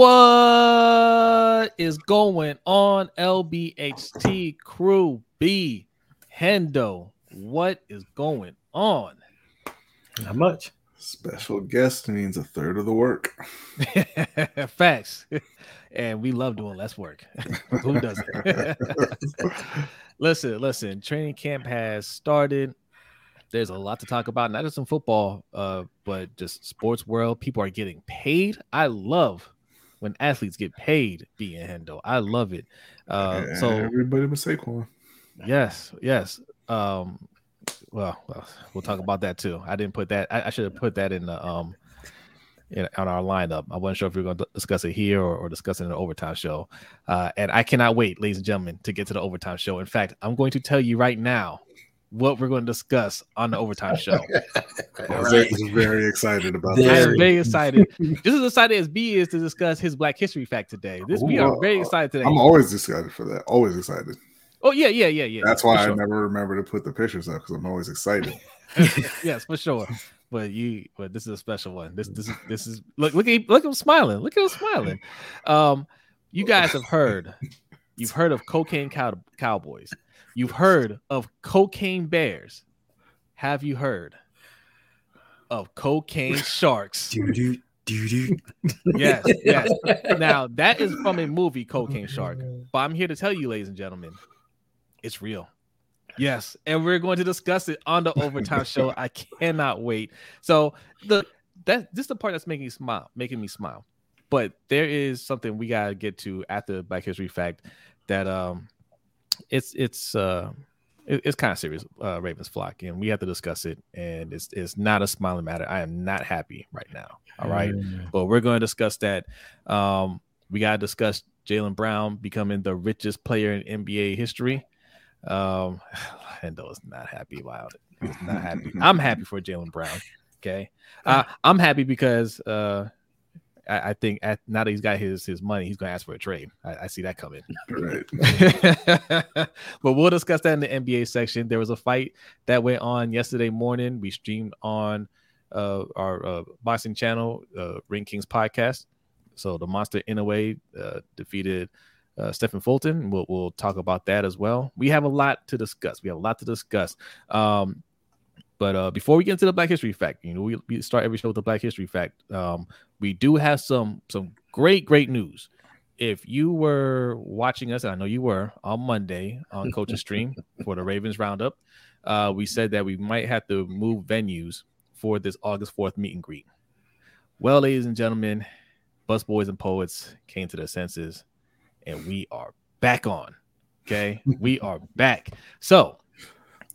What is going on, LBHT crew B Hendo? What is going on? Not much. Special guest means a third of the work. Facts. And we love doing less work. Who doesn't? listen, listen. Training camp has started. There's a lot to talk about, not just in football, uh, but just sports world. People are getting paid. I love when athletes get paid being Hendo. I love it. Uh, so everybody but Saquon. Yes, yes. Um, well, well, we'll talk about that too. I didn't put that. I, I should have put that in the um in, on our lineup. I wasn't sure if we are going to discuss it here or, or discuss it in the overtime show. Uh, and I cannot wait, ladies and gentlemen, to get to the overtime show. In fact, I'm going to tell you right now what we're going to discuss on the overtime show. right. very excited about that. I am very excited. Just as excited as B is to discuss his Black History fact today. This Ooh, we are very excited today. I'm always excited for that. Always excited. Oh yeah, yeah, yeah, yeah. That's why I never remember to put the pictures up because I'm always excited. yes, for sure. But you, but this is a special one. This, this this is. Look, look at, look at him smiling. Look at him smiling. Um, you guys have heard, you've heard of cocaine cow, cowboys. You've heard of cocaine bears. Have you heard of cocaine sharks? yes, yes. Now that is from a movie, Cocaine Shark. But I'm here to tell you, ladies and gentlemen, it's real. Yes, and we're going to discuss it on the overtime show. I cannot wait. So the that this is the part that's making me smile, making me smile. But there is something we gotta get to after Black History Fact that um it's it's uh it, it's kind of serious, uh Ravens flock, and we have to discuss it. And it's it's not a smiling matter. I am not happy right now. All right. Mm. But we're going to discuss that. Um, we gotta discuss Jaylen Brown becoming the richest player in NBA history. Um, Hendo is not happy about it. He's not happy. I'm happy for Jaylen Brown. Okay, uh, I'm happy because uh, I, I, think at, now that he's got his his money, he's going to ask for a trade. I, I see that coming. Right. but we'll discuss that in the NBA section. There was a fight that went on yesterday morning. We streamed on uh, our uh, boxing channel, uh, Ring Kings podcast. So the Monster Inoue uh, defeated uh, Stephen Fulton. We'll, we'll talk about that as well. We have a lot to discuss. We have a lot to discuss. Um, but uh, before we get into the Black History Fact, you know, we, we start every show with the Black History Fact. Um, we do have some some great great news. If you were watching us, and I know you were on Monday on Coach's Stream for the Ravens Roundup, uh, we said that we might have to move venues for this August 4th meet and greet. Well, ladies and gentlemen, Busboys and Poets came to their senses and we are back on. Okay, we are back. So,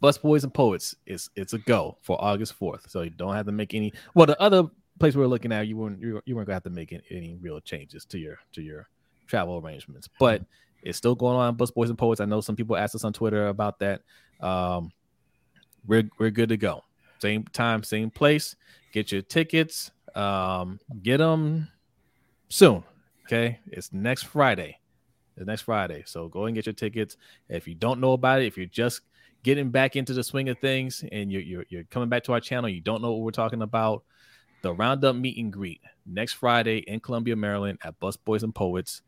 Busboys and Poets it's it's a go for August fourth. So you don't have to make any. Well, the other place we are looking at, you weren't you weren't gonna have to make any real changes to your to your travel arrangements, but it's still going on. Busboys and Poets. I know some people asked us on Twitter about that. Um, we're we're good to go. Same time, same place. Get your tickets. Um, get them soon. Okay, it's next Friday It's next Friday. So go and get your tickets. If you don't know about it, if you're just getting back into the swing of things and you're, you're, you're coming back to our channel, you don't know what we're talking about, the Roundup meet and greet next Friday in Columbia, Maryland at Busboys and Poets.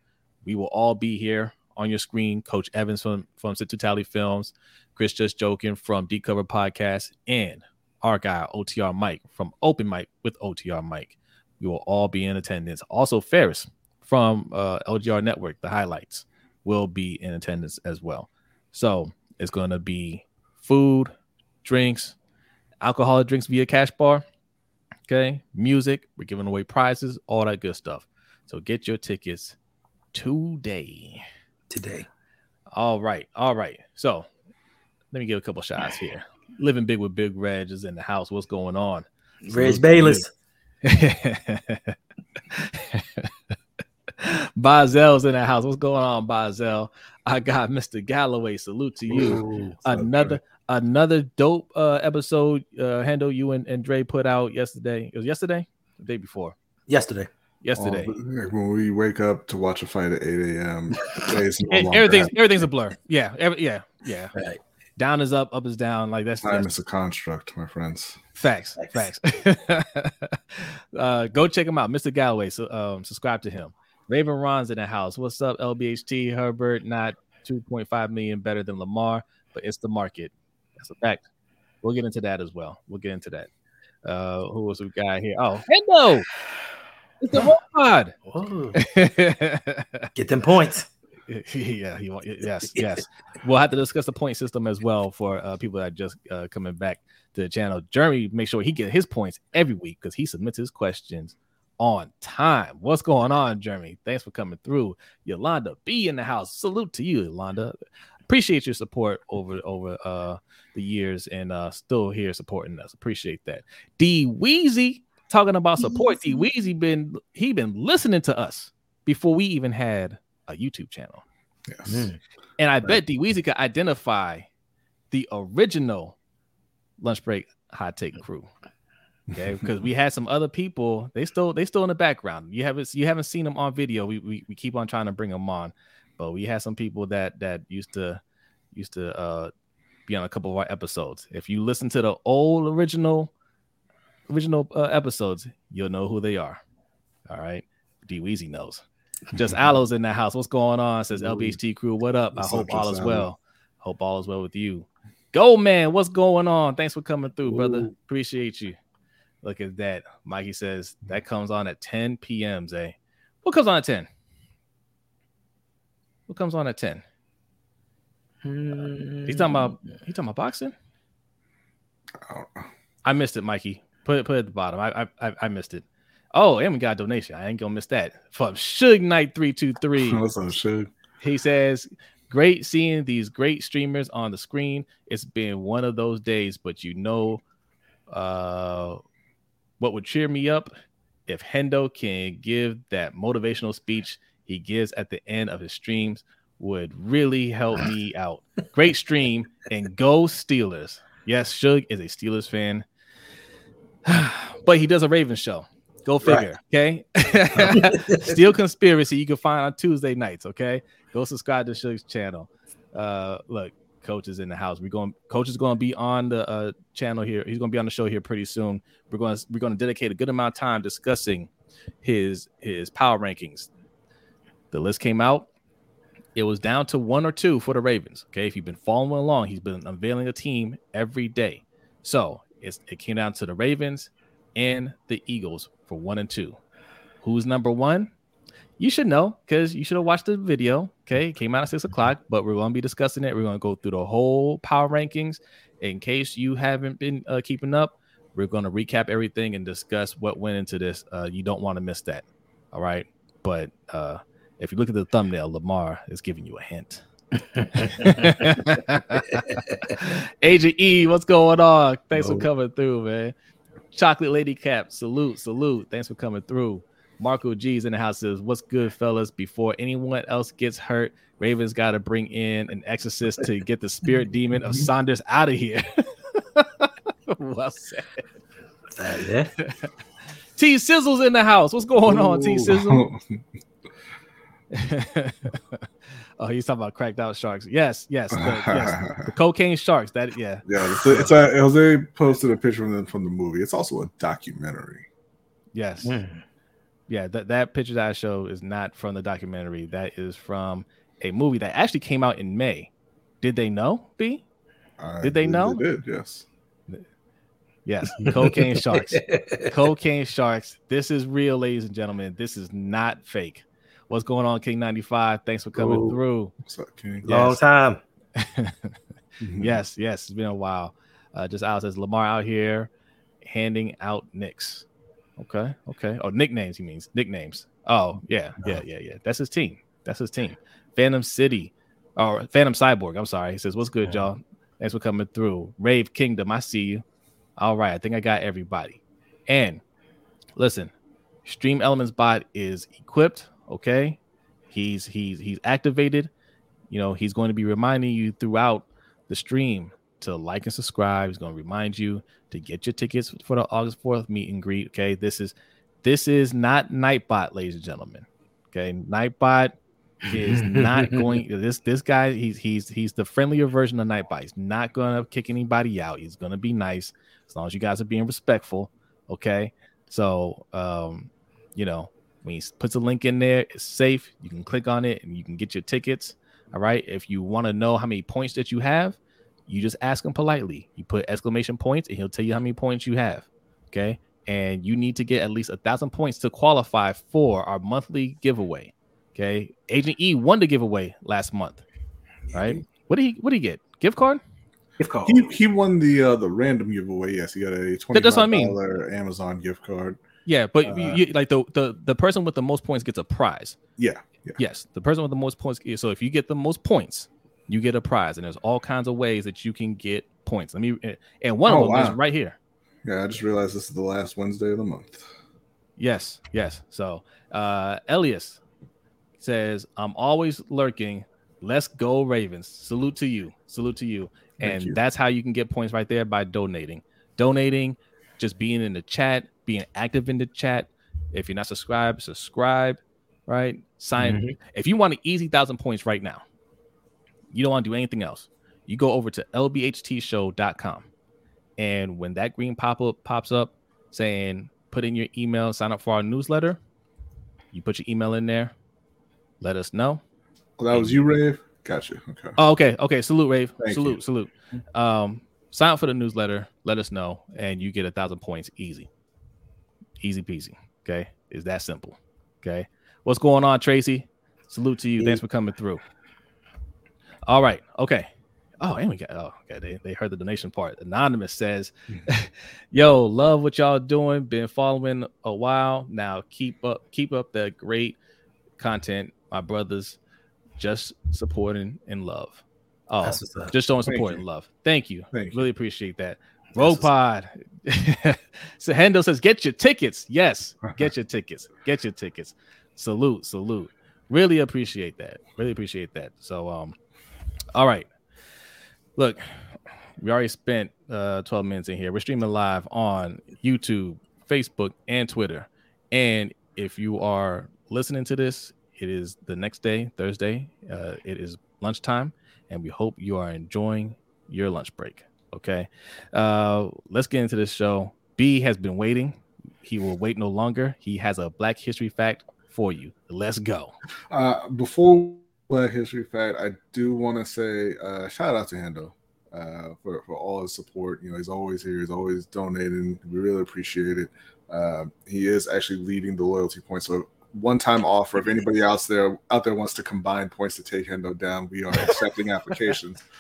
We will all be here on your screen. Coach Evans from, from Sip2Tally Films, Chris Just Joking from Deep Cover Podcast, and our guy OTR Mike from Open Mike with OTR Mike. We will all be in attendance. Also, Ferris from uh, LGR Network, the highlights, will be in attendance as well. So it's going to be food, drinks, alcoholic drinks via cash bar. Okay, music. We're giving away prizes, all that good stuff. So get your tickets today. Today. All right. All right. So let me give a couple shots here. Living big with Big Reg is in the house. What's going on? Reg Bayless. Bazel's in the house. What's going on, Bazel? I got Mr. Galloway. Salute to you. Ooh, another another dope uh, episode uh, Hendo you and, and Dre put out yesterday. It was yesterday, the day before. Yesterday. Yesterday. Oh, when we wake up to watch a fight at 8 a.m. no everything's everything's a blur. Yeah, every, yeah, yeah. Right. Down is up, up is down. Like that's time that's, is a construct, my friends. Facts, facts. facts. uh, go check him out, Mr. Galloway. So um, subscribe to him. Raven Ron's in the house. What's up, LBHT? Herbert not 2.5 million better than Lamar, but it's the market. That's a fact. We'll get into that as well. We'll get into that. Uh, who was we got here? Oh, Hendo. It's the robot. Whoa. Get them points. yeah, he want, yes, yes. We'll have to discuss the point system as well for uh, people that are just uh, coming back to the channel. Jeremy, make sure he get his points every week because he submits his questions on time. What's going on, Jeremy? Thanks for coming through. Yolanda B in the house. Salute to you, Yolanda. Appreciate your support over over uh the years and uh still here supporting us. Appreciate that. D Weezy talking about support. D Weezy been he been listening to us before we even had a YouTube channel. Yes. Mm. And I bet D Weezy could identify the original lunch break hot take crew. Okay, because we had some other people. They still they still in the background. You haven't you haven't seen them on video. We, we we keep on trying to bring them on, but we had some people that that used to used to uh be on a couple of our episodes. If you listen to the old original original uh, episodes, you'll know who they are. All right, D Weezy knows. Just Aloe's in that house. What's going on? Says Ooh. LBHT crew. What up? What's I up, hope all is well. Hope all is well with you. Go man, what's going on? Thanks for coming through, brother. Appreciate you. Look at that. Mikey says that comes on at 10 p.m. Zay. What comes on at 10? What comes on at 10? He's talking about he talking about boxing? I. I missed it, Mikey. Put it put it at the bottom. I I I- I missed it. Oh, and we got a donation. I ain't gonna miss that from Suge Knight 323. What's up, Suge? He says, Great seeing these great streamers on the screen. It's been one of those days, but you know, uh, what would cheer me up if Hendo can give that motivational speech he gives at the end of his streams would really help me out. Great stream and go Steelers. Yes, Suge is a Steelers fan, but he does a Ravens show. Go figure. Okay. Steel Conspiracy you can find on Tuesday nights. Okay. Go subscribe to Suge's channel. Uh, look, coach is in the house. We're going. Coach is going to be on the uh, channel here. He's going to be on the show here pretty soon. We're going. to We're going to dedicate a good amount of time discussing his his power rankings. The list came out. It was down to one or two for the Ravens. Okay, if you've been following along, he's been unveiling a team every day. So it came down to the Ravens and the Eagles for one and two. Who's number one? You should know because you should have watched the video. Okay, it came out at six o'clock, but we're going to be discussing it. We're going to go through the whole power rankings. In case you haven't been uh, keeping up, we're going to recap everything and discuss what went into this. Uh, you don't want to miss that. All right, but uh, if you look at the thumbnail, Lamar is giving you a hint. Agent E, what's going on? Thanks for coming through, man. Chocolate Lady Cap, salute, salute. Thanks for coming through. Marco G's in the house says, What's good, fellas? Before anyone else gets hurt, Ravens got to bring in an exorcist to get the spirit demon of Saunders out of here. well said. Uh, yeah. T Sizzle's in the house. What's going on, T Sizzle? oh, he's talking about cracked out sharks. Yes, yes, the, yes. The cocaine sharks. That yeah. yeah, it's a, it's a, Jose posted a picture from the, from the movie. It's also a documentary. Yes. Mm. Yeah, that, that picture that I show is not from the documentary. That is from a movie that actually came out in May. Did they know, B? I Did they know? They did, yes. Yes, cocaine sharks. Cocaine sharks. This is real, ladies and gentlemen. This is not fake. What's going on, King 95? Thanks for coming Ooh. through. What's up, King? Long Yes. time. Mhm. Yes, yes, it's been a while. Uh, just Al says Lamar out here handing out nicks. Okay, okay. Oh, nicknames. He means nicknames. Oh, yeah, yeah, yeah, yeah. That's his team. That's his team. Phantom City, or Phantom Cyborg. I'm sorry. He says, "What's good, y'all? Thanks for coming through." Rave Kingdom. I see you. All right, I think I got everybody. And listen, StreamElements bot is equipped. Okay, he's he's he's activated. You know, he's going to be reminding you throughout the stream to like and subscribe. He's going to remind you to get your tickets for the August 4th meet and greet. Okay. This is this is not Nightbot, ladies and gentlemen. Okay. Nightbot is not going this this guy, he's he's he's the friendlier version of Nightbot. He's not gonna kick anybody out. He's gonna be nice as long as you guys are being respectful. Okay. So um, you know, When he puts a link in there, it's safe. You can click on it and you can get your tickets. All right. If you want to know how many points that you have, you just ask him politely. You put exclamation points and he'll tell you how many points you have. Okay. And you need to get at least a thousand points to qualify for our monthly giveaway. Okay. Agent E won the giveaway last month. Right. What did he what did he get? Gift card? Gift card. He he won the uh the random giveaway. Yes, he got a twenty That's what I mean. dollar Amazon gift card. Yeah, but Uh, you, you- like the, the the person with the most points gets a prize. Yeah, yeah. Yes, the person with the most points. So if you get the most points, you get a prize, and there's all kinds of ways that you can get points. Let me, and one Oh, of them is right here. Yeah, I just realized this is the last Wednesday of the month. Yes, yes. So uh Elias says, I'm always lurking. Let's go, Ravens. Salute to you. Salute to you. Thank and you. that's how you can get points right there by donating. Donating, just being in the chat, being active in the chat. If you're not subscribed, subscribe, right? Sign. Mm-hmm. If you want an easy thousand points right now, you don't want to do anything else. You go over to lbhtshow.com. And when that green pop up pops up saying put in your email, sign up for our newsletter, you put your email in there, let us know. Well, that was you, Rave. Gotcha. Okay. Oh, okay, okay. Salute, Rave. Thank salute, you. salute. Um, sign up for the newsletter, let us know, and you get a thousand points easy. Easy peasy. Okay. Is that simple. Okay. What's going on, Tracy? Salute to you. Thanks for coming through. All right. Okay. Oh, and we got oh okay. They, they heard the donation part. Anonymous says, mm-hmm. Yo, love what y'all doing. Been following a while. Now keep up, keep up the great content, my brothers. Just supporting and love. Oh, That's what's up. just showing support and love. Thank you. Thank you. Really appreciate that. Rogue Pod. so Hendo says, get your tickets. Yes, get your tickets. Get your tickets. Salute, salute. Really appreciate that. Really appreciate that. So um, all right. Look, we already spent uh 12 minutes in here. We're streaming live on YouTube, Facebook, and Twitter. And if you are listening to this, it is the next day, Thursday. Uh, it is lunchtime, and we hope you are enjoying your lunch break. Okay. Uh, let's get into this show. B has been waiting. He will wait no longer. He has a Black History fact for you. Let's go. Uh, before Black History Fact, I do want to say uh, shout out to Hendo uh, for for all his support. You know, he's always here. He's always donating. We really appreciate it. Uh, he is actually leading the loyalty points. So one time offer. If anybody else there out there wants to combine points to take Hendo down, we are accepting applications.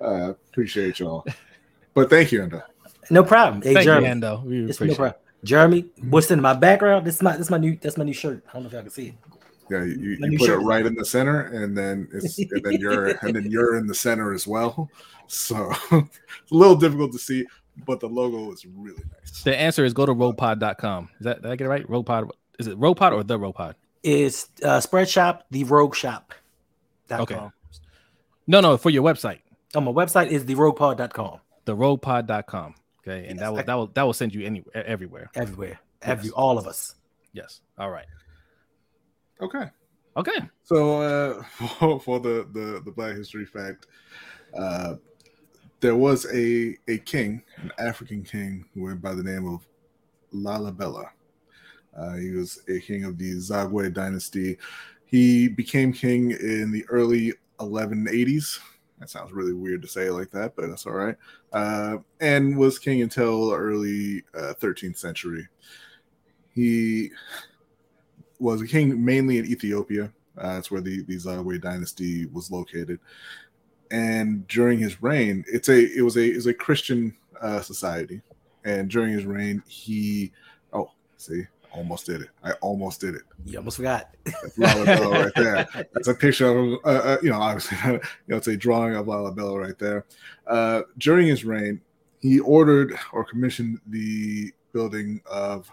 Uh, appreciate y'all. But thank you, Hendo. No problem. Hey, Thank you, Jeremy. Hendo. We It's no appreciate it. problem. Jeremy, what's in my background? This is my this is my new that's my new shirt. I don't know if y'all can see it. Yeah, you, you, you put show it right in the center, and then it's and then you're and then you're in the center as well. So it's a little difficult to see, but the logo is really nice. The answer is go to roguepod.com. Is that did I get it right? Roguepod. Is it Roguepod or the Roguepod? It's uh, spread shop, the rogue shop. Okay. No, no, for your website. On my website is theroguepod.com. The roguepod.com. Okay. And Yes, that will I- that will that will send you anywhere everywhere. Everywhere. Every all of us. Yes. All right. Okay, Okay. so uh, for, for the, the the Black History fact, uh, there was a a king, an African king, who went by the name of Lalibela. Uh, he was a king of the Zagwe dynasty. He became king in the early 1180s. That sounds really weird to say like that, but that's all right. Uh, and was king until early uh, 13th century. He was a king mainly in Ethiopia. Uh, that's where the, the Zagwe dynasty was located. And during his reign, it's a it was a was a Christian uh, society. And during his reign, he oh see almost did it. I almost did it. You almost forgot. That's Lalibela right there. That's a picture of, uh, uh, you know, obviously, you know, it's a drawing of Lalibela right there. Uh, during his reign, he ordered or commissioned the building of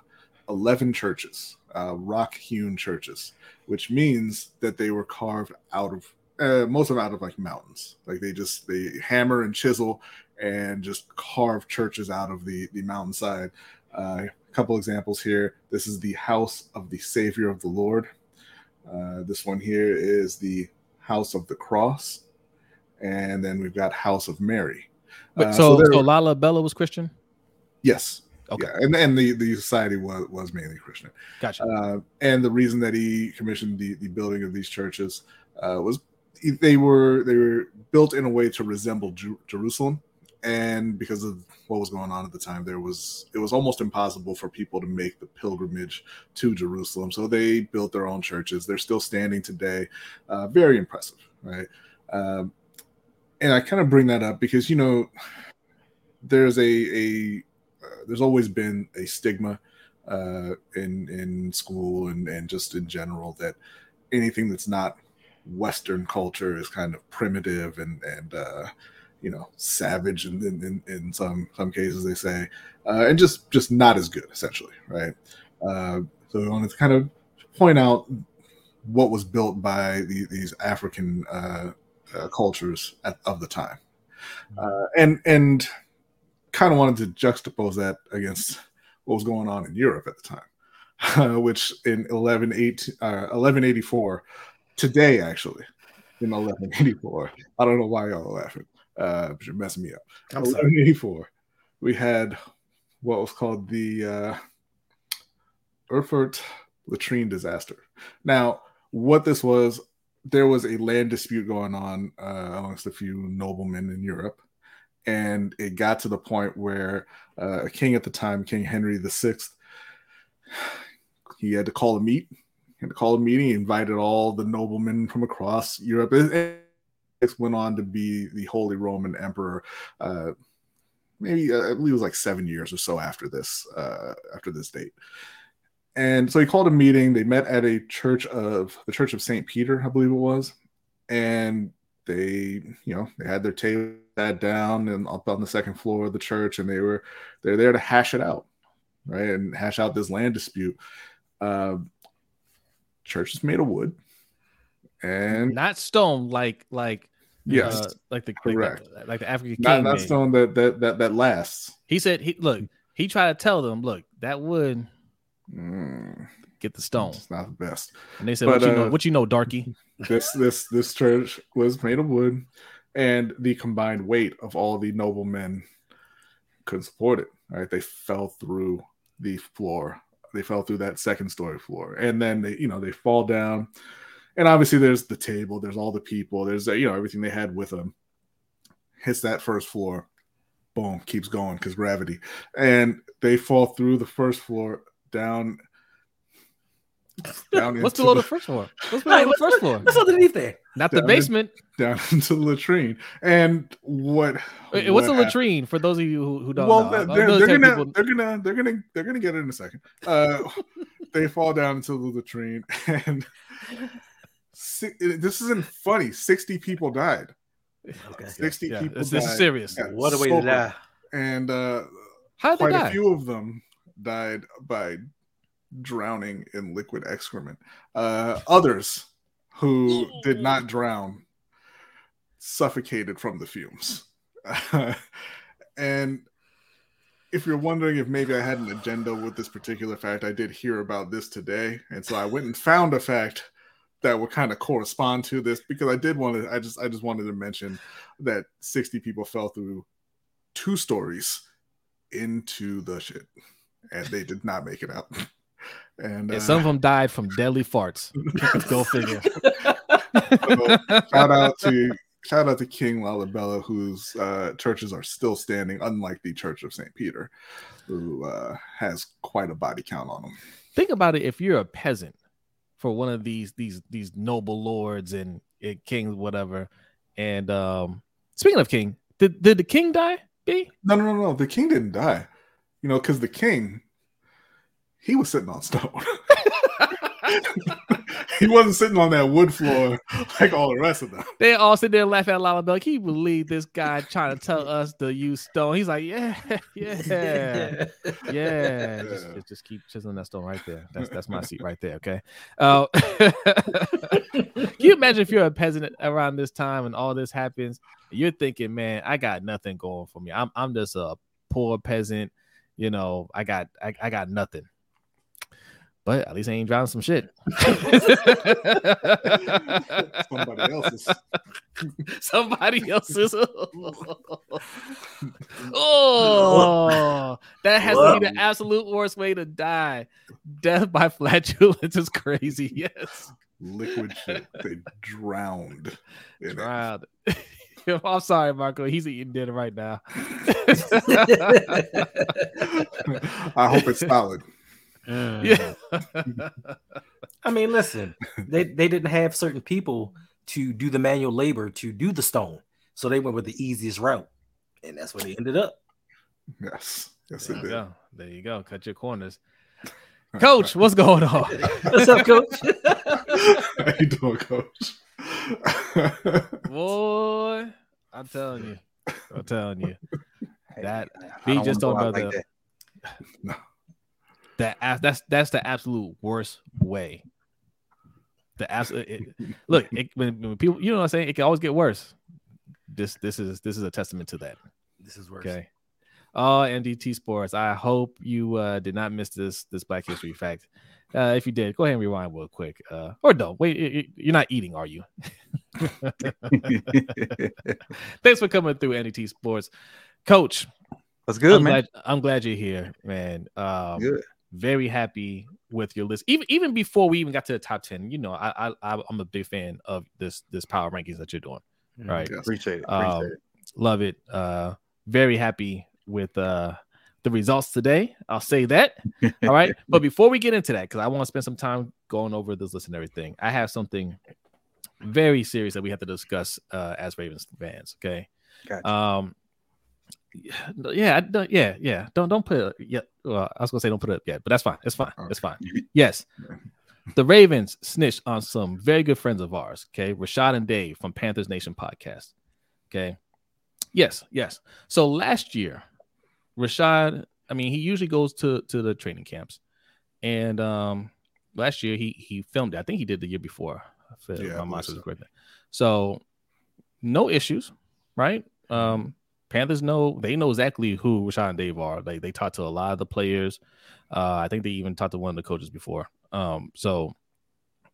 11 churches, uh, rock hewn churches, which means that they were carved out of, uh, most of them out of like mountains. Like they just, they hammer and chisel and just carve churches out of the, the mountainside. Uh, couple examples here. This is the house of the Savior of the Lord. Uh, this one here is the House of the Cross, and then we've got House of Mary. But Uh, so there- so Lalibela was Christian? yes, Okay. Yeah, and and the the society was was mainly Christian. Gotcha. Uh, and the reason that he commissioned the, the building of these churches uh, was they were they were built in a way to resemble Ju- Jerusalem, and because of what was going on at the time, there was it was almost impossible for people to make the pilgrimage to Jerusalem. So they built their own churches. They're still standing today. Uh, very impressive, right? Um, and I kind of bring that up because you know there's a a uh, there's always been a stigma uh, in in school and and just in general that anything that's not Western culture is kind of primitive and and uh, you know savage in, in in some some cases they say uh, and just just not as good essentially right. Uh, so I wanted to kind of point out what was built by the, these African uh, uh, cultures at, of the time, uh, and and kind of wanted to juxtapose that against what was going on in Europe at the time, uh, which in 11, 18, uh, 1184, today actually, in 1184, I don't know why y'all are laughing, uh, you're messing me up. I'm sorry. 1184, we had what was called the uh, Erfurt latrine disaster. Now, what this was, there was a land dispute going on uh, amongst a few noblemen in Europe, and it got to the point where uh, a king at the time, King Henry VI, he had to call a meet. He had to call a meeting. He invited all the noblemen from across Europe. It went on to be the Holy Roman Emperor. Uh, maybe uh, I believe it was like seven years or so after this, uh, after this date. And so he called a meeting. They met at a church of the Church of Saint Peter, I believe it was, and they, you know, they had their table sat down and up on the second floor of the church, and they were they're there to hash it out, right, and hash out this land dispute. Uh, church is made of wood, and Not stone, like like yes, uh, like the correct. like the, like the African not king. not stone that that that that lasts. He said he look. He tried to tell them, look, that would Mm, get the stone, it's not the best. and they said, But, what you know, uh, what you know, darky. this this this church was made of wood and the combined weight of all the noblemen couldn't support it right they fell through the floor they fell through that second story floor and then they you know they fall down and obviously there's the table there's all the people there's uh, you know everything they had with them hits that first floor boom keeps going because gravity and they fall through the first floor down down What's into below the first floor? What's below Hey, the first floor? what's underneath there? Not the Down in- basement. down into the latrine. And what? Wait, What's a what happened- latrine for those of you who, who don't Well, know? they're, they're, gonna they're gonna, people- they're gonna, they're gonna, they're gonna get it in a second. Uh, they fall down into the latrine, and si- this isn't funny. Sixty people died. Okay. Sixty yeah, people this, died, this is serious. Yeah, What a way to die. and uh, How did they quite die? a few of them died by drowning in liquid excrement. Uh, others who did not drown suffocated from the fumes. and if you're wondering if maybe I had an agenda with this particular fact, I did hear about this today, and so I went and found a fact that would kind of correspond to this because I did want to. I just I just wanted to mention that 60 people fell through two stories into the shit, and they did not make it out. And And uh, some of them died from deadly farts. Go figure. so, shout out to shout out to King Lalibela, whose uh, churches are still standing, unlike the Church of Saint Peter, who uh, has quite a body count on them. Think about it. If you're a peasant for one of these these these noble lords and, and kings, whatever. And um speaking of king, did did the king die? B? No, no, no, no. The king didn't die. You know, because the king, he was sitting on stone. he wasn't sitting on that wood floor like all the rest of them. They all sit there laughing at Lala Bell. Can you believe this guy trying to tell us to use stone? He's like, yeah, yeah, yeah. Just, Yeah. just, just keep chiseling that stone right there. That's that's my seat right there. Okay. Uh, can you imagine if you're a peasant around this time and all this happens? You're thinking, man, I got nothing going for me. I'm I'm just a poor peasant. You know, I got I, I got nothing. But at least I ain't drowning some shit. Somebody else's. Somebody else's. oh, that has to be the absolute worst way to die. Death by flatulence is crazy. Yes. Liquid shit. They drowned. in it. Drowned. I'm sorry, Marco. He's eating dinner right now. I hope it's solid. Yeah. I mean, listen, they they didn't have certain people to do the manual labor to do the stone, so they went with the easiest route, and that's where they ended up. Yes. Yes, There it you did. go. There you go. Cut your corners. Coach, what's going on? What's up, Coach? How you doing, coach? Boy, I'm telling you. I'm telling you. That I B don't just wanna don't know out the, that. no. That that's that's the absolute worst way. The absolute it, look it, when, when people you know what I'm saying it can always get worse. This this is this is a testament to that. This is worse. Okay. Oh, NDT Sports. I hope you uh, did not miss this this Black History fact. Uh, if you did, go ahead and rewind real quick. Uh, or don't. Wait, you're not eating, are you? Thanks for coming through NDT Sports, Coach. That's good, I'm man. glad I'm glad you're here, man. Um, Good. Very happy with your list. Even even before we even got to the top ten, you know, I, I I- I'm a big fan of this this power rankings that you're doing. Right, Yes. Appreciate it. Appreciate Um, it. love it. Uh, very happy with uh the results today. I'll say that. All right, but before we get into that, because I want to spend some time going over this list and everything, I have something very serious that we have to discuss uh, as Ravens fans. Okay. Gotcha. Um. Yeah, don't, yeah, yeah. Don't don't put it. Yeah, well, I was gonna say don't put it up yet, but that's fine. It's fine. It's fine. Yes, the Ravens snitched on some very good friends of ours. Okay, Rashad and Dave from Panthers Nation podcast. Okay, yes, yes. So last year, Rashad, I mean, he usually goes to to the training camps, and um, last year he he filmed it. I think he did the year before. If Yeah, my mind so. So no issues, right? Um, Panthers know they know exactly who Rashad and Dave are. Like they talked to a lot of the players. Uh, I think they even talked to one of the coaches before. Um, so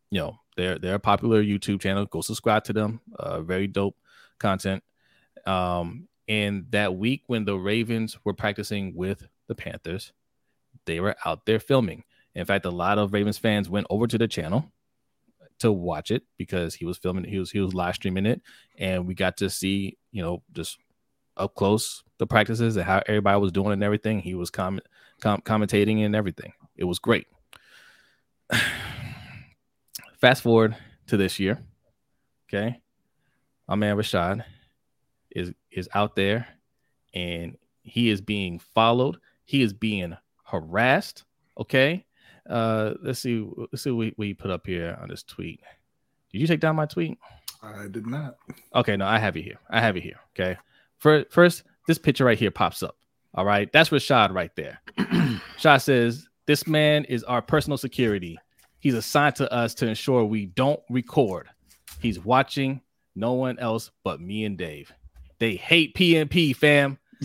you know they're they're a popular YouTube channel. Go subscribe to them. Uh, very dope content. Um, and that week when the Ravens were practicing with the Panthers, they were out there filming. In fact, a lot of Ravens fans went over to the channel to watch it because he was filming. He was he was live streaming it, and we got to see you know just up close the practices and how everybody was doing and everything. He was comment com- commentating and everything. It was great. Fast forward to this year. Okay. My man Rashad is is out there and he is being followed. He is being harassed. Okay. Uh let's see. Let's see what we, put up here on this tweet. Did you take down my tweet? I did not. Okay, no, I have it here. I have it here. Okay. First, first, this picture right here pops up. All right. That's Rashad right there. Rashad says, This man is our personal security. He's assigned to us to ensure we don't record. He's watching no one else but me and Dave. They hate PNP, fam.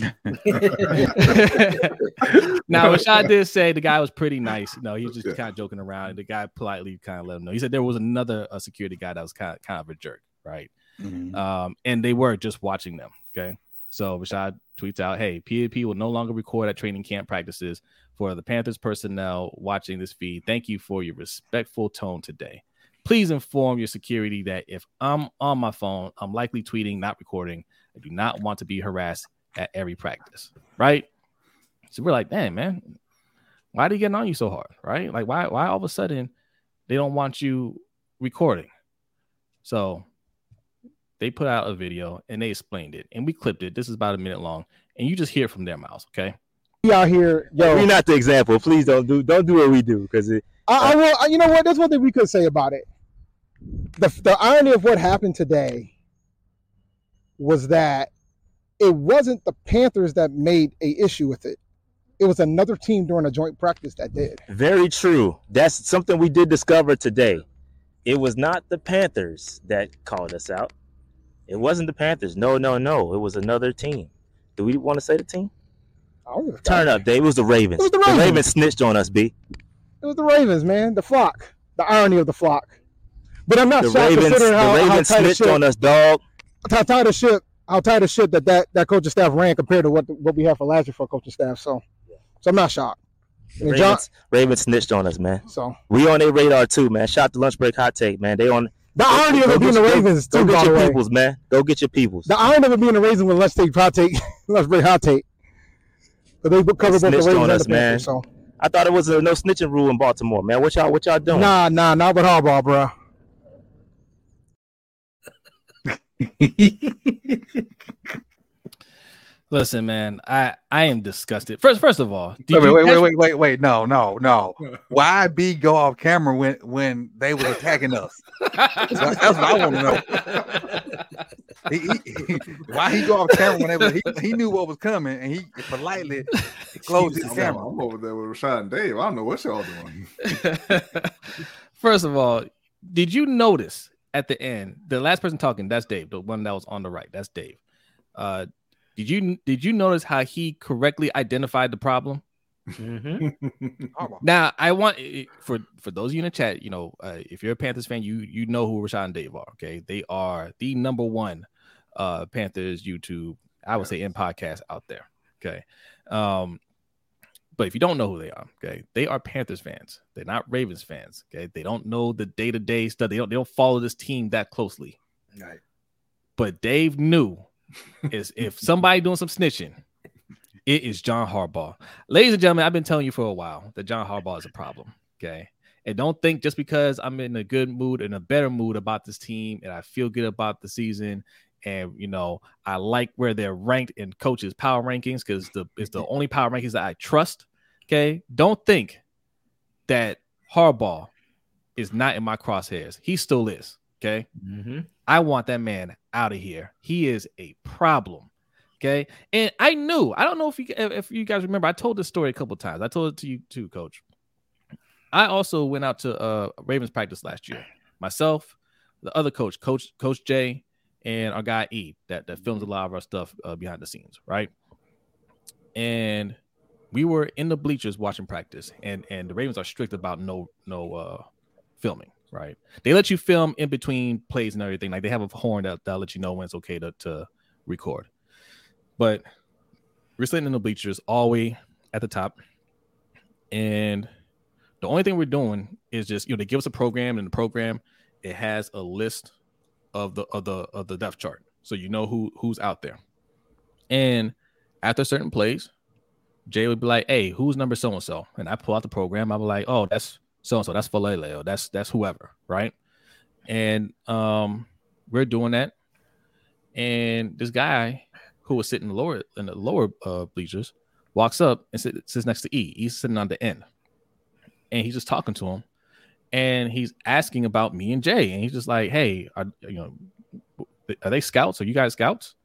now, Rashad did say the guy was pretty nice. No, he was just kind of joking around. The guy politely kind of let him know. He said there was another uh, security guy that was kind of, kind of a jerk, right? Mhm. um, and they were just watching them. Okay, so Rashad tweets out, "Hey, PNP will no longer record at training camp practices for the Panthers personnel watching this feed. Thank you for your respectful tone today. Please inform your security that if I'm on my phone, I'm likely tweeting, not recording. I do not want to be harassed at every practice. Right? So we're like, damn, man, why are they getting on you so hard? Right? Like, why? Why all of a sudden they don't want you recording? So they put out a video and they explained it and we clipped it. This is about a minute long, and you just hear from their mouths. Okay. We out here, yo. We're not the example. Please don't do don't do what we do because it. I, I uh, will. I- You know what? There's one thing we could say about it. The the irony of what happened today was that it wasn't the Panthers that made a issue with it. It was another team during a joint practice that did. Very true. That's something we did discover today. It was not the Panthers that called us out. It wasn't the Panthers. No, no, no. It was another team. Do we want to say the team? I don't give a Turn up, Dave. It was the Ravens. It was the Ravens. The Ravens. Ravens snitched on us, B. It was the Ravens, man. The flock. The irony of the flock. But I'm not The shocked Ravens, considering how, the how Ravens tight snitched ship. on us, dog. I'm tired of shit. I'm tired of shit that that, that coaching staff ran compared to what what we have for last year for coaching staff. So, so I'm not shocked. And John, Ravens, Ravens snitched on us, man. so We on their radar too, man. Shout to lunch break hot take, man. They on the irony of Go it being get the Ravens Go too, get by the your way. peoples, man. Go get your peoples. The irony of it being the Ravens when let's take hot take, let's bring hot take. But they cover both the Ravens on and us, the Panthers. So I thought it was a no snitching rule in Baltimore, man. What y'all what y'all doing? nah, nah, not with Harbaugh, bro. Listen, man, I I am disgusted. First, first of all, Wait, wait, wait, wait, wait, wait, wait. No, no, no. Why B go off camera when when they was attacking us? That's what I want to know. He, he, why he go off camera when they was, he, he knew what was coming and he politely closed his I'm, camera. I'm over there with Rashad and Dave. I don't know what y'all doing. First of all, did you notice at the end the last person talking? That's Dave, the one that was on the right. That's Dave. Uh, did you did you notice how he correctly identified the problem? Mhm. Now, I want eh, for for those of you in the chat, you know, uh, if you're a Panthers fan, you you know who Rashawn and Dave are. Okay, they are the number one uh Panthers YouTube, I would say, in podcast out there. Okay, um, but if you don't know who they are, okay, they are Panthers fans. They're not Ravens fans. Okay, they don't know the day to day stuff. They don't they don't follow this team that closely. Right. But Dave knew is if somebody doing some snitching, it is John Harbaugh. Ladies and gentlemen, I've been telling you for a while that John Harbaugh is a problem. Okay. And don't think just because I'm in a good mood and a better mood about this team and I feel good about the season and you know I like where they're ranked in coaches power rankings because the it's the only power rankings that I trust. Okay. Don't think that Harbaugh is not in my crosshairs. He still is. Okay. Mhm. I want that man out of here. He is a problem. Okay. And I knew, I don't know if you if you guys remember, I told this story a couple times. I told it to you too, coach. I also went out to uh Ravens practice last year. Myself, the other coach, Coach Coach Jay, and our guy E that, that films a lot of our stuff uh, behind the scenes, right? And we were in the bleachers watching practice, and and the Ravens are strict about no no uh filming, right? They let you film in between plays and everything. Like they have a horn that that'll let you know when it's okay to, to record. But we're sitting in the bleachers all the way at the top. And the only thing we're doing is just, you know, they give us a program, and the program it has a list of the of the of the depth chart. So you know who who's out there. And after certain plays, Jay would be like, "Hey, who's number so and so?" And I pull out the program. I'll be like, "Oh, that's so and so. That's Faalele. That's that's whoever, right?" And um, we're doing that. And this guy who was sitting lower in the lower uh, bleachers walks up and sit, sits next to E. He's sitting on the end, and he's just talking to him, and he's asking about me and Jay, and he's just like, "Hey, are you know, are they scouts? Are you guys scouts?"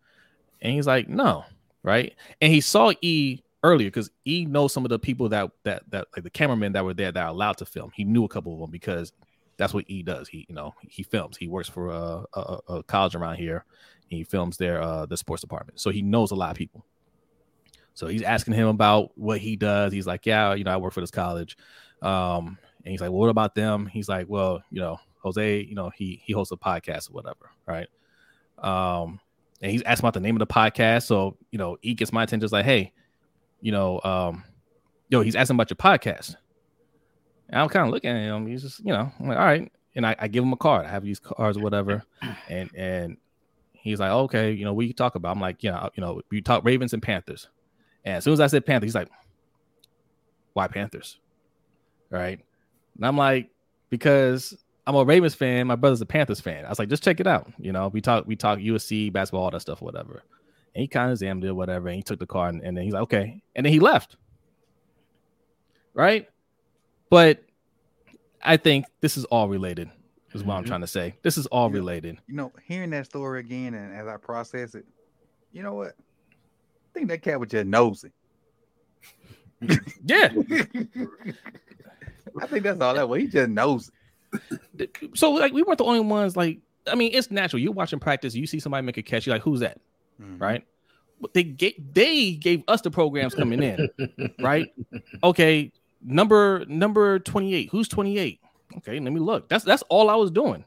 And he's like, "No." Right, and he saw E earlier because he knows some of the people that that that like the cameramen that were there that are allowed to film. He knew a couple of them because that's what he does. He you know he films. He works for a, a, a college around here. He films their uh the sports department, so he knows a lot of people. So he's asking him about what he does. He's like, yeah, you know, I work for this college. Um, and he's like, well, what about them? He's like, well, you know, Jose, you know, he he hosts a podcast or whatever, right? Um, and he's asking about the name of the podcast. So you know, he gets my attention. Just like, hey, you know, um, yo, he's asking about your podcast. And I'm kind of looking at him. He's just, you know, I'm like, all right. And I, I give him a card. I have these cards or whatever. And and he's like, okay, you know, what you talk about? I'm like, yeah, you know, we talk Ravens and Panthers. And as soon as I said Panthers, he's like, why Panthers? Right. And I'm like, because I'm a Ravens fan. My brother's a Panthers fan. I was like, just check it out. You know, we talk, we talk USC basketball, all that stuff, whatever. And he kind of examined it, whatever. And he took the card, and, and then he's like, okay. And then he left. Right. But I think this is all related, is what I'm Mhm. trying to say. This is all related. You know, hearing that story again and as I process it, you know what? I think that cat was just nosy. Yeah. I think that's all that was. He just nosy. so like we weren't the only ones like i mean it's natural you're watching practice you see somebody make a catch you're like who's that Mhm. right but they gave they gave us the programs coming in right okay number number 28 who's 28 okay let me look that's that's all i was doing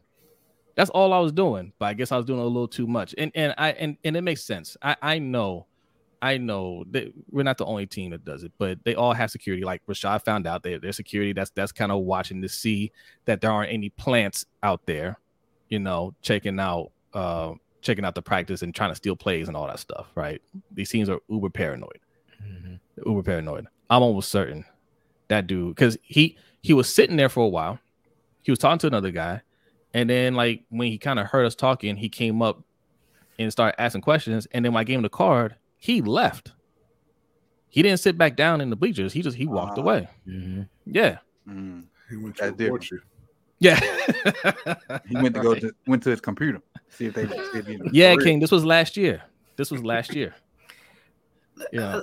That's all I was doing. But I guess I was doing a little too much. And and I and, and it makes sense. I, I know, I know that we're not the only team that does it, but they all have security. Like Rashad found out they their security. That's that's kind of watching to see that there aren't any plants out there, you know, checking out uh checking out the practice and trying to steal plays and all that stuff, right? These teams are uber paranoid. Uber paranoid. I'm almost certain that dude because he he was sitting there for a while. He was talking to another guy, and then like when he kind of heard us talking, he came up and started asking questions. And then when I gave him the card, he left. He didn't sit back down in the bleachers. He just he walked Ah. away. Yeah, Mm. He went That's to report you. Yeah, He went to go to went to his computer see if they see if, you know, yeah, for real. King. This was last year. This was last year. Yeah.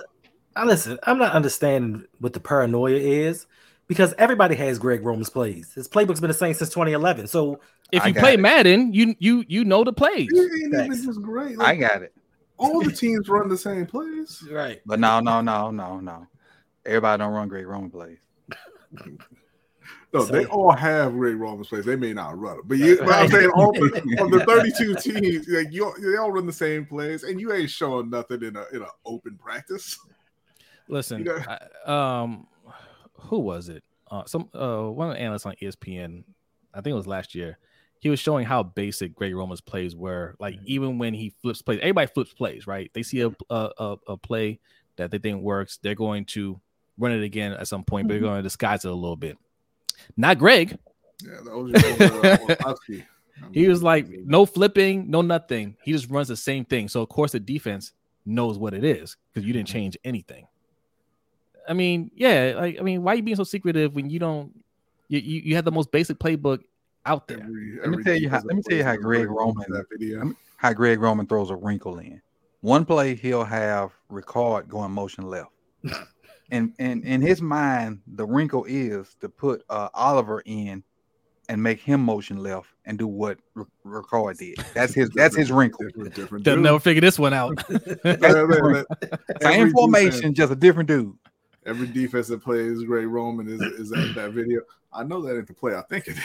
I listen, I'm not understanding what the paranoia is because everybody has Greg Roman's plays. His playbook's been the same since 2011. So If you play it. Madden, you you you know the plays. He ain't even Thanks. great. I got it. all the teams run the same plays. right. But no, no, no, no, no. Everybody don't run Greg Roman plays. No, So- they all have Ray Roman's plays. They may not run it, but, you, but I'm saying all the, of the 32 teams, like you, they all run the same plays, and you ain't showing nothing in a in an open practice. Listen, You I, um, who was it? Uh, some uh, one of the analysts on ESPN, I think it was last year. He was showing how basic Greg Roman's plays were. Like even when he flips plays, everybody flips plays, right? They see a a, a, a play that they think works, they're going to run it again at some point, but they're going to disguise it a little bit. Not Greg. Yeah, that was just, uh, Orlovsky. I He was like no flipping, no nothing. He just runs the same thing. So of course the defense knows what it is because you didn't change anything. I mean, yeah, like I mean, why are you being so secretive when you don't you you, you have the most basic playbook out there? every- Let me tell you how- let me tell you how Greg Roman- that video. How Greg Roman throws a wrinkle in. One play he'll have Ricard going motion left. and and in his mind, the wrinkle is to put uh, Oliver in and make him motion left and do what R- Ricard did. That's his that's his wrinkle. Different, different They'll never figure this one out. Yeah, man, man. Same Every formation, defense- just a different dude. Every defense that plays Greg Roman is is at that video. I know that ain't the play. I think it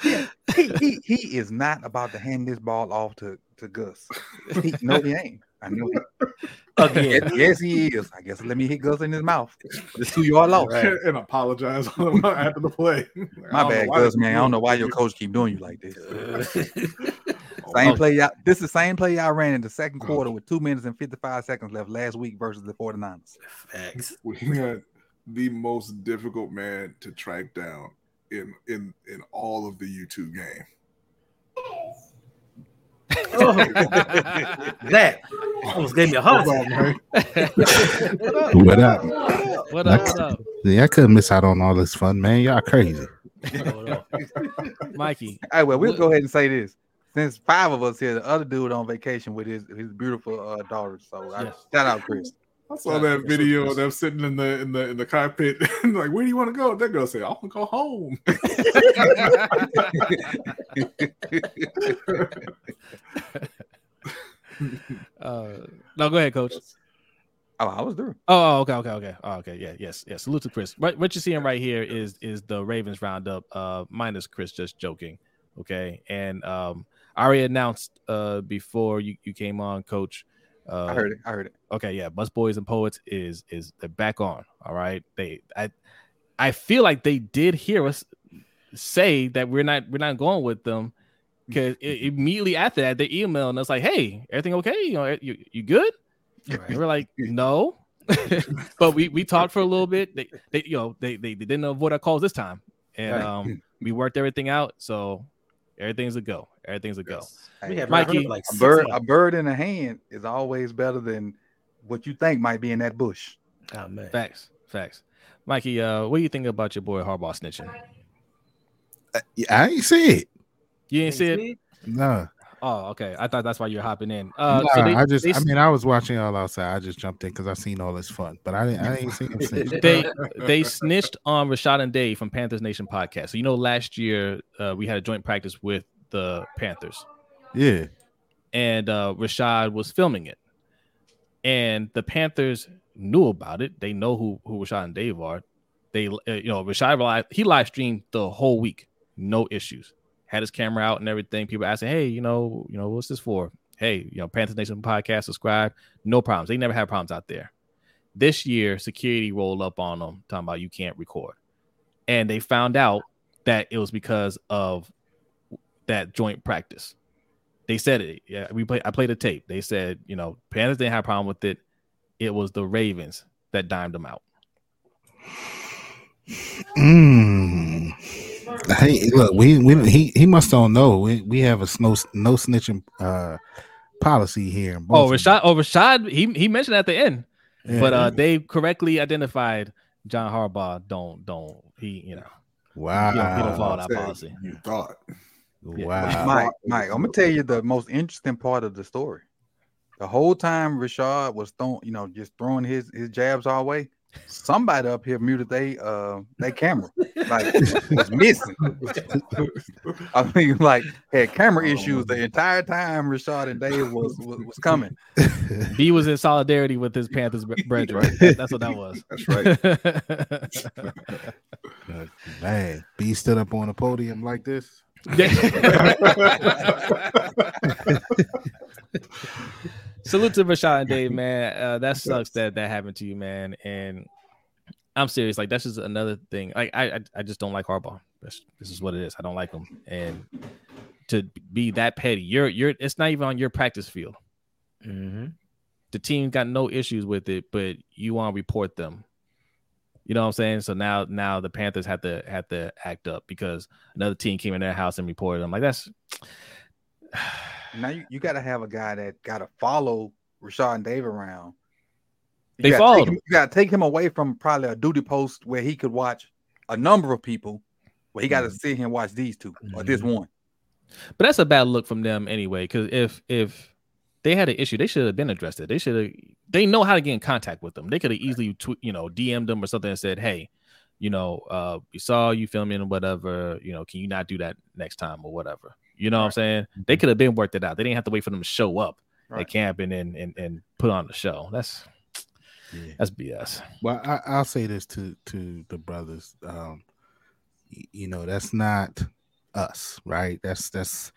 is. He, he he is not about to hand this ball off to to Gus. He, no, he ain't. I know. He, Again. yes, yes, he is. I guess let me hit Gus in his mouth. It's two yard loss. Right. and apologize after the play. I My bad, Gus, man. I do don't know why your coach keep doing you like this. Oh, Same Oh. play y'all. This is the same play y'all ran in the second oh. quarter with two minutes and 55 seconds left last week versus the 49ers. Facts. we had the most difficult man to track down in in in all of the YouTube game. Oh, that almost gave me a heart attack. What up? what up? What up, Yeah, I couldn't miss out on all this fun, man. Y'all crazy. Mikey? All right, well, we'll What- go ahead and say this. Since five of us here, the other dude on vacation with his his beautiful uh, daughter. So I, shout out, Chris. I saw that video of them sitting in the in the in the cockpit, like, where do you want to go? That girl said, I want to go home. Uh, no, go ahead, coach. Oh, I was through. Oh, okay, okay, okay, oh, okay. Yeah, yes, yes. Salute to Chris. What, what you're seeing right here is is the Ravens roundup, uh, minus Chris just joking. Okay, and um, I already announced uh before you, you came on, Coach. Uh, I heard it. I heard it. okay, yeah, Busboys and Poets is is they're back on. All right, they I I feel like they did hear us say that we're not we're not going with them because immediately after that they emailed us like, hey, everything okay? You know, you you good? And we're like, no. but we we talked for a little bit. They they you know they they, they didn't avoid our calls this time, and Right. um we worked everything out. So everything's a go. Everything's a go. We Hey, Mikey, like a bird, a bird in the hand is always better than what you think might be in that bush. Oh, man. Facts, facts. Mikey, uh, what do you think about your boy Harbaugh snitching? Yeah, I ain't see it. You didn't see it? No, Oh, okay. I thought that's why you're hopping in. Uh, Nah, so they, I just, they, I mean, I was watching all outside. I just jumped in because I seen all this fun, but I didn't, I didn't see him. they they snitched on Rashad and Dave from Panthers Nation podcast. So you know, last year uh, we had a joint practice with the Panthers, yeah, and uh, Rashad was filming it, and the Panthers knew about it. They know who who Rashad and Dave are. They, uh, you know, Rashad he live streamed the whole week, no issues. Had his camera out and everything. People asking, hey, you know, you know, what's this for? Hey, you know, Panthers Nation podcast, subscribe. No problems. They never had problems out there. This year, security rolled up on them, talking about you can't record, and they found out that it was because of that joint practice. They said it. Yeah, we play. I played a tape. They said, you know, Panthers didn't have a problem with it. It was the Ravens that dimed them out. Mm. Hey, look, we, we he he must don't know. We we have a no no snitching uh policy here. in Oh, Baltimore. Rashad. Oh, Rashad. He he mentioned at the end, Yeah. but uh, they correctly identified John Harbaugh. Don't don't he? You know, wow, he don't, he don't follow that policy. You thought. wow. Mike, Mike, I'm gonna tell you the most interesting part of the story. The whole time Rashad was throwing, you know, just throwing his his jabs our way. Somebody up here muted they uh their camera, like was missing. I mean, like had camera issues the entire time Rashad and Dave was was, was coming. B was in solidarity with his Panthers bre- brethren. That- That's what that was. That's right. Man, B stood up on the podium like this. Salute to Rashad and Dave, man. Uh, that sucks that that happened to you, man. And I'm serious. Like that's just another thing. Like I, I, I just don't like Harbaugh. That's, this is what it is. I don't like him. And to be that petty, you're, you're. It's not even on your practice field. Mhm. The team got no issues with it, but you want to report them. You know what I'm saying? So now, now the Panthers have to have to act up because another team came in their house and reported them. Like that's Now you, you got to have a guy that got to follow Rashad and Dave around. You They followed him. You got to take him away from probably a duty post where he could watch a number of people. Where he got to sit here and watch these 2 or this one. But that's a bad look from them anyway. Because if if they had an issue, they should have been addressed it. They should have. They know how to get in contact with them. They could have easily, tw- you know, DM'd them or something and said, "Hey, you know, uh, we saw you filming or whatever. You know, can you not do that next time or whatever?" You know what I'm saying? They could have been worked it out. They didn't have to wait for them to show up at Right. camp and and and, and put on the show. That's Yeah. that's BS. Well, I, I'll say this to to the brothers. Um, you know, that's not us, right? That's that's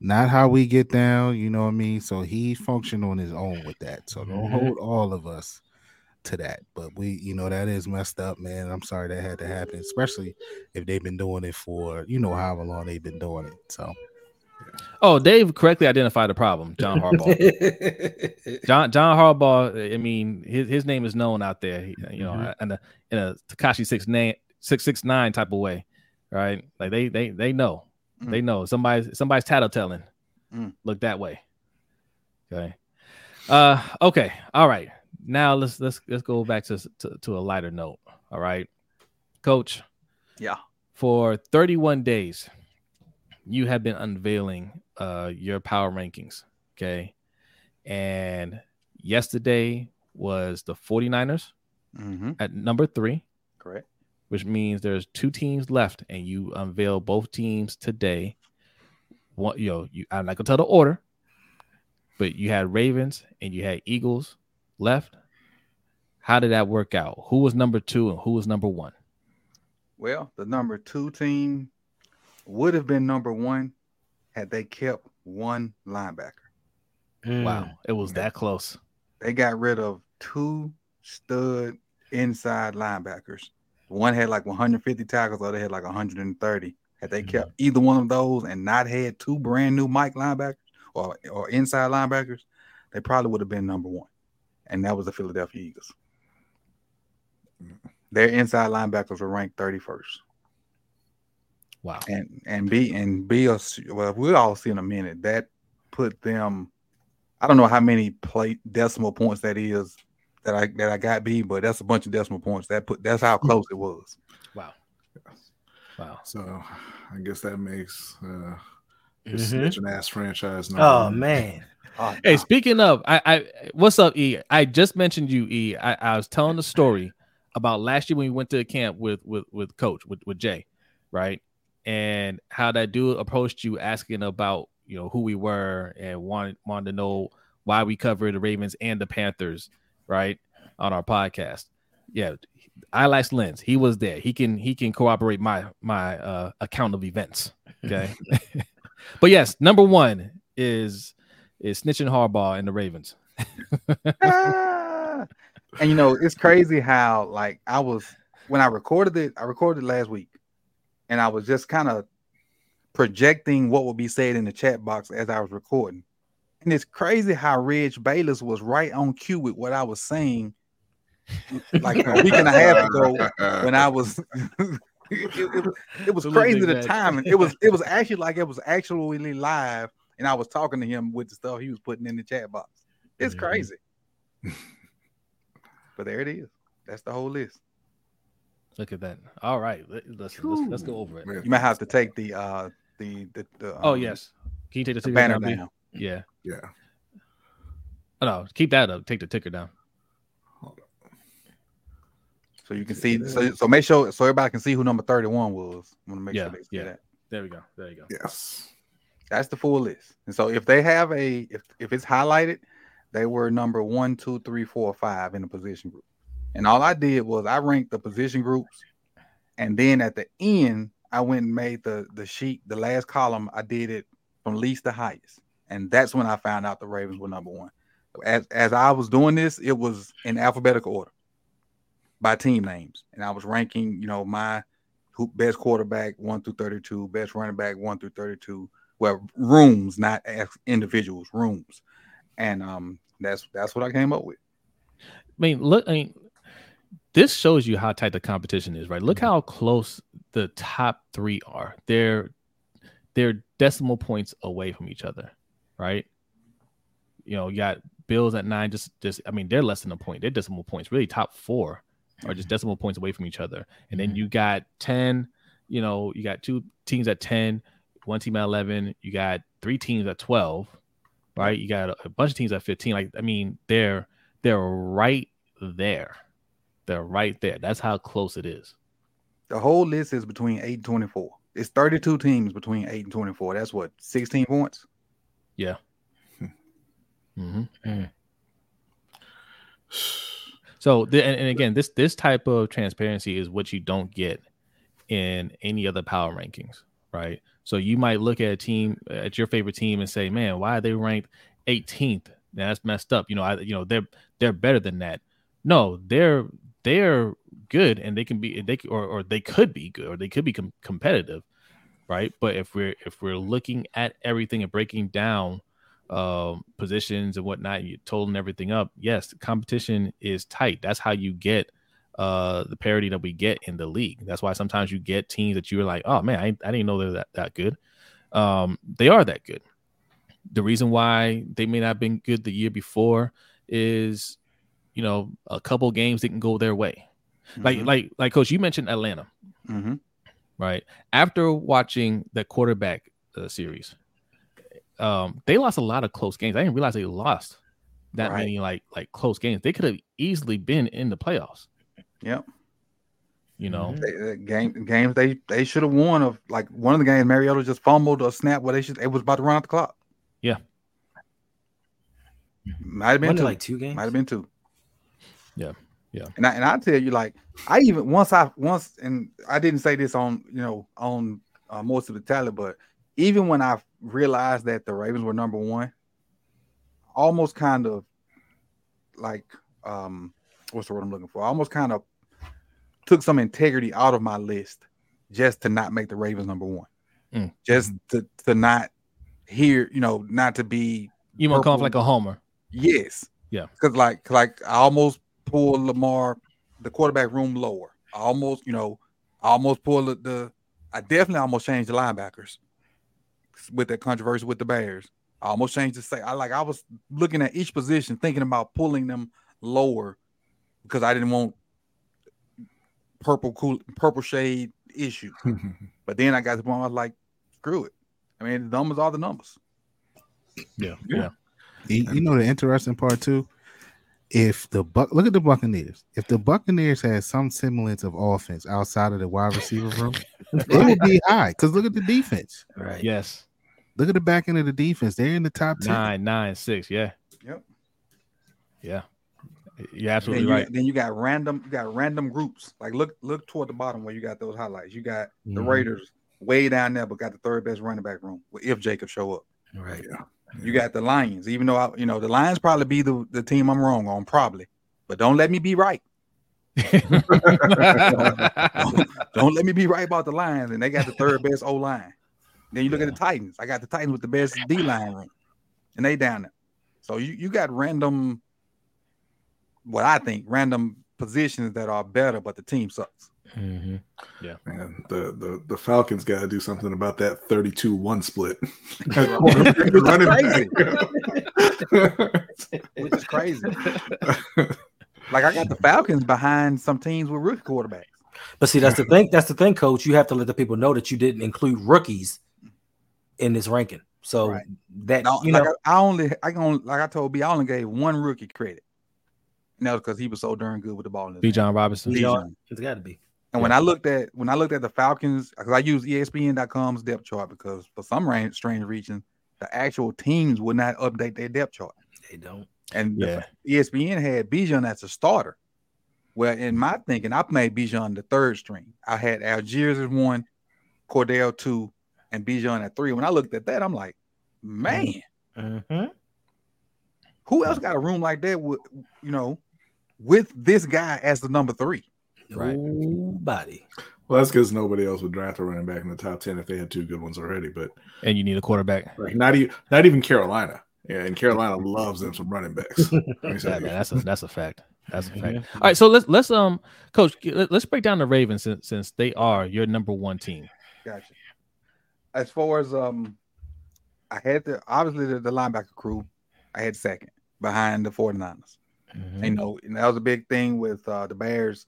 not how we get down. You know what I mean? So he functioned on his own with that. So don't Mhm. hold all of us to that. But we, you know, that is messed up, man. I'm sorry that had to happen, especially if they've been doing it for you know however long they've been doing it. So Oh, Dave correctly identified the problem. John Harbaugh. John John Harbaugh. I mean, his, his name is known out there. You know, Mhm. in a in a Tekashi six nine six six nine type of way, right? Like they they they know, Mm. they know somebody's somebody's tattletelling. Mm. Look that way. Okay. Uh. Okay. All right. Now let's let's let's go back to to, to a lighter note. All right, Coach. Yeah. For 31 days, you have been unveiling uh your power rankings. Okay. And yesterday was the 49ers Mm-hmm. at number three, Correct. which means there's two teams left, and you unveil both teams today. One, you know, you, I'm not gonna tell the order, but you had Ravens and you had Eagles left. How did that work out? Who was number two and who was number one? Well, the number two team would have been number one had they kept one linebacker. Mm. Wow, it was that close. They got rid of two stud inside linebackers. One had like 150 tackles, the other had like 130. Had they kept either one of those and not had two brand new Mike linebackers or, or inside linebackers, they probably would have been number one. And that was the Philadelphia Eagles. Their inside linebackers were ranked 31st. Wow. and and B and B us- well we'll all see in a minute that put them I don't know how many plate decimal points that is that I that I got B but that's a bunch of decimal points that put that's how close it was Wow. Wow. So I guess that makes uh Mhm. his snitching ass franchise. number Oh one. man. oh, Hey, no. speaking of, I, I, what's up, E? I just mentioned you, E. I, I was telling the story about last year when we went to the camp with with with Coach with with Jay, right? And how that dude approached you asking about you know who we were and wanted wanted to know why we covered the Ravens and the Panthers, right? on our podcast. Yeah, I eyelash lens. He was there. He can he can cooperate my my uh, account of events. Okay, but yes, number one is is snitching Harbaugh and the Ravens. Ah. and you know, it's crazy how like I was when I recorded it, I recorded it last week, and I was just kind of projecting what would be said in the chat box as I was recording. And it's crazy how Reg Bayless was right on cue with what I was saying like a week and a half ago when I was it, it, it was crazy the timing. It was it was actually like it was actually live, and I was talking to him with the stuff he was putting in the chat box. It's Mhm. crazy. but there it is. That's the whole list. Look at that. All right, let, let's, let's let's go over it. You might have to take the uh the the, the Oh um, yes, can you take the, the banner down? Down. Yeah. Yeah. Oh, no, keep that up. Take the ticker down. So you can see so, so make sure so everybody can see who number 31 was. I want to make Yeah, sure they see yeah. that. There we go. There you go. Yes. That's the full list. And so if they have a if if it's highlighted, they were number one, two, three, four, five in the position group. And all I did was I ranked the position groups, and then at the end, I went and made the the sheet, the last column, I did it from least to highest. And that's when I found out the Ravens were number one. As as I was doing this, it was in alphabetical order by team names. And I was ranking, you know, my best quarterback one through 32, best running back one through 32. Well, rooms, not individuals, rooms. And um that's that's what I came up with. I mean, look. I mean, this shows you how tight the competition is, right? Look mm-hmm. how close the top three are. They're they're decimal points away from each other, right? You know, you got Bills at nine. Just just I mean, they're less than a point. They're decimal points. Really, top four are just mm-hmm. decimal points away from each other. And then mm-hmm. you got ten. You know, you got two teams at ten, one team at eleven. You got three teams at twelve, right? You got a, a bunch of teams at fifteen. Like I mean, they're they're right there. They're right there. That's how close it is. The whole list is between 8 and 24. It's 32 teams between 8 and 24. That's what 16 points. Mm-hmm. So, the, and, and again, this this type of transparency is what you don't get in any other power rankings, right? So you might look at a team, at your favorite team, and say, "Man, why are they ranked 18th? Now, that's messed up." You know, I, you know, they're they're better than that. No, they're they're good, and they can be they or or they could be good, or they could be com- competitive, right? But if we're if we're looking at everything and breaking down um, positions and whatnot, you're totaling everything up. Yes, competition is tight. That's how you get uh, the parity that we get in the league. That's why sometimes you get teams that you're like, oh man, I, I didn't know they're that, that good. Um, they are that good. The reason why they may not have been good the year before is, you know, a couple games didn't go their way. Like, Mhm. like, like, coach, you mentioned Atlanta Mhm. right? After watching the quarterback uh, series, um, they lost a lot of close games. I didn't realize they lost that Right. many like like close games. They could have easily been in the playoffs. Yep. You know. They, the game games they they should have won of like one of the games Mariota just fumbled a snap where they should it was about to run out the clock. Yeah. Might have been two. like two games? Might have been two. Yeah, yeah. And I and I tell you, like I even once I once and I didn't say this on you know on uh, most of the talent, but even when I realized that the Ravens were number one, almost kind of like um what's the word I'm looking for? I almost kind of took some integrity out of my list just to not make the Ravens number one. Mm. Just to to not hear, you know, not to be you want to come off like a homer. Yes. Yeah. Because like like I almost pulled Lamar the quarterback room lower. I almost, you know, I almost pulled the, the I definitely almost changed the linebackers with that controversy with the Bears. I almost changed the say I like I was looking at each position thinking about pulling them lower because I didn't want purple cool purple shade issue. But then I got to the point where I was like, screw it. I mean, the numbers are the numbers. Yeah, yeah. You, you know the interesting part too. If the buck look at the Buccaneers, if the Buccaneers had some semblance of offense outside of the wide receiver room, it would be high. Because look at the defense. Right. Yes, Look at the back end of the defense. They're in the top ten. nine, nine, six. Yeah, Yep. yeah. You're Then you, right. then you got random, you got random groups. Like look, look toward the bottom where you got those highlights. You got the Mhm. Raiders way down there, but got the third best running back room. If Jacob show up, Right. Yeah. You got the Lions. Even though I, you know the Lions probably be the, the team I'm wrong on, probably. But don't let me be right. Don't let me be right about the Lions, and they got the third best O line. Then you look at the Titans. I got the Titans with the best D line room, and they down there. So you you got random, what I think random positions that are better, but the team sucks. Mhm. Man, the, the, the Falcons got to do something about that 32 1 split. Running Which is crazy. Like I got the Falcons behind some teams with rookie quarterbacks. But see, that's the thing. That's the thing, coach. You have to let the people know that you didn't include rookies in this ranking. So Right. that No, you like know, I, I only I can only like I told B, I only gave one rookie credit. And that was because he was so darn good with the ball. in Bijan Robinson. you Bijan. know, it's got to be. And when I looked at when I looked at the Falcons, because I use ESPN.com's depth chart because for some ra- strange reason, the actual teams would not update their depth chart. They don't. And Yeah. ESPN had Bijan as a starter. Well, in my thinking, I made Bijan the third string. I had Allgeier as one, Cordarrelle two, and Bijan at three. When I looked at that, I'm like, man, Mhm. who else got a room like that with you know with this guy as the number three? Right. Nobody. Well, that's because nobody else would draft a running back in the top 10 if they had two good ones already. But And you need a quarterback. like, not, even not even Carolina. Yeah, and Carolina loves them some running backs. Let me say Yeah, man, that's a that's a fact. That's a fact. All right, so let's let's um, coach, let- let's break down the Ravens since since they are your number one team. Gotcha. As far as um, I had the obviously the, the linebacker crew, I had second behind the 49ers. Mhm. You know, and that was a big thing with uh, the Bears.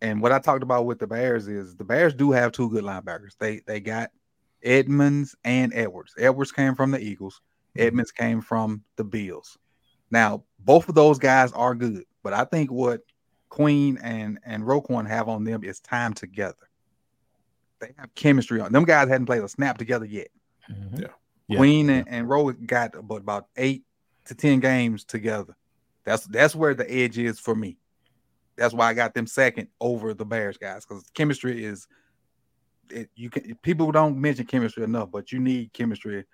And what I talked about with the Bears is the Bears do have two good linebackers. They they got Edmunds and Edwards. Edwards came from the Eagles. Edmunds came from the Bills. Now, both of those guys are good, but I think what Queen and and Roquan have on them is time together. They have chemistry on them. Guys hadn't played a snap together yet. Mhm. Yeah. Yeah, Queen and, and Rowe got about, about eight to ten games together. That's that's where the edge is for me. That's why I got them second over the Bears guys because chemistry is. It, you can people don't mention chemistry enough, but you need chemistry.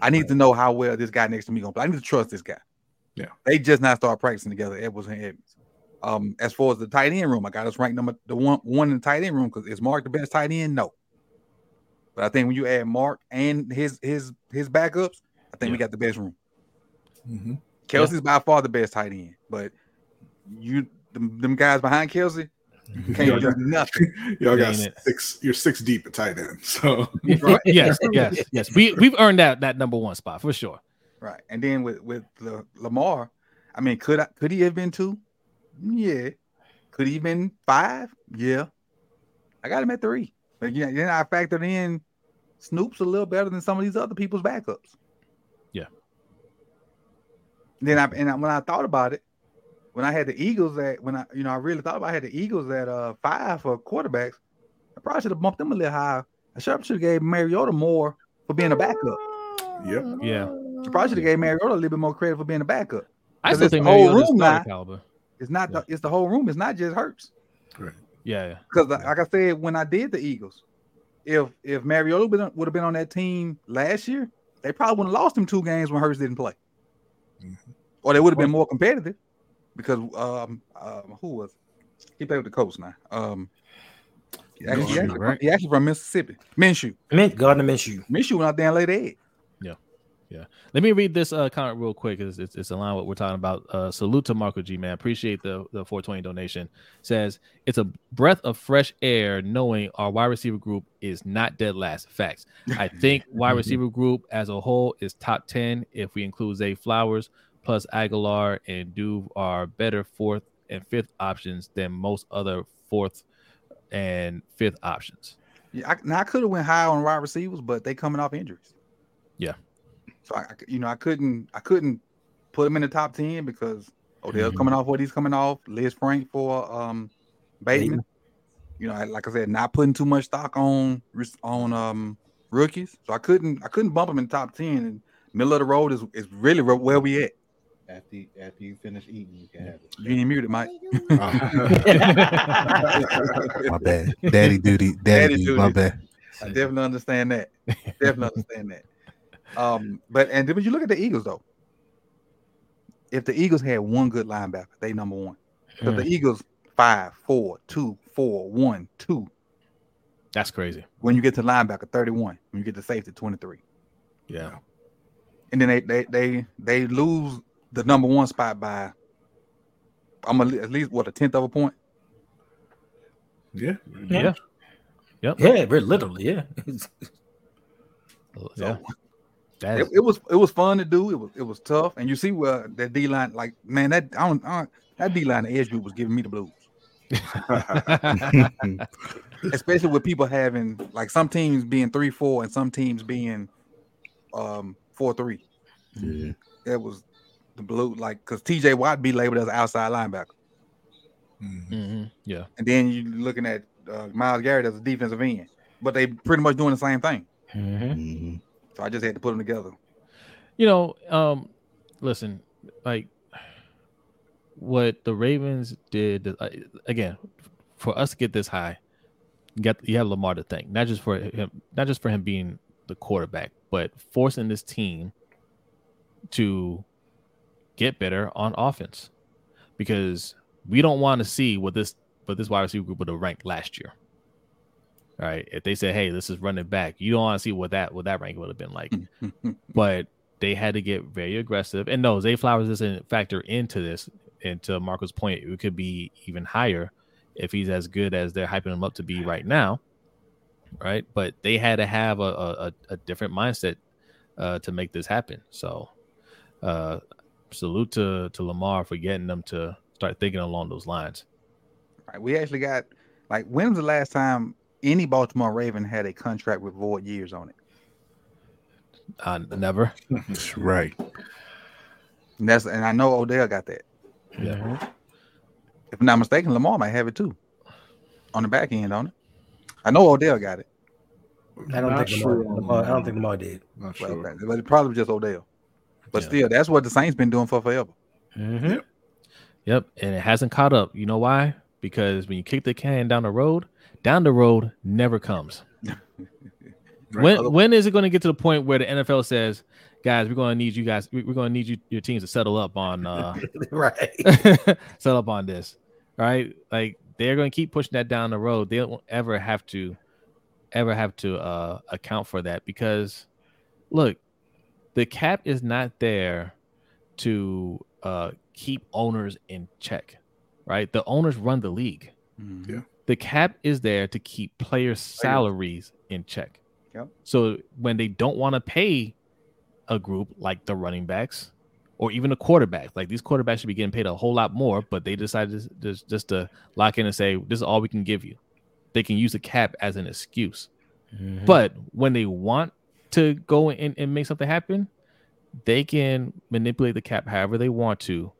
I need to know how well this guy next to me gonna play. I need to trust this guy. Yeah. they just not start practicing together. Edwards and Edmunds. Um, as far as the tight end room, I got us ranked number the one one in the tight end room because is Mark the best tight end? No. But I think when you add Mark and his his his backups, I think we got the best room. Mhm. Kelce's by far the best tight end, but you them, them guys behind Kelce can't do nothing. Y'all got Ain't it? six. You're six deep at tight end. So yes, yes, yes. We we've earned that that number one spot for sure. Right. And then with with the Lamar, I mean, could I could he have been two? Yeah. Could he have been five? Yeah. I got him at three. But yeah, then I factored in Snoop's a little better than some of these other people's backups. Yeah. Then I and I, when I thought about it, when I had the Eagles at when I you know I really thought about I had the Eagles at uh five for quarterbacks, I probably should have bumped them a little higher. I should have gave Mariota more for being a backup. yep. Yeah, I probably should have gave Mariota a little bit more credit for being a backup. I still it's think the whole room starter now. caliber. It's not Yeah. the, it's the whole room. It's not just Hurts. Yeah, yeah. Because like I said, when I did the Eagles, if if Mariota would have been on that team last year, they probably would have lost him two games when Hurts didn't play, Mhm. or they would have been more competitive. Because um, um who was he played with the Colts now? Um, he actually, he Minshew, actually, right? he actually from Mississippi. Minshew. Mint Gardner Minshew. Minshew went out there and laid yeah. egg. Let me read this uh, comment real quick. It's, it's, it's in line with what we're talking about. Uh, salute to Marco G, man. Appreciate the, the 420 donation. Says, it's a breath of fresh air knowing our wide receiver group is not dead last. Facts. I think wide receiver group as a whole is top 10 if we include Zay Flowers, plus Agholor and Duve are better fourth and fifth options than most other fourth and fifth options. Yeah, I, now I could have went high on wide receivers, but they coming off injuries. Yeah. So I, I c- you know, I couldn't, I couldn't put them in the top ten because Odell's Mhm. coming off what he's coming off. Lisfranc for um Bateman. You know, I, like I said, not putting too much stock on on um rookies. So I couldn't, I couldn't bump them in the top ten. And middle of the road is is really where- where we at. After you, after you finish eating, you can have it. You ain't muted, Mike. My bad. Daddy duty. Daddy, Daddy duty. My bad. I definitely understand that. Definitely understand that. Um, but and then when you look at the Eagles though, if the Eagles had one good linebacker, they number one. But the Eagles five, four, two, four, one, two. That's crazy. When you get to linebacker, 31. When you get to safety, 23. Yeah. And then they they they they lose the number one spot by I'm a, at least what a tenth of a point. Yeah. Yeah. Yep. Yeah, we're literally, yeah. Yeah. So That it, is, it was it was fun to do. It was it was tough, and you see where that D line, like man, that I don't, I don't that D line, the edge group was giving me the blues, especially with people having like some teams being three four and some teams being um four three. Yeah. It was the blue, like because T.J. Watt be labeled as an outside linebacker, Mhm. Mhm. Yeah. and then you're looking at uh, Myles Garrett as a defensive end, but they pretty much doing the same thing. Mhm. Mhm. So I just had to put them together. You know, um, listen, like what the Ravens did uh, again for us to get this high. You got you have Lamar to thank, not just for him, not just for him being the quarterback, but forcing this team to get better on offense because we don't want to see what this what this wide receiver group would have ranked last year. All right, if they said, "Hey, this is running back," you don't want to see what that what that rank would have been like but they had to get very aggressive. And no, Zay Flowers doesn't factor into this. And to Marco's point, it could be even higher if he's as good as they're hyping him up to be right now. Right. But they had to have a, a, a different mindset uh, to make this happen. So uh, salute to, to Lamar for getting them to start thinking along those lines. Right, we actually got like when was the last time any Baltimore Raven had a contract with void years on it? Uh, never. That's right. And that's and I know Odell got that. Yeah. If I'm not mistaken, Lamar might have it too. On the back end on it. I know Odell got it. I don't Not think sure Lamar, Lamar- I don't think Lamar did. Not Well, sure. okay, But it probably was just Odell. But Yeah. still, that's what the Saints been doing for forever. Mhm. Yep, and it hasn't caught up. You know why? Because when you kick the can down the road, down the road never comes. When when is it going to get to the point where the NFL says, "Guys, we're going to need you guys. we- We're going to need you your teams to settle up on uh right. settle up on this." Right? Like they're going to keep pushing that down the road. They don't ever have to ever have to uh account for that because look, the cap is not there to uh keep owners in check. Right? The owners run the league Yeah. the cap is there to keep players' salaries in check. Yep. So when they don't want to pay a group like the running backs or even the quarterback, like these quarterbacks should be getting paid a whole lot more, but they decided to, just, just to lock in and say, this is all we can give you. They can use the cap as an excuse. Mhm. But when they want to go and, and make something happen, they can manipulate the cap however they want to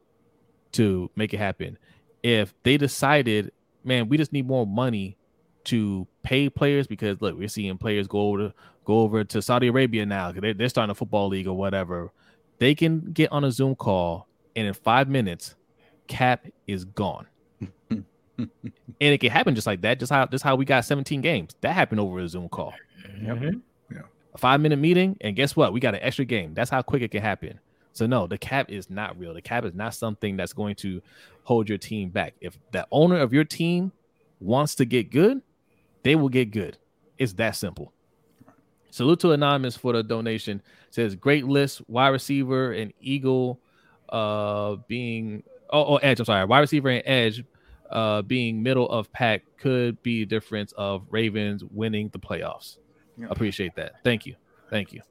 to make it happen. If they decided, man, we just need more money to pay players because look, we're seeing players go over to go over to Saudi Arabia now because they're, they're starting a football league or whatever. They can get on a Zoom call and in five minutes, cap is gone. and it can happen just like that. Just how just how we got 17 games. That happened over a Zoom call. Mhm. A five minute meeting, and guess what? We got an extra game. That's how quick it can happen. So no, the cap is not real. The cap is not something that's going to hold your team back. If the owner of your team wants to get good, they will get good. It's that simple. Salute to Anonymous for the donation. Says great list, wide receiver and Eagle uh being oh, oh edge. I'm sorry, wide receiver and edge uh being middle of pack could be difference of Ravens winning the playoffs. Yeah. Appreciate that. Thank you. Thank you.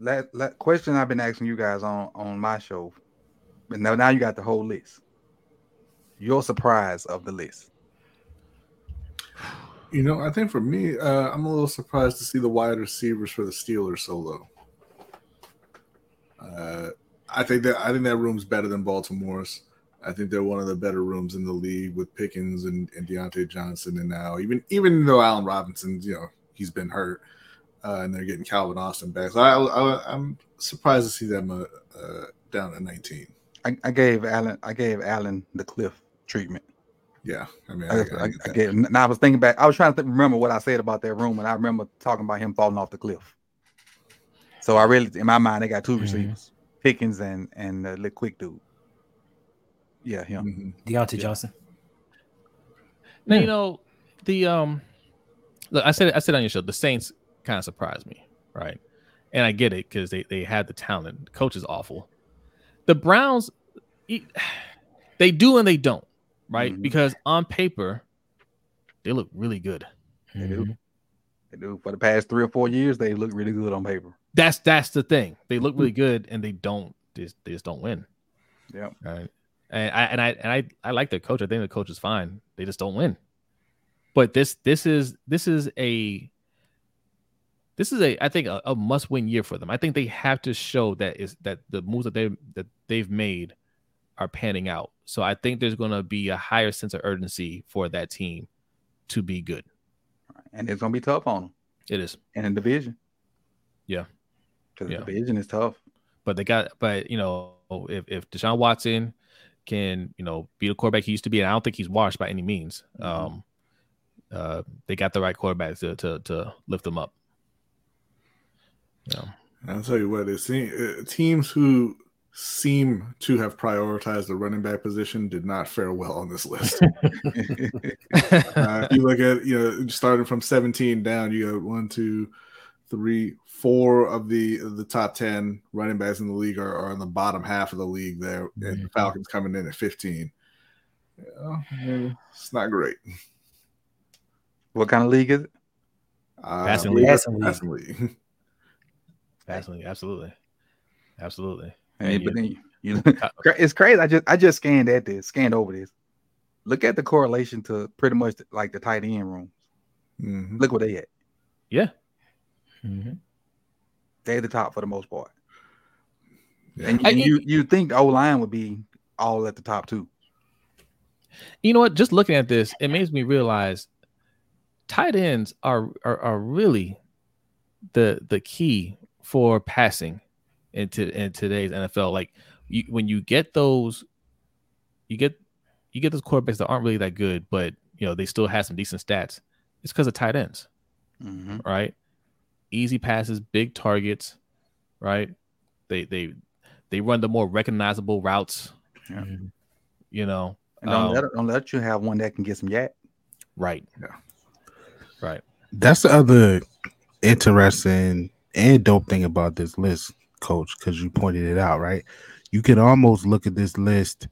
That, that question I've been asking you guys on on my show, but now now you got the whole list. Your surprise of the list. You know, I think for me, uh, I'm a little surprised to see the wide receivers for the Steelers so low. Uh, I think that I think that room's better than Baltimore's. I think they're one of the better rooms in the league with Pickens and, and Diontae Johnson, and now even even though Allen Robinson, you know, he's been hurt, uh, and they're getting Calvin Austin back. So I, I, I'm surprised to see them uh, uh, down at 19. I, I gave Allen I gave Allen the cliff treatment. Yeah, I mean, I, I, I, I, I gave, and I was thinking back. I was trying to th- remember what I said about that room, and I remember talking about him falling off the cliff. So I really, in my mind, they got 2 Mhm. receivers, Pickens and and the little quick dude. Yeah, him. Mhm. Diontae Johnson. Now, Hmm. you know, the um look, I said I said on your show, the Saints kind of surprised me, right? And I get it because they they had the talent. The coach is awful. The Browns, they do and they don't, right? Mhm. Because on paper, they look really good. They do. They do. For the past three or four years, they look really good on paper. That's that's the thing. They look really good and they don't they just, they just don't win. Yeah. Right. And I and I and I I like the coach. I think the coach is fine. They just don't win. But this this is this is a this is a I think a, a must win year for them. I think they have to show that is that the moves that they that they've made are panning out. So I think there's going to be a higher sense of urgency for that team to be good. And it's gonna be tough on them It is. And in division. Yeah. Because Yeah. the division is tough. but they got but you know if if Deshaun Watson can you know be the quarterback he used to be, and I don't think he's washed by any means. Mhm. Um, uh, they got the right quarterback to to to lift them up. Yeah, I'll tell you what, it seems, uh, teams who seem to have prioritized the running back position did not fare well on this list. uh, if you look at, you know, starting from 17 down, you got one, two, three, four of the the top 10 running backs in the league are, are in the bottom half of the league there, and the Falcons coming in at 15. Yeah, it's not great. what kind of league is it? Uh, Passing league. Passing league. passing league. absolutely, absolutely, absolutely. Hey, And but you- then you, cra- it's crazy. I just I just scanned at this, scanned over this. Look at the correlation to pretty much like the tight end room. Mhm. Look where they at. yeah, Mhm. They're the top for the most part. Yeah. And, I- you you think the O line would be all at the top too. you know what? Just looking at this, it makes me realize tight ends are are, are really the the key for passing into in today's NFL. Like you, when you get those, you get you get those quarterbacks that aren't really that good, but you know they still have some decent stats. It's because of tight ends, Mhm. right? Easy passes, big targets, right? They they they run the more recognizable routes. Yeah. You know, And don't, Um, let, don't let you have one that can get some YAC. right? Yeah. right. That's the other interesting and dope thing about this list, coach, because you pointed it out, right? You can almost look at this list,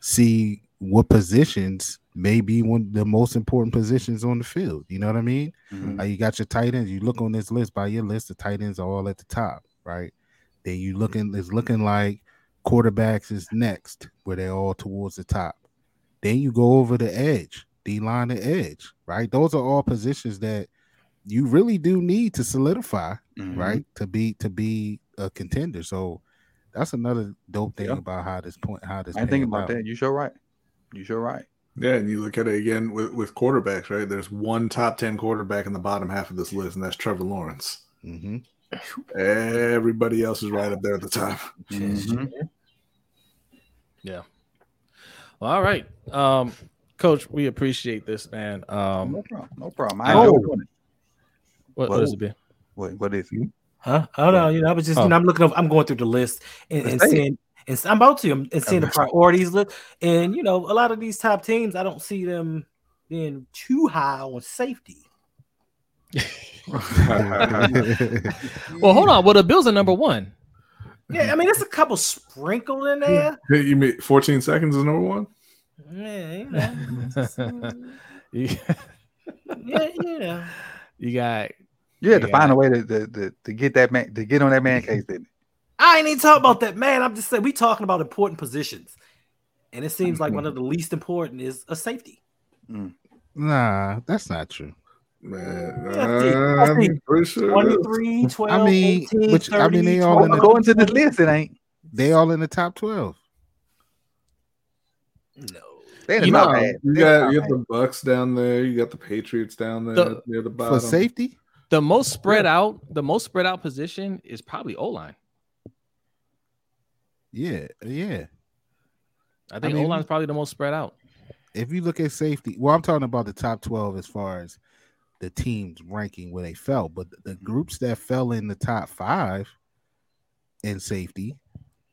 see what positions may be one of the most important positions on the field. You know what I mean? Mhm. Like you got your tight ends. You look on this list by your list, the tight ends are all at the top, right? Then you looking it's looking like quarterbacks is next, where they're all towards the top. Then you go over the edge, D line and edge, right? Those are all positions that you really do need to solidify, Mhm. right? To be to be a contender. So that's another dope thing Yeah. about how this point how this I think about out. that. You sure right. You sure right. Yeah, and you look at it again with, with quarterbacks, right? There's one top 10 quarterback in the bottom half of this list, and that's Trevor Lawrence. Mhm. Everybody else is right up there at the top. Mhm. Well, all right, um, Coach. We appreciate this, man. Um, No problem. No problem. I Oh. Enjoy it. what, what Whoa. has it been? What, what is you? Hmm? Huh? I don't know. You know, I was just, Oh. you know, I'm looking up, I'm going through the list and, and seeing, and I'm about to, and seeing the priorities list. And, you know, a lot of these top teams, I don't see them being too high on safety. Well, hold on. Well, the Bills are number one. Yeah, I mean, there's a couple sprinkled in there. Hey, you mean 14 seconds is number one? Yeah, you know. you, yeah, yeah. you got You had to find a way to, to, to, to get that man to get on that man case, didn't I ain't even talking about that, man. I'm just saying we talking about important positions. And it seems like one of the mm-hmm. least important is a safety. Mm. Nah, that's not true. Man, Yeah, I think- I I'm pretty sure. 23, 12, I mean, 18, which- I mean, they all he? in the- According to this list, it ain't. They all in the top 12. No. They You know, bad. You got you got the Bucks down there. You got the Patriots down there The- near the bottom For safety? The most spread out. The most spread out position is probably O line. Yeah, yeah. I think mean, O line's probably the most spread out. if you look at safety, well, I'm talking about the top 12 as far as the teams ranking where they fell, but the groups that fell in the top five in safety,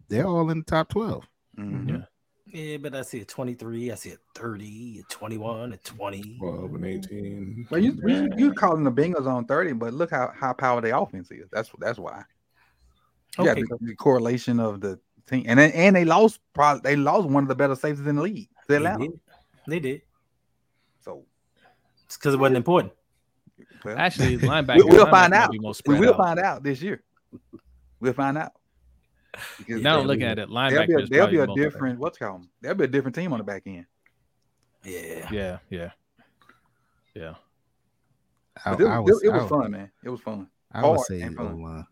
they're all in the top 12. Mhm. Yeah. Yeah, but I see a 23, I see a 30, a 21, a 20. 12 and mm-hmm. 18. Well, you, you you calling the Bengals on 30, but look how high power their offense is. That's that's why. Yeah, Okay. because the correlation of the team, and and they lost probably they lost one of the better safeties in the league. to They did. They did. So It's because it wasn't important. well, Actually, we- linebacker. we'll linebacker find out. We will out. find out this year. We'll find out. Because Now I'm looking be- at it. There'll Linebacker be a, is there'll be a different what's it called. There'll be a different team on the back end. Yeah. Yeah, yeah, yeah. I, But it, I it- was, I, fun, man. It was fun. I would hard say and O fun. line.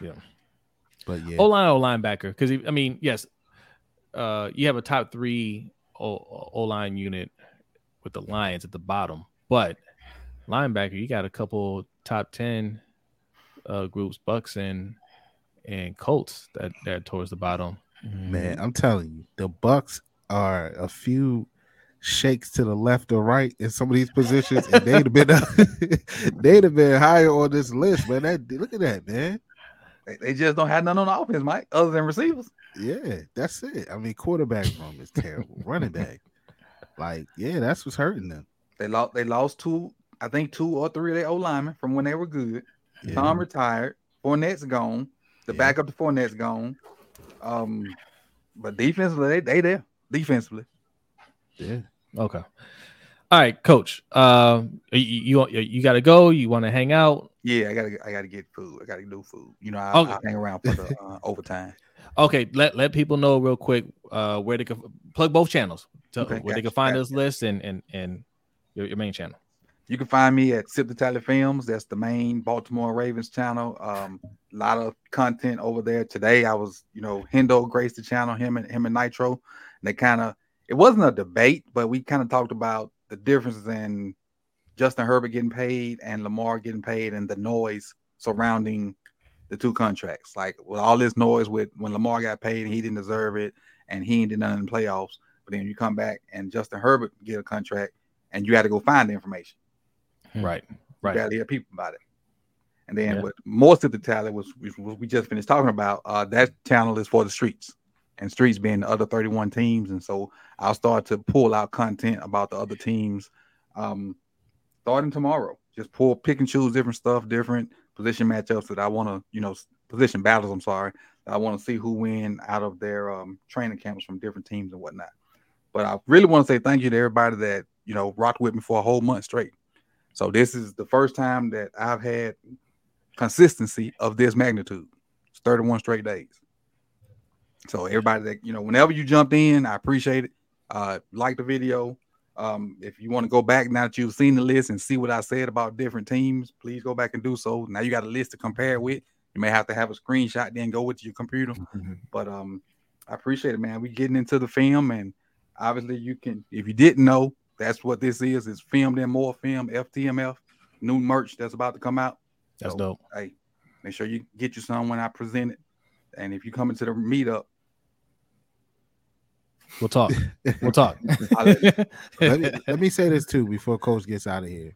Yeah. But yeah, O line or linebacker? Because I mean, yes, uh, you have a top three O line unit with the Lions at the bottom, but linebacker, you got a couple top ten uh, groups, Bucks and and Colts that that towards the bottom. man, I'm telling you, the Bucks are a few shakes to the left or right in some of these positions, and they'd have been they'd have been higher on this list, man. That look at that, man. They, they just don't have none on the offense, Mike, other than receivers. Yeah, that's it. I mean, quarterback room is terrible. Running back, like, yeah, that's what's hurting them. They lost. They lost two. I think two or three of their O linemen from when they were good. Yeah. Tom retired. Fournette's gone. The Yeah. backup to Fournette's gone. Um, but defensively, they they there. Defensively, yeah. Okay. All right, Coach. Uh, you you, you got to go. You want to hang out? yeah. I gotta I gotta get food. I gotta do food. You know, I, Okay. I hang around for the uh, overtime. Okay, let let people know real quick uh, where they can plug both channels, to, Okay, where they can find gotcha. this list and and and your, your main channel. You can find me at Sip2Tally Films. That's the main Baltimore Ravens channel. Um, a lot of content over there. Today, I was, you know, Hendo graced the channel, him and him and Nitro. And they kind of, it wasn't a debate, but we kind of talked about the differences in Justin Herbert getting paid and Lamar getting paid and the noise surrounding the two contracts. Like with all this noise with when Lamar got paid and he didn't deserve it and he ain't did nothing in the playoffs. But then you come back and Justin Herbert get a contract and you had to go find the information. Right, You right. barely hear people about it. And then Yeah. what most of the talent was, was was we just finished talking about, uh, that channel is for the streets and streets being the other 31 teams. And so I'll start to pull out content about the other teams um starting tomorrow. Just pull pick and choose different stuff, different position matchups that I want to, you know, position battles, I'm sorry. that I want to see who win out of their um training camps from different teams and whatnot. But I really want to say thank you to everybody that, you know, rocked with me for a whole month straight. So this is the first time that I've had consistency of this magnitude. It's 31 straight days. So everybody that you know, whenever you jumped in, I appreciate it. Uh, like the video. Um, if you want to go back now that you've seen the list and see what I said about different teams, please go back and do so. Now you got a list to compare with. You may have to have a screenshot, then go with your computer. But um, I appreciate it, man. We getting into the film, and obviously you can. If you didn't know, that's what this is. It's filmed in more film, FTMF, new merch that's about to come out. That's So, dope. Hey, make sure you get you some when I present it. And if you come into the meetup, We'll talk. We'll talk. I'll let you- let, me, let me say this too before Coach gets out of here.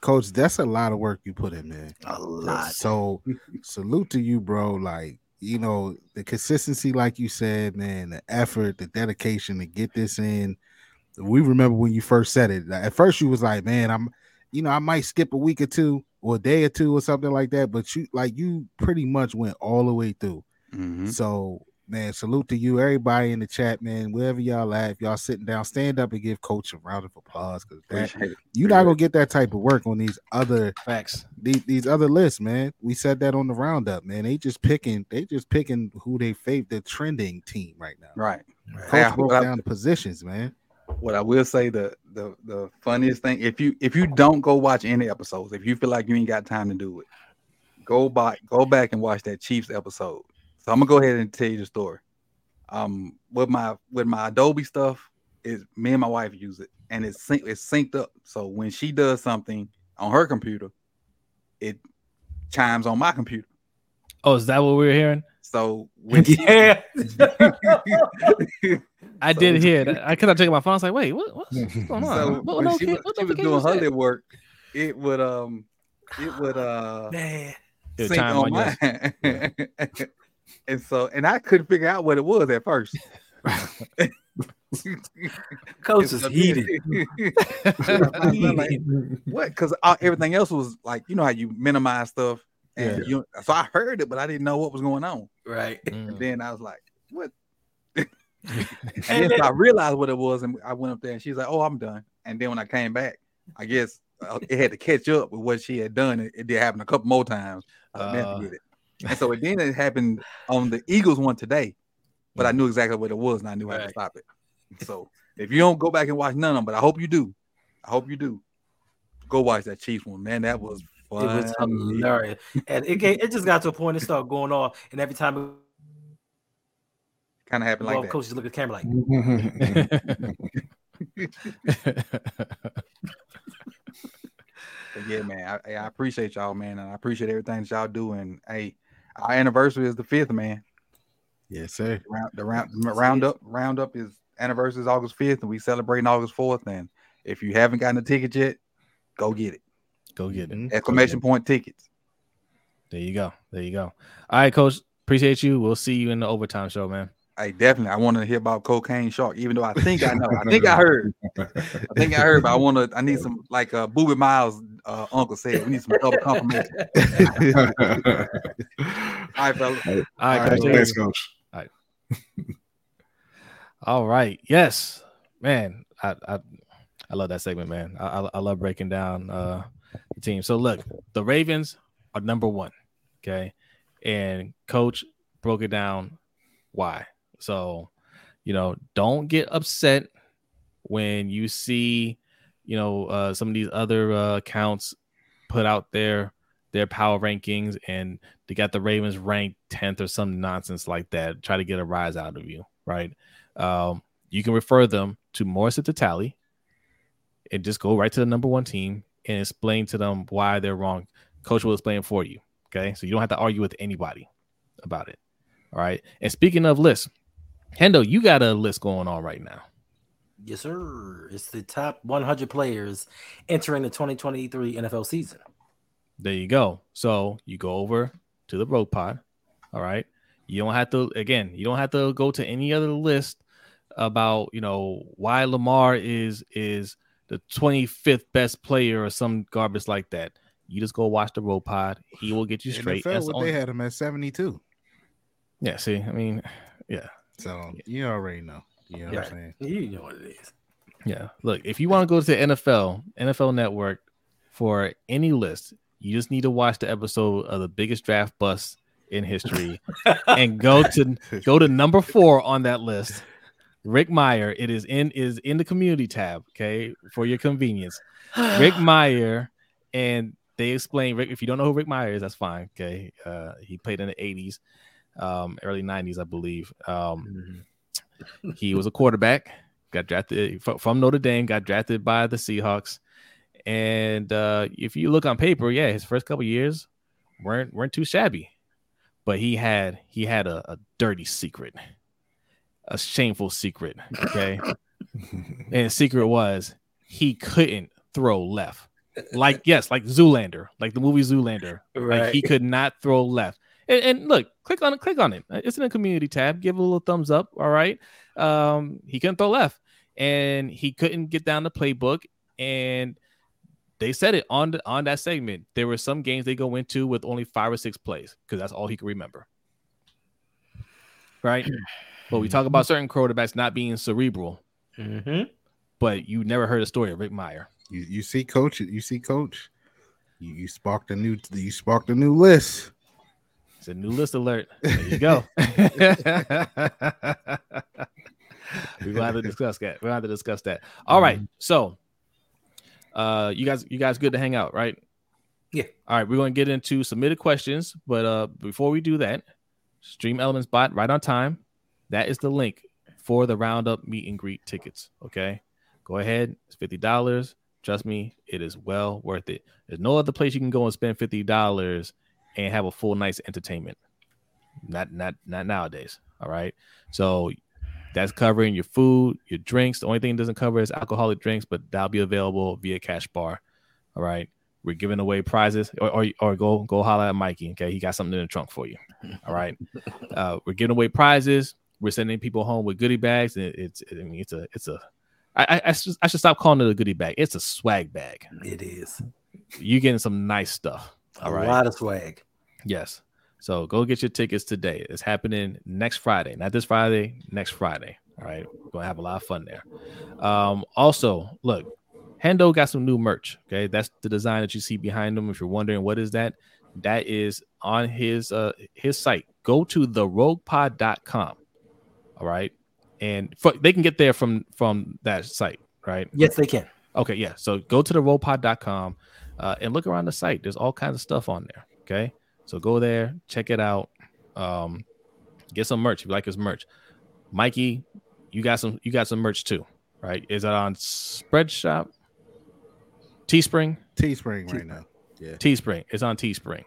Coach, that's a lot of work you put in, man. A lot. So salute to you, bro. Like, you know, the consistency, like you said, man, the effort, the dedication to get this in. We remember when you first said it. At first, you was like, man, I'm, you know, I might skip a week or two or a day or two or something like that. But you, like, you pretty much went all the way through. Mhm. So, man, salute to you, everybody in the chat, man. Wherever y'all at, if y'all sitting down, stand up and give Coach a round of applause because Appreciate you're not gonna get that type of work on these other Facts. these, these other lists, man. We said that on the roundup, man. They just picking, they just picking who they favor the trending team right now. Right. Coach Hey, I- broke what I- down the positions, man. What I will say the the the funniest thing if you if you don't go watch any episodes if you feel like you ain't got time to do it go back go back and watch that Chiefs episode so I'm gonna go ahead and tell you the story um with my with my Adobe stuff is me and my wife use it and it's sync, it's synced up so when she does something on her computer it chimes on my computer Oh, is that what we were hearing? So when yeah. I So- did hear that. I could have taken my phone. I was like, wait, what, what's going on? so What- when no, she, kid- was, what she was doing is her that? work, it would um it would uh Man. It would sync chime on on yours. mine. and so and I couldn't figure out what it was at first. Coach is so heated. Like, what? Because everything else was like, you know how you minimize stuff, and you. So I heard it, but I didn't know what was going on. right. And Mm. then I was like, what? And then I realized what it was, and I went up there, and she's like, "Oh, I'm done." And then when I came back, I guess uh, it had to catch up with what she had done. It, it did happen a couple more times. I was like, "Man, Uh. it. And so it, then it happened on the Eagles one today, but I knew exactly what it was, and I knew how to stop it. So if you don't go back and watch none of them, but I hope you do. I hope you do. Go watch that Chiefs one, man. That was fun. It was hilarious. And it, it just got to a point it started going off. And every time it Kind of happened like like that. coaches look at the camera like, But yeah, man, I, I appreciate y'all, man, and I appreciate everything that y'all do. And hey, our anniversary is the fifth, man. Yes, sir. Round the round roundup roundup is anniversary is August fifth, and we celebrating August fourth. And if you haven't gotten a ticket yet, go get it. Go get it. Mhm. Exclamation point tickets. There you go. There you go. All right, coach. Appreciate you. We'll see you in the overtime show, man. Hey, definitely. I want to hear about cocaine shark, even though I think I know. I think I heard. I think I heard, but I want to. I need some like uh, Boobie Miles' uh, uncle said. We need some double confirmation. All right, fella. All right, All right, coach. thanks, coach. All right. Yes, man. I I, I love that segment, man. I, I I love breaking down uh the team. So look, the Ravens are number one. Okay, and coach broke it down why. So you know, don't get upset when you see you know uh, some of these other uh, accounts put out their their power rankings and they got the Ravens ranked 10th or some nonsense like that. Try to get a rise out of you, right? Um, you can refer them to Morris at the tally and just go right to the number one team and explain to them why they're wrong. Coach will explain for you. Okay. So you don't have to argue with anybody about it. All right. And speaking of lists, Hendo, you got a list going on right now. yes, sir. It's the top 100 players entering the 2023 NFL season. There you go. So you go over to the Rogue Pod. All right. You don't have to again, you don't have to go to any other list about, you know, why Lamar is is the 25th best player or some garbage like that. You just go watch the Rogue Pod. He will get you straight. NFL, That's what on- they had him at 72. yeah, see, I mean, So you already know. You know what Yeah. I'm saying? You know what it is. yeah. Look, if you want to go to the NFL, NFL network for any list, you just need to watch the episode of the biggest draft bust in history and go to go to number four on that list. Rick Mirer. It is in is in the community tab. Okay, for your convenience. Rick Mirer, and they explain Rick. If you don't know who Rick Mirer is, that's fine. Okay, uh, he played in the '80s, um, early '90s, I believe. Um, he was a quarterback. Got drafted from Notre Dame. Got drafted by the Seahawks. And uh, if you look on paper, yeah, his first couple years weren't weren't too shabby, but he had he had a, a dirty secret, a shameful secret. Okay, and the secret was he couldn't throw left. Like yes, like Zoolander, like the movie Zoolander. Like Right. he could not throw left. And, and look, click on it, click on it. It's in the community tab. Give it a little thumbs up. All right. Um, he couldn't throw left, and he couldn't get down the playbook. And they said it on the, on that segment. There were some games they go into with only five or six plays because that's all he could remember. Right. but we talk about certain quarterbacks not being cerebral, Mm-hmm. but you never heard a story of Rick Mirer. You you see, coach. You see, coach. You, you sparked a new. You sparked a new list. It's a new list alert. There you go. We're gonna have to discuss that. We're gonna have to discuss that. All right. So uh you guys you guys good to hang out, right? Yeah. All right, we're gonna get into submitted questions, but uh before we do that, StreamElements bot right on time. That is the link for the roundup meet and greet tickets. Okay. Go ahead. It's fifty dollars. Trust me, it is well worth it. There's no other place you can go and spend fifty dollars and have a full night's entertainment. Not not not nowadays. All right. So that's covering your food, your drinks. The only thing it doesn't cover is alcoholic drinks, but that'll be available via cash bar. All right. We're giving away prizes, or, or, or go go holler at Mikey. Okay, he got something in the trunk for you. All right. Uh, we're giving away prizes. We're sending people home with goodie bags. And it's I mean it's a it's a I, I, I, should, I should stop calling it a goodie bag. It's a swag bag. It is. You're getting some nice stuff. All a right. lot of swag. Yes. So go get your tickets today. It's happening next Friday, not this Friday, next Friday. All right. We're gonna have a lot of fun there. Um, also, look, Hendo got some new merch. Okay, that's the design that you see behind them. If you're wondering what is that, that is on his uh his site. Go to theroguepod.com. All right. And for, they can get there from from that site, right? Yes, they can. Okay, yeah. So go to the roguepod.com uh, and look around the site. There's all kinds of stuff on there. Okay. So go there, check it out. Um, get some merch if you like his merch. Mikey, you got some you got some merch too, right? Is that on Spreadshop? Teespring? Teespring right now. Yeah. Teespring. It's on Teespring.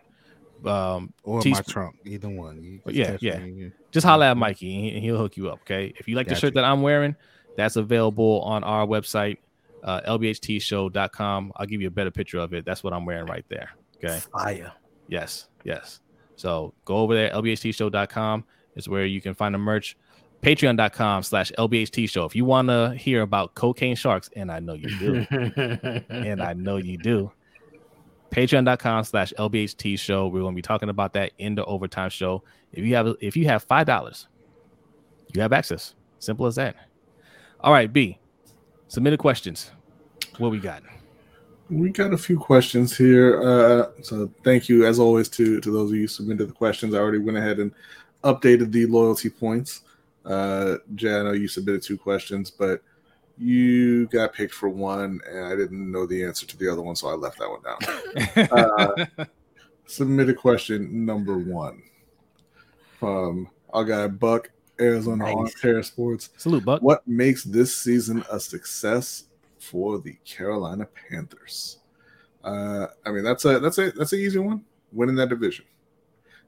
Um, Or my Teespring. trunk. Either one. Just yeah, yeah. me. just holla at Mikey and he- and he'll hook you up. Okay. If you like the shirt that I'm wearing, that's available on our website, uh, lbhtshow.com. I'll give you a better picture of it. That's what I'm wearing right there. Okay. Fire. Yes. Yes. So go over there, lbhtshow.com is where you can find the merch. Patreon.com slash LBHT show. If you want to hear about cocaine sharks, and I know you do, and I know you do. Patreon.com slash LBHT show. We're going to be talking about that in the overtime show. If you have if you have five dollars, you have access. Simple as that. All right, B. Submitted questions. What we got? We got a few questions here. Uh, so thank you, as always, to to those of you who submitted the questions. I already went ahead and updated the loyalty points. Uh, Jay, I know you submitted two questions, but you got picked for one, and I didn't know the answer to the other one, so I left that one down. Uh, submitted question number one from our guy Buck, Arizona Nice. Armchair Sports. Salute, Buck. What makes this season a success for the Carolina Panthers? Uh, I mean, that's a that's a that's an easy one. Winning that division.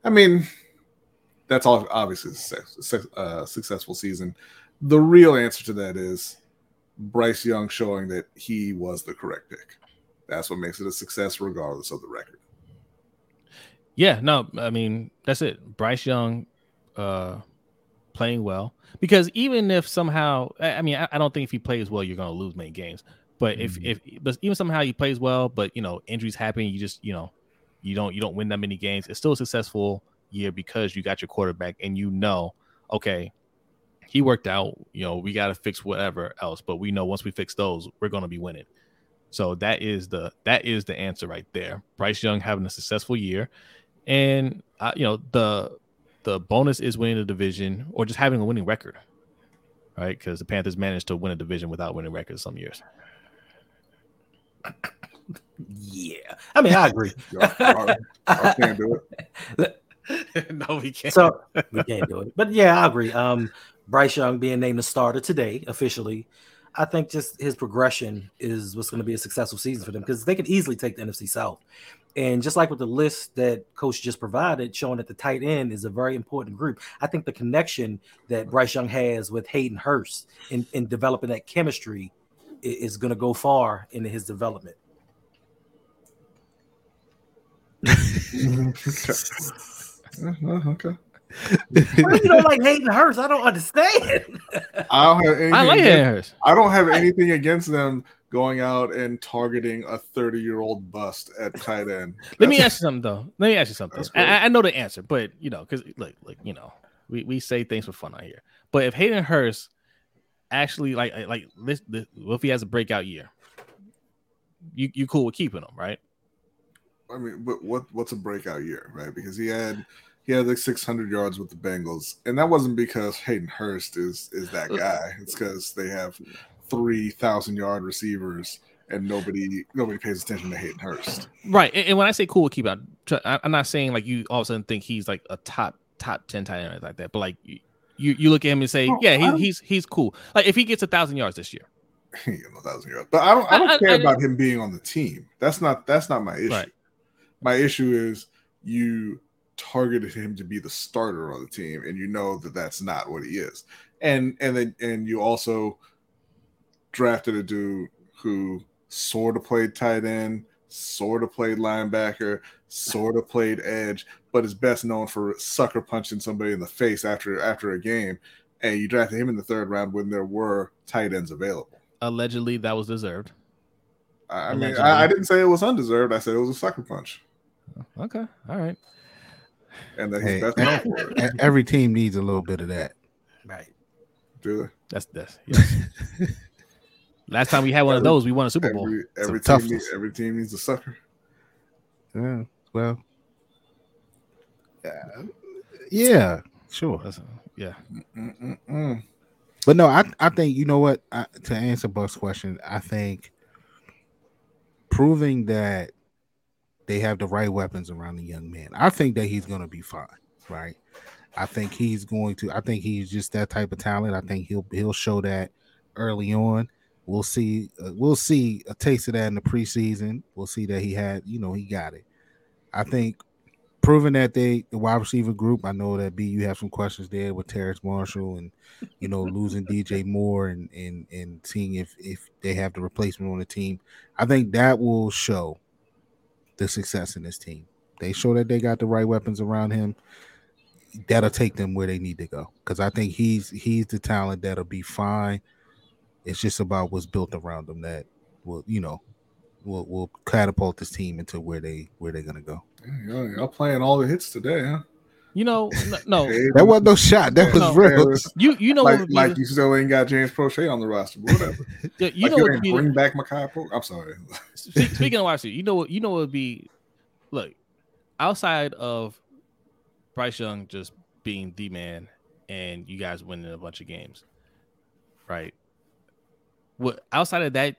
I mean, that's all obviously a success, success- uh, successful season. The real answer to that is Bryce Young showing that he was the correct pick. That's what makes it a success, regardless of the record. Yeah, no, I mean that's it. Bryce Young, uh, playing well because even if somehow, I mean, I, I don't think if he plays well, you're gonna lose many games. But if if but even somehow he plays well, but you know injuries happen, you just you know you don't you don't win that many games. It's still a successful year because you got your quarterback and you know, okay, he worked out. You know, we got to fix whatever else, but we know once we fix those, we're gonna be winning. So that is the that is the answer right there. Bryce Young having a successful year, and uh, you know the the bonus is winning the division or just having a winning record, right? Because the Panthers managed to win a division without winning records some years. Yeah. I mean, I agree. I, I can't do it. no, we can't. So we can't do it. But yeah, I agree. Um, Bryce Young being named the starter today officially, I think just his progression is what's going to be a successful season for them because they could easily take the NFC South. And just like with the list that coach just provided, showing that the tight end is a very important group. I think the connection that Bryce Young has with Hayden Hurst in, in developing that chemistry i- is going to go far in his development. Okay. Why you don't like Hayden Hurst? I don't understand. I don't have anything. I like against- Hayden Hurst. I don't have anything against them going out and targeting a 30 year old bust at tight end. Let me ask you something though. Let me ask you something. I. I- know the answer, but you know, because like, look, you know, we, we say things for fun out here. But if Hayden Hurst actually like like this, this if he has a breakout year? You you cool with keeping him, right? I mean, but what what's a breakout year, right? Because he had he had like 600 yards with the Bengals, and that wasn't because Hayden Hurst is is that guy. It's because they have 3,000 yard receivers, and nobody nobody pays attention to Hayden Hurst. Right. And, and when I say cool with keep out, I- I'm not saying like you all of a sudden think he's like a top top 10 tight end like that. But like you you, you look at him and say, Oh, yeah, he, he's he's cool. Like if he gets a thousand yards this year, He ain't getting a thousand yards, but I don't I don't I- I- care I- about him being on the team. That's not that's not my issue. Right. My issue is you targeted him to be the starter on the team, and you know that that's not what he is. And and then and you also drafted a dude who sort of played tight end, sort of played linebacker, sort of played edge, but is best known for sucker punching somebody in the face after after a game. And you drafted him in the third round when there were tight ends available. Allegedly, that was deserved. I I mean, I, I didn't say it was undeserved. I said it was a sucker punch, Okay, all right. and that he's Hey, best known for it. every team needs a little bit of that. Right. Do they? That's that's. yes. Last time we had one of those, we won a Super Bowl. Every, every team, needs, every team needs a sucker. Yeah, well, uh, yeah, sure. That's- yeah, Mm-mm-mm. But no, I I think you know what I, to answer Buck's question, I think proving that they have the right weapons around the young man. I think that he's going to be fine, right? I think he's going to. I think he's just that type of talent. I think he'll he'll show that early on. We'll see. Uh, we'll see a taste of that in the preseason. We'll see that he had. You know, he got it. I think proving that they the wide receiver group. I know that B you have some questions there with Terrace Marshall and you know losing DJ Moore and and and seeing if if they have the replacement on the team. I think that will show the success in this team. They show that they got the right weapons around him. That'll take them where they need to go. Because I think he's he's the talent that'll be fine. It's just about what's built around them that will you know will will catapult this team into where they where they're gonna go. Y'all, y'all playing all the hits today, huh? you know, n- no, That wasn't no shot. That was No. real. Harris, you you know like, would like the- you still ain't got James Proche on the roster, but whatever. you like know you what would ain't be bring back Makai Polk. I'm sorry. Speaking of wide receiver, you know what? You know what would be? Look, outside of Bryce Young just being the man and you guys winning a bunch of games, right? What outside of that,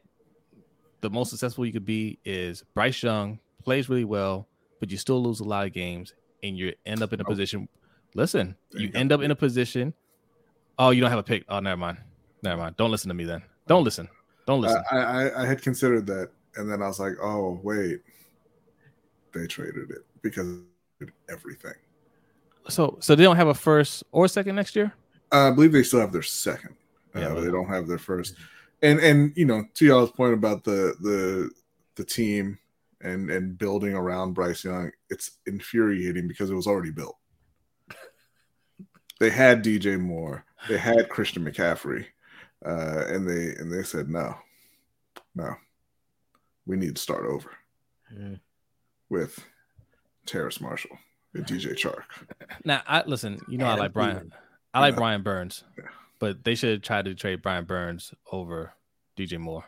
the most successful you could be is Bryce Young plays really well, but you still lose a lot of games, and you end up in a Oh. position. Listen, There you you end up in a position. Oh, you don't have a pick. Oh, never mind. Never mind. Don't listen to me then. Don't listen. Don't listen. I, I I had considered that, and then I was like, oh wait, they traded it because of everything. So so they don't have a first or second next year? Uh, I believe they still have their second. Uh, Yeah, but but- they don't have their first. And and you know, to y'all's point about the the the team and and building around Bryce Young, it's infuriating because it was already built. They had DJ Moore, they had Christian McCaffrey, uh, and they and they said no, no, we need to start over Mm. with Terrace Marshall and DJ Chark. Now I listen, you know I like Brian. I like Yeah. Brian Burns, Yeah. But they should try to trade Brian Burns over DJ Moore.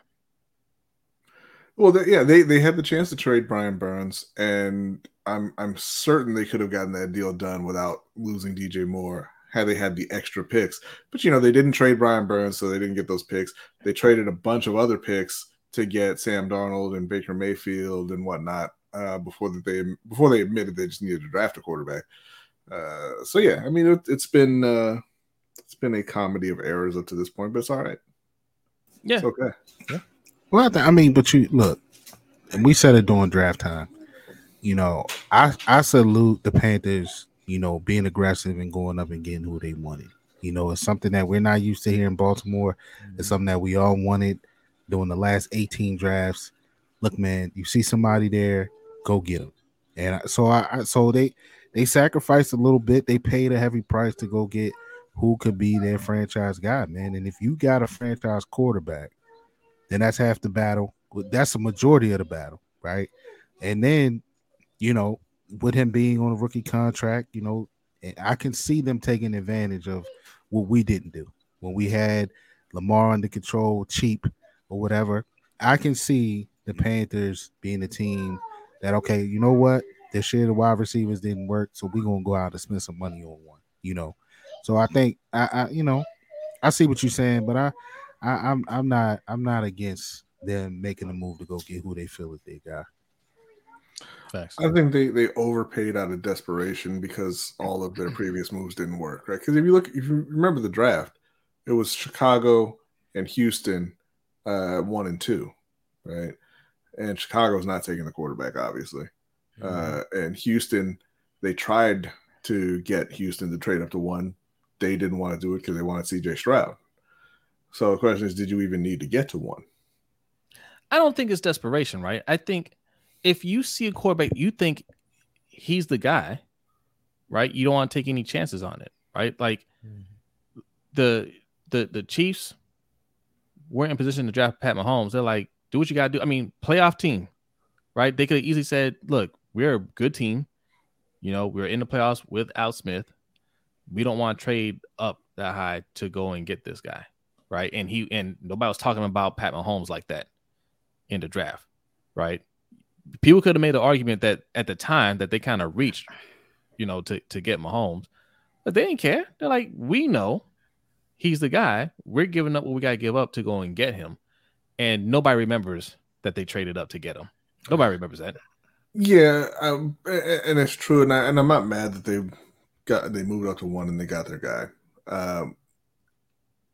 Well, they, yeah, they they had the chance to trade Brian Burns, and I'm I'm certain they could have gotten that deal done without losing DJ Moore had they had the extra picks. But you know, they didn't trade Brian Burns, so they didn't get those picks. They traded a bunch of other picks to get Sam Darnold and Baker Mayfield and whatnot uh, before that they before they admitted they just needed to draft a quarterback. Uh, so yeah, I mean, it, it's been uh, it's been a comedy of errors up to this point, but it's all right. Yeah. It's okay. Well, I, th- I mean, but you look, and we said it during draft time. You know, I I salute the Panthers. You know, being aggressive and going up and getting who they wanted. You know, it's something that we're not used to here in Baltimore. It's something that we all wanted during the last 18 drafts. Look, man, you see somebody there, go get them. And so I, I so they they sacrificed a little bit. They paid a heavy price to go get who could be their franchise guy, man. And if you got a franchise quarterback then that's half the battle. That's a majority of the battle, right? And then, you know, with him being on a rookie contract, you know, I can see them taking advantage of what we didn't do when we had Lamar under control, cheap or whatever. I can see the Panthers being the team that okay, you know what? This year the wide receivers didn't work, so we're gonna go out and spend some money on one, you know. So I think I, I you know, I see what you're saying, but I I, I'm I'm not I'm not against them making a move to go get who they feel is their guy. Facts. I think they they overpaid out of desperation because all of their previous moves didn't work, right? Because if you look, if you remember the draft, it was Chicago and Houston, uh, one and two, right? And Chicago's not taking the quarterback, obviously, uh, and Houston they tried to get Houston to trade up to one. They didn't want to do it because they wanted CJ Stroud. So the question is, did you even need to get to one? I don't think it's desperation, right? I think if you see a quarterback, you think he's the guy, right? You don't want to take any chances on it, right? Like mm-hmm. the the the Chiefs weren't in position to draft Pat Mahomes. They're like, do what you gotta do. I mean, playoff team, right? They could have easily said, look, we're a good team. You know, we're in the playoffs with Al Smith. We don't want to trade up that high to go and get this guy, right? And he and nobody was talking about Pat Mahomes like that in the draft, right? People could have made an argument that at the time that they kind of reached, you know, to to get Mahomes, but they didn't care. They're like, we know he's the guy. We're giving up what we got to give up to go and get him, and nobody remembers that they traded up to get him. Nobody remembers that. Yeah, um, and it's true, and, I, and I'm not mad that they got they moved up to one and they got their guy. Um,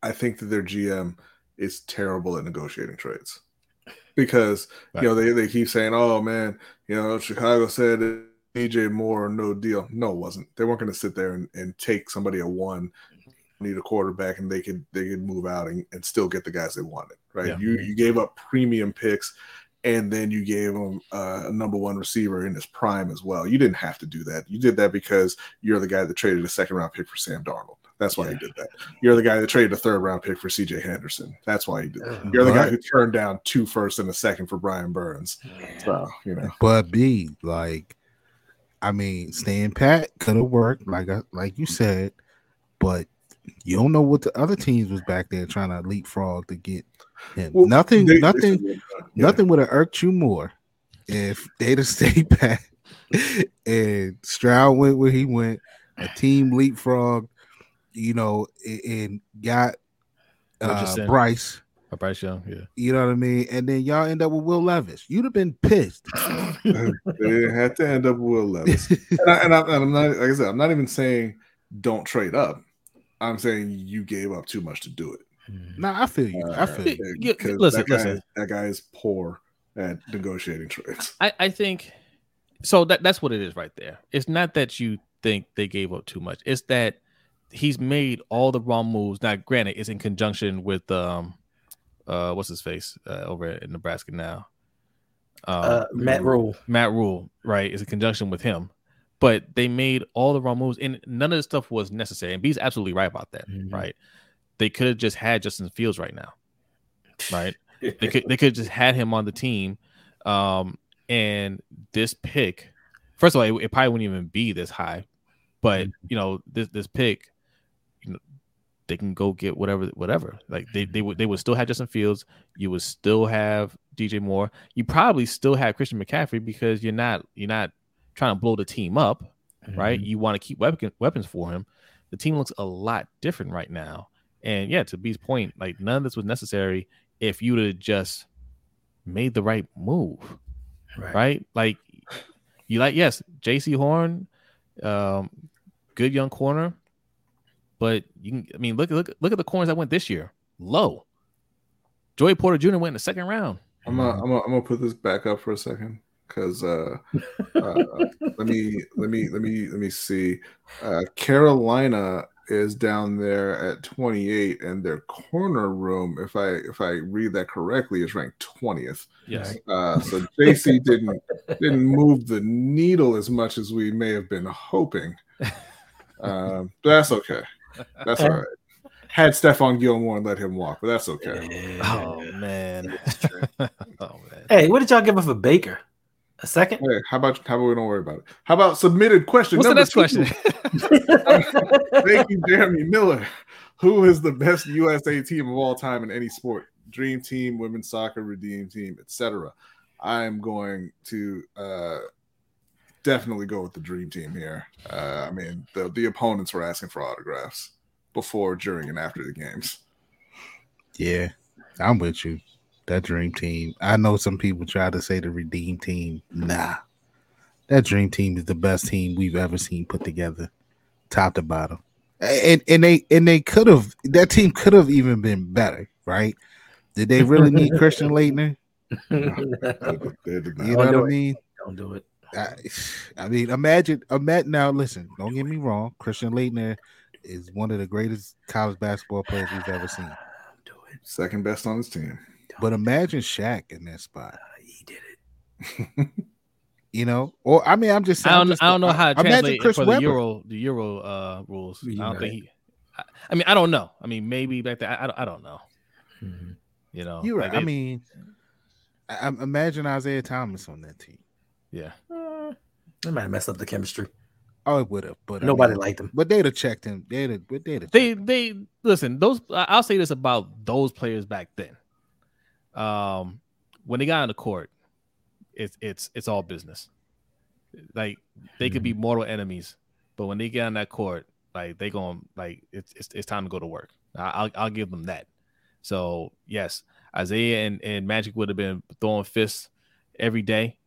I think that their GM is terrible at negotiating trades because right. you know they, they keep saying, "Oh man, you know Chicago said DJ Moore no deal." No, it wasn't. They weren't going to sit there and, and take somebody at one, need a quarterback, and they could they could move out and, and still get the guys they wanted. Right? Yeah. You you gave up premium picks and then you gave him uh, a number one receiver in his prime as well. You didn't have to do that. You did that because you're the guy that traded a second round pick for Sam Darnold. That's why yeah. you did that. You're the guy that traded a third round pick for CJ Henderson. That's why you did that. You're the guy who turned down two first and a second for Brian Burns. So, you know. But B, like, I mean, staying pat could have worked, like I, like you said, but you don't know what the other teams was back there trying to leapfrog to get him. Well, nothing, they, nothing, they yeah. nothing would have irked you more if they'd have stayed back and Stroud went where he went, a team leapfrog, you know, and got uh, Bryce. Bryce Young, yeah. You know what I mean? And then y'all end up with Will Levis. You'd have been pissed. they had to end up with Will Levis. and, I, and, I, and I'm not, like I said, I'm not even saying don't trade up. I'm saying you gave up too much to do it. Nah, I feel you. Uh, I feel you. listen, that guy, listen. That guy is poor at negotiating trades. I, I think so. That that's what it is right there. It's not that you think they gave up too much. It's that he's made all the wrong moves. Now, granted, it's in conjunction with um, uh, what's his face uh, over in Nebraska now. Um, uh, Matt Rhule. Matt Rhule, right? Is in conjunction with him but they made all the wrong moves, and none of the stuff was necessary. And B's absolutely right about that, mm-hmm. right? They could have just had Justin Fields right now, right? they could they could just had him on the team, um, and this pick. First of all, it, it probably wouldn't even be this high, but mm-hmm. you know this this pick, you know, they can go get whatever whatever. Like they they would they would still have Justin Fields. You would still have DJ Moore. You probably still have Christian McCaffrey because you're not you're not trying to blow the team up, mm-hmm. right? You want to keep weapon, weapons for him. The team looks a lot different right now. And yeah, to B's point, like none of this was necessary if you would have just made the right move, right? right? Like you like yes, Jaycee Horn, um, good young corner, but you can. I mean, look look look at the corners that went this year, low. Joey Porter Jr. went in the second round. I'm gonna, I'm gonna, I'm gonna put this back up for a second because uh, uh, let me let me let me let me see. Uh, Carolina is down there at 28, and their corner room, if I if I read that correctly, is ranked 20th. Yes. Uh, so JC didn't didn't move the needle as much as we may have been hoping. Um, but that's okay. That's all right. Had Stephon Gilmore and let him walk, but that's okay. Oh man. oh man. Hey, what did y'all give us for Baker? A second? Hey, how about how about we don't worry about it? How about submitted question? What's the next two? question? Thank you, Jeremy Miller. Who is the best USA team of all time in any sport? Dream team, women's soccer, redeem team, etc. I am going to uh, definitely go with the dream team here. Uh, I mean, the the opponents were asking for autographs before, during, and after the games. Yeah, I'm with you that dream team. I know some people try to say the redeem team. Nah, that dream team is the best team we've ever seen put together, top to bottom. And and they and they could have that team could have even been better, right? Did they really need Christian Laettner? you know what I mean? Don't do it. I, I mean, imagine, imagine. Now, listen. Don't get me wrong. Christian Laettner is one of the greatest college basketball players we've ever seen. Do it. Second best on his team. But imagine Shaq in that spot. Uh, he did it. You know, or I mean, I'm just. I saying, don't. just- I don't know how to imagine translate it Chris for the Webber. Euro, the Euro uh, rules. I You're don't right. think he. I, I mean, I don't know. I mean, maybe back there. I, I, don't- I don't know. Mhm. You know, You're like right. I mean, I, I- imagine Isiah Thomas on that team. yeah. They might have messed up the chemistry. Oh, it would have, but I Nobody mean, liked him. But they'd have checked him. They'd have. But they'd have. They they listen. Those I'll say this about those players back then. Um, when they got on the court, it's it's it's all business. Like they could be mortal enemies, but when they get on that court, like they going like it's it's, it's time to go to work. I- I'll I'll give them that. So yes, Isiah and, and Magic would have been throwing fists every day,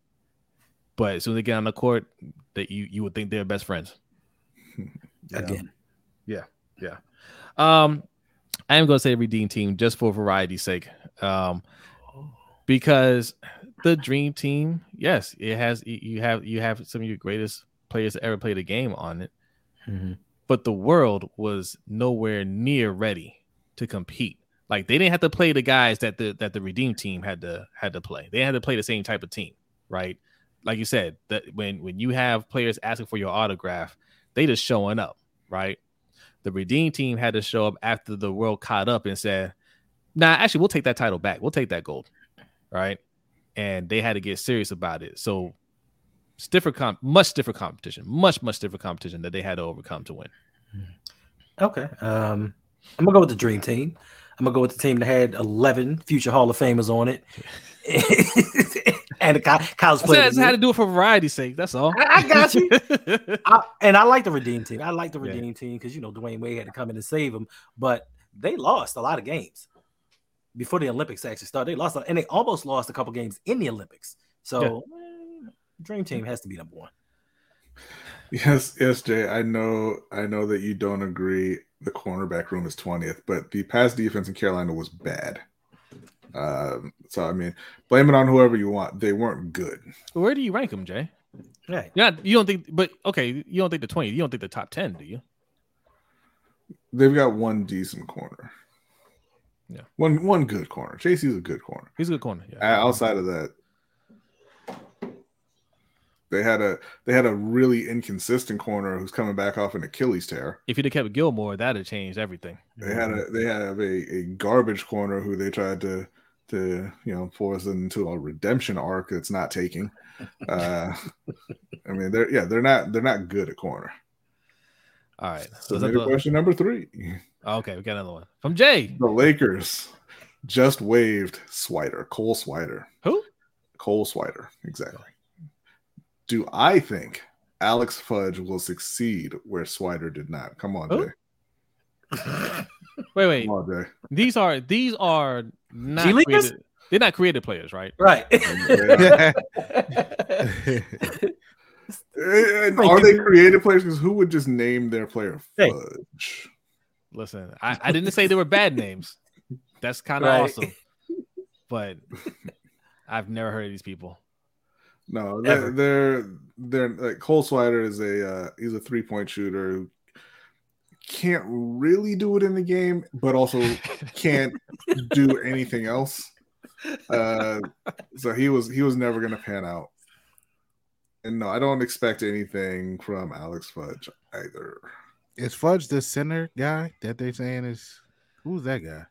but as soon as they get on the court, that you you would think they're best friends. Again. Yeah, yeah. yeah. Um, I am going to say redeem team just for variety's sake. Um, because the dream team, yes, it has you- have you have some of your greatest players to ever play the game on it, Mhm. but the world was nowhere near ready to compete. Like they didn't have to play the guys that the that the redeem team had to had to play. They had to play the same type of team, right? Like you said, that when when you have players asking for your autograph, they just showing up, right? The redeem team had to show up after the world caught up and said, "Nah, actually, we'll take that title back. We'll take that gold." Right? And they had to get serious about it. So stiffer comp much stiffer competition, much, much stiffer competition that they had to overcome to win. Okay. Um, I'm gonna go with the dream team. I'm gonna go with the team that had 11 future Hall of Famers on it, and the co- college I said I players. had to do it for variety's sake. That's all. I, I got you. I, and I like the redeem team. I like the Yeah. redeem team because you know Dwyane Wade had to come in and save them, but they lost a lot of games before the Olympics actually started. They lost, and they almost lost a couple games in the Olympics. So, eh, dream team has to be number one. Yes, yes, Jay. I know, I know that you don't agree. The cornerback room is twentieth, but the pass defense in Carolina was bad. Um, so I mean, blame it on whoever you want. They weren't good. Where do you rank them, Jay? Right. Yeah, you don't think, but okay, you don't think the twenty. You don't think the top ten, do you? They've got one decent corner. Yeah. one one good corner. JC's a good corner. He's a good corner. Yeah. outside of that, they had a they had a really inconsistent corner who's coming back off an Achilles tear. If you'd have kept Gilmore, that'd have changed everything. They had a they have a, a garbage corner who they tried to to you know force into a redemption arc that's not taking. Uh, I mean they're yeah they're not they're not good at corner. All right. So is that maybe the- question number three: Oh, okay, we got another one from Jay. the Lakers just waived Swider Cole Swider Who? Cole Swider exactly. Do I think Alex Fudge will succeed where Swider did not? Come on, Who? Jay. Wait, wait. Come on, Jay. These are these are not created, they're not creative players, right? Right. Are they creative players? Because who would just name their player Hey. Fudge? Listen, I, I didn't say they were bad names. That's kind of Right. awesome. But I've never heard of these people. No, they're they're, they're like Cole Swider is a uh, he's a three point shooter who can't really do it in the game, but also can't do anything else. Uh, so he was he was never going to pan out. And no, I don't expect anything from Alex Fudge either. Is Fudge the center guy that they're saying is who's that guy?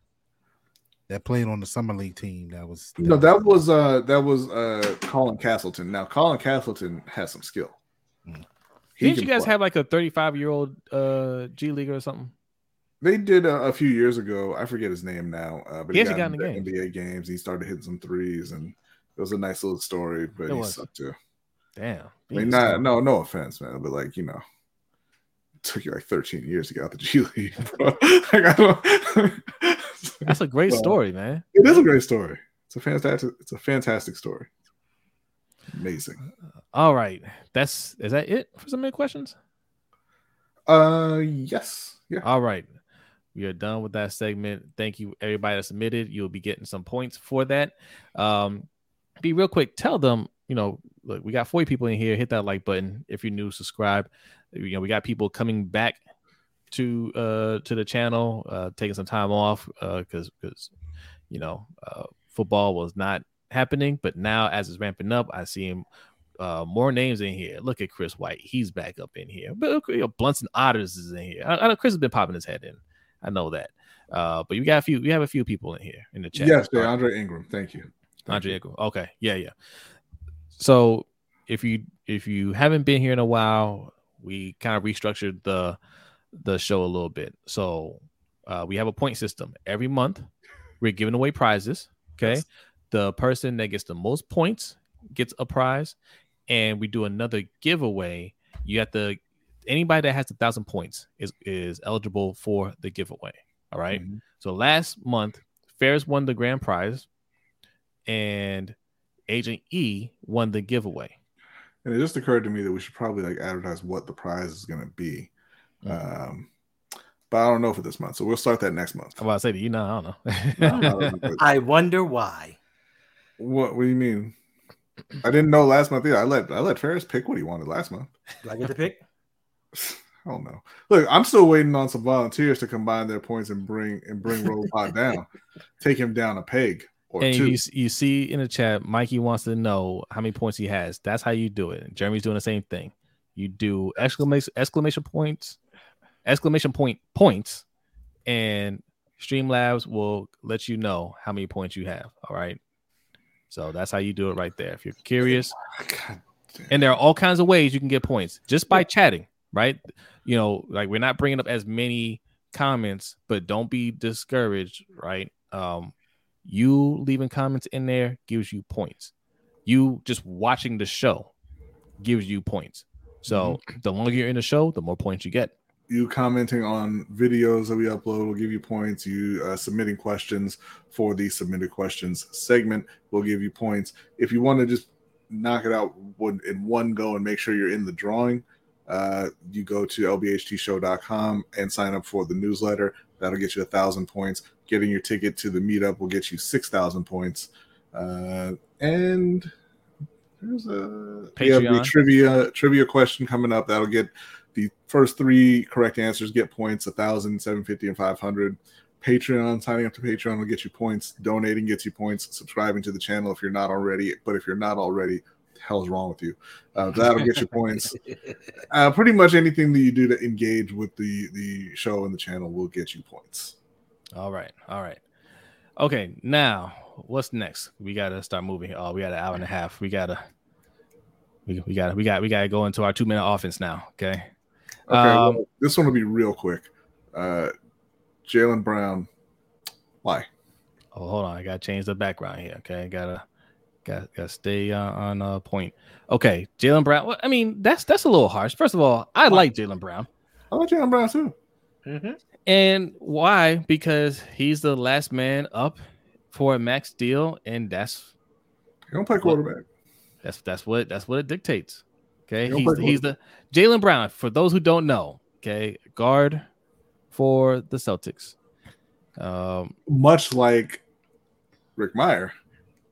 That played on the summer league team that was No, that was uh that was uh Colin Castleton. Now Colin Castleton has some skill. Mm. Didn't you guys play. have like a 35 year old uh G League or something? They did a, a few years ago. I forget his name now, uh, but He he, hasn't got gotten into the NBA games. He started hitting some threes, and it was a nice little story. But It he was. sucked too. Damn. I mean, not, no, no offense, man, but like you know, it took you like 13 years to get out the G League, like, That's a great Well, story, man. It is a great story. It's a fantastic. It's a fantastic story. Amazing. All right. That's is that it for some of questions? Uh, yes, yeah. All right. We are done with that segment. Thank you, everybody that submitted. You'll be getting some points for that. Um, be real quick. Tell them you know, look, we got 40 people in here. Hit that like button if you're new. Subscribe. You know, we got people coming back to uh to the channel, uh taking some time off uh because because you know uh football was not happening, but now as it's ramping up, I see him uh more names in here. Look at Chris White, he's back up in here. But you know, Blunts and Otters is in here. I, I know Chris has been popping his head in. I know that. Uh, but you got a few. We have a few people in here in the chat. Yes, yeah, Andre Ingram. Thank you. Thank Andre Ingram. Okay, yeah, yeah. So if you if you haven't been here in a while, we kind of restructured the the show a little bit. So uh, we have a point system every month. We're giving away prizes. Okay, Yes. the person that gets the most points gets a prize, and we do another giveaway. You have to anybody that has a thousand points is is eligible for the giveaway. All right? Mhm. So last month, Ferris won the grand prize, and Agent E won the giveaway. And it just occurred to me that we should probably like advertise what the prize is going to be. Mm. Um, but I don't know for this month, so we'll start that next month. I'm about to say to you, no, I don't know. I don't know, I wonder why. what? What do you mean? I didn't know last month either. I let I let Ferris pick what he wanted last month. Do I get to pick? I don't know. Look, I'm still waiting on some volunteers to combine their points and bring and bring Robot down, take him down a peg or and two. you, you see in the chat, Mikey wants to know how many points he has. That's how you do it. Jeremy's doing the same thing. You do exclamation exclamation points, exclamation point points, and Streamlabs will let you know how many points you have. All right. So that's how you do it right there. If you're curious, and there are all kinds of ways you can get points just by chatting, right? You know, like we're not bringing up as many comments, but don't be discouraged, right? Um, you leaving comments in there gives you points. You just watching the show gives you points. So the longer you're in the show, the more points you get. you commenting on videos that we upload will give you points. You uh, submitting questions for the submitted questions segment will give you points. If you want to just knock it out in one go and make sure you're in the drawing, uh, you go to lbhtshow.com and sign up for the newsletter. That'll get you a thousand points. Getting your ticket to the meetup will get you six thousand points. Uh, and there's a we have the Patreon. trivia trivia question coming up. That'll get the first three correct answers get points: a thousand, seven fifty, and five hundred. Patreon, signing up to Patreon will get you points. Donating gets you points. Subscribing to the channel if you're not already. But if you're not already, what the hell is wrong with you? Uh, that'll get you points. Uh, pretty much anything that you do to engage with the the show and the channel will get you points. All right. All right. Okay. Now, what's next? We got to start moving. Oh, we got an hour and a half. We got to. We, we gotta. we got we got to go into our two minute offense now. Okay. Okay, Um, well, this one will be real quick. Uh, Jaylen Brown, why? Oh, hold on. I gotta change the background here. Okay, gotta got gotta stay uh, on uh, point. Okay, Jaylen Brown. Well, I mean, that's that's a little harsh. First of all, I like Jaylen Brown, I like Jaylen Brown too. Mhm. And why? Because he's the last man up for a max deal, and that's He don't play quarterback. that's that's what that's what it dictates. Okay, He he's he's the Jaylen Brown. For those who don't know, okay, guard for the Celtics. Um, Much like Rick Mirer,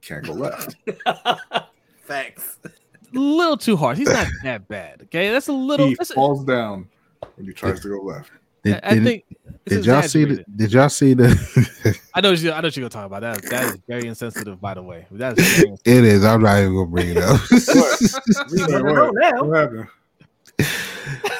can't go left. Thanks. A little too hard. He's not that bad. Okay, that's a little. he That's a, falls down when he tries to go left. Did, I, I did- think. did y'all see the, did y'all see the I know you. I know you're gonna talk about that. That is very insensitive, by the way. That is it is. I'm not even gonna bring it up We Wait, wanna what? know now. What happened?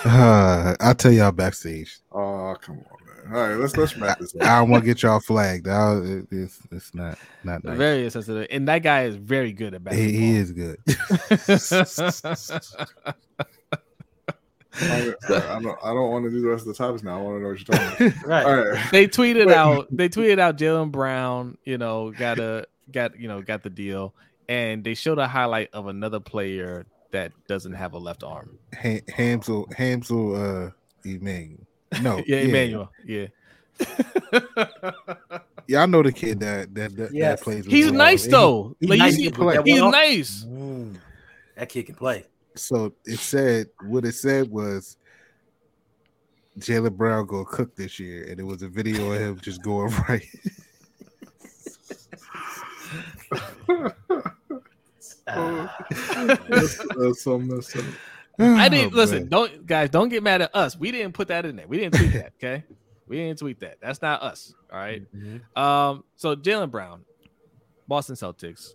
uh, i'll tell y'all backstage Oh, come on, man. All right, let's let's wrap this up. i don't want to get y'all flagged I, it- it's, it's not not nice. very insensitive, and that guy is very good at basketball. he, he is good I, I don't I don't want to do the rest of the topics now. I want to know what you're talking about. Right. All right. they tweeted Wait. out. They tweeted out Jaylen Brown. You know, got a got you know got the deal, and they showed a highlight of another player that doesn't have a left arm. Ha- Hansel Hansel uh Emmanuel. No, yeah, Emmanuel. Yeah. Yeah, I know the kid that that that, Yes. that plays. with He's Will. nice He- though. He's Like, you nice. see- He he's nice. Ooh, that kid can play. So it said what it said was Jaylen Brown go cook this year, and it was a video of him just going right. that's, that's so messed up. I didn't Oh, listen. man. Don't guys, don't get mad at us. We didn't put that in there. We didn't tweet that. Okay, we didn't tweet that. That's not us. All right. Um. So Jaylen Brown, Boston Celtics.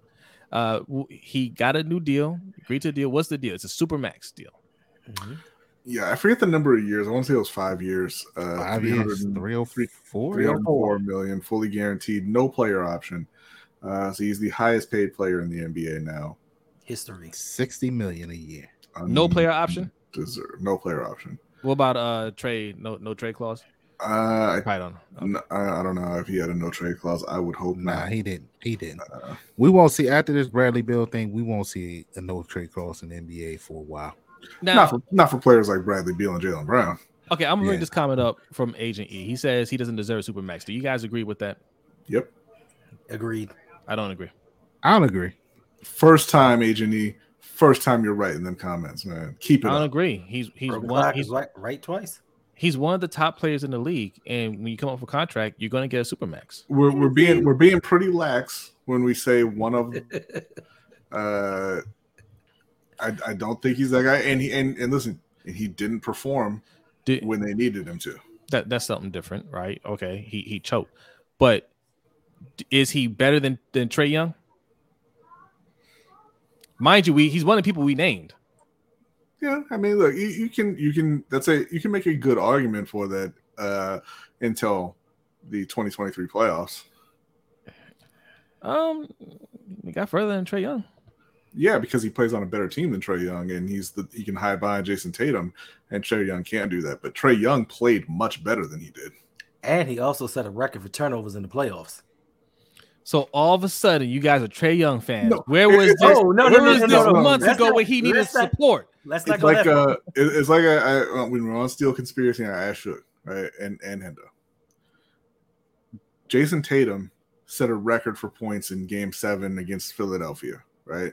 Uh, he got a new deal. Agreed to a deal. What's the deal? It's a super max deal. Yeah, I forget the number of years. I want to say it was five years. Uh, Five years, 300 three oh four. 304 million, fully guaranteed, no player option. Uh, so he's the highest paid player in the NBA now. History. Sixty million a year. No player option. Deserve, no player option. What about uh trade? No, no trade clause. Uh, I, don't. know. n- I I don't know if he had a no trade clause. I would hope Nah, not. he didn't. He didn't. Uh, We won't see after this Bradley Beal thing. We won't see a no trade clause in the NBA for a while. Now, not for not for players like Bradley Beal and Jaylen Brown. okay, I'm gonna bring Yeah. this comment up from Agent E. He says he doesn't deserve super max. Do you guys agree with that? Yep. Agreed. I don't agree. I don't agree. First time, Agent E. First time you're writing them comments, man. Keep it I don't up. agree. He's he's Broken one. He's right, right twice. He's one of the top players in the league, and when you come up for contract, you're going to get a super max. We're we're being we're being pretty lax when we say one of. Uh, I I don't think he's that guy, and he and and listen, he didn't perform Did, when they needed him to. that that's something different, right? Okay, he he choked, but is he better than than Trae Young? Mind you, we he's one of the people we named. Yeah, I mean, look, you, you can you can that's a you can make a good argument for that uh until the 2023 playoffs. Um, we got further than Trae Young. Yeah, because he plays on a better team than Trae Young, and he's the he can hide behind Jayson Tatum, and Trae Young can't do that. But Trae Young played much better than he did. And he also set a record for turnovers in the playoffs. So all of a sudden, you guys are Trae Young fans. No, where was it- this? Oh, no, no, where no, was no, this no, no. months ago not- when he needed let's support? Let's not It's like it- it's like I, I, when we're on Steel Conspiracy, I asked Shook, right, and and Hendo. Jayson Tatum set a record for points in Game Seven against Philadelphia, right?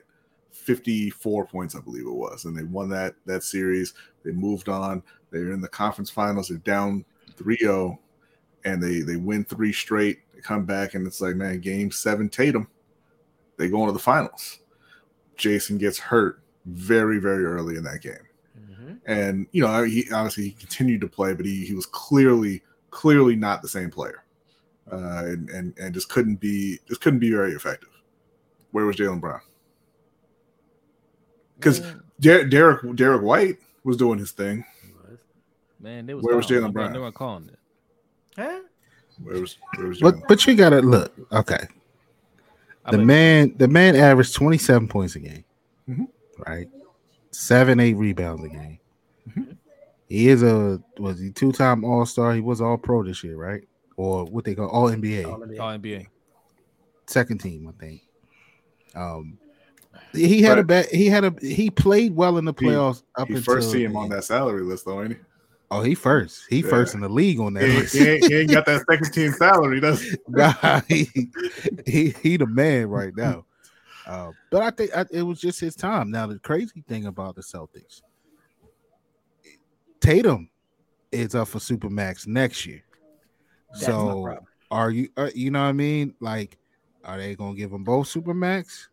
Fifty-four points, I believe it was, and they won that that series. They moved on. They're in the conference finals. They're down 3-0, and they they win three straight. They come back, and it's like, man, Game Seven, Tatum. They go into the finals. Jayson gets hurt very, very early in that game Mhm. and you know he obviously he continued to play but he, he was clearly clearly not the same player uh and, and and just couldn't be just couldn't be very effective where was jaylen brown because Man, derrick derrick white was doing his thing man, they was Where was calling. Jaylen They Brown? weren't calling it. Huh? where was where was But but you gotta look. Okay. I The mean, man the man averaged 27 points a game. Right? Seven, eight rebounds a game. Mhm. He is a was he two-time all-star. He was all pro this year, right? Or what they call all NBA. All in the- All NBA. second team, I think. Um, he had a bad. He had a. He played well in the He- playoffs up he until first see him on that salary list though ain't he? Oh, he first. He Yeah. first in the league on that. He, list. he, ain't, he ain't got that second team salary does he? Nah, he, he he the man right now. Uh, but I think I, it was just his time. Now the crazy thing about the Celtics, Tatum is up for Supermax next year. That's so are you? Uh, you know what I mean? Like, are they gonna give them both Supermax?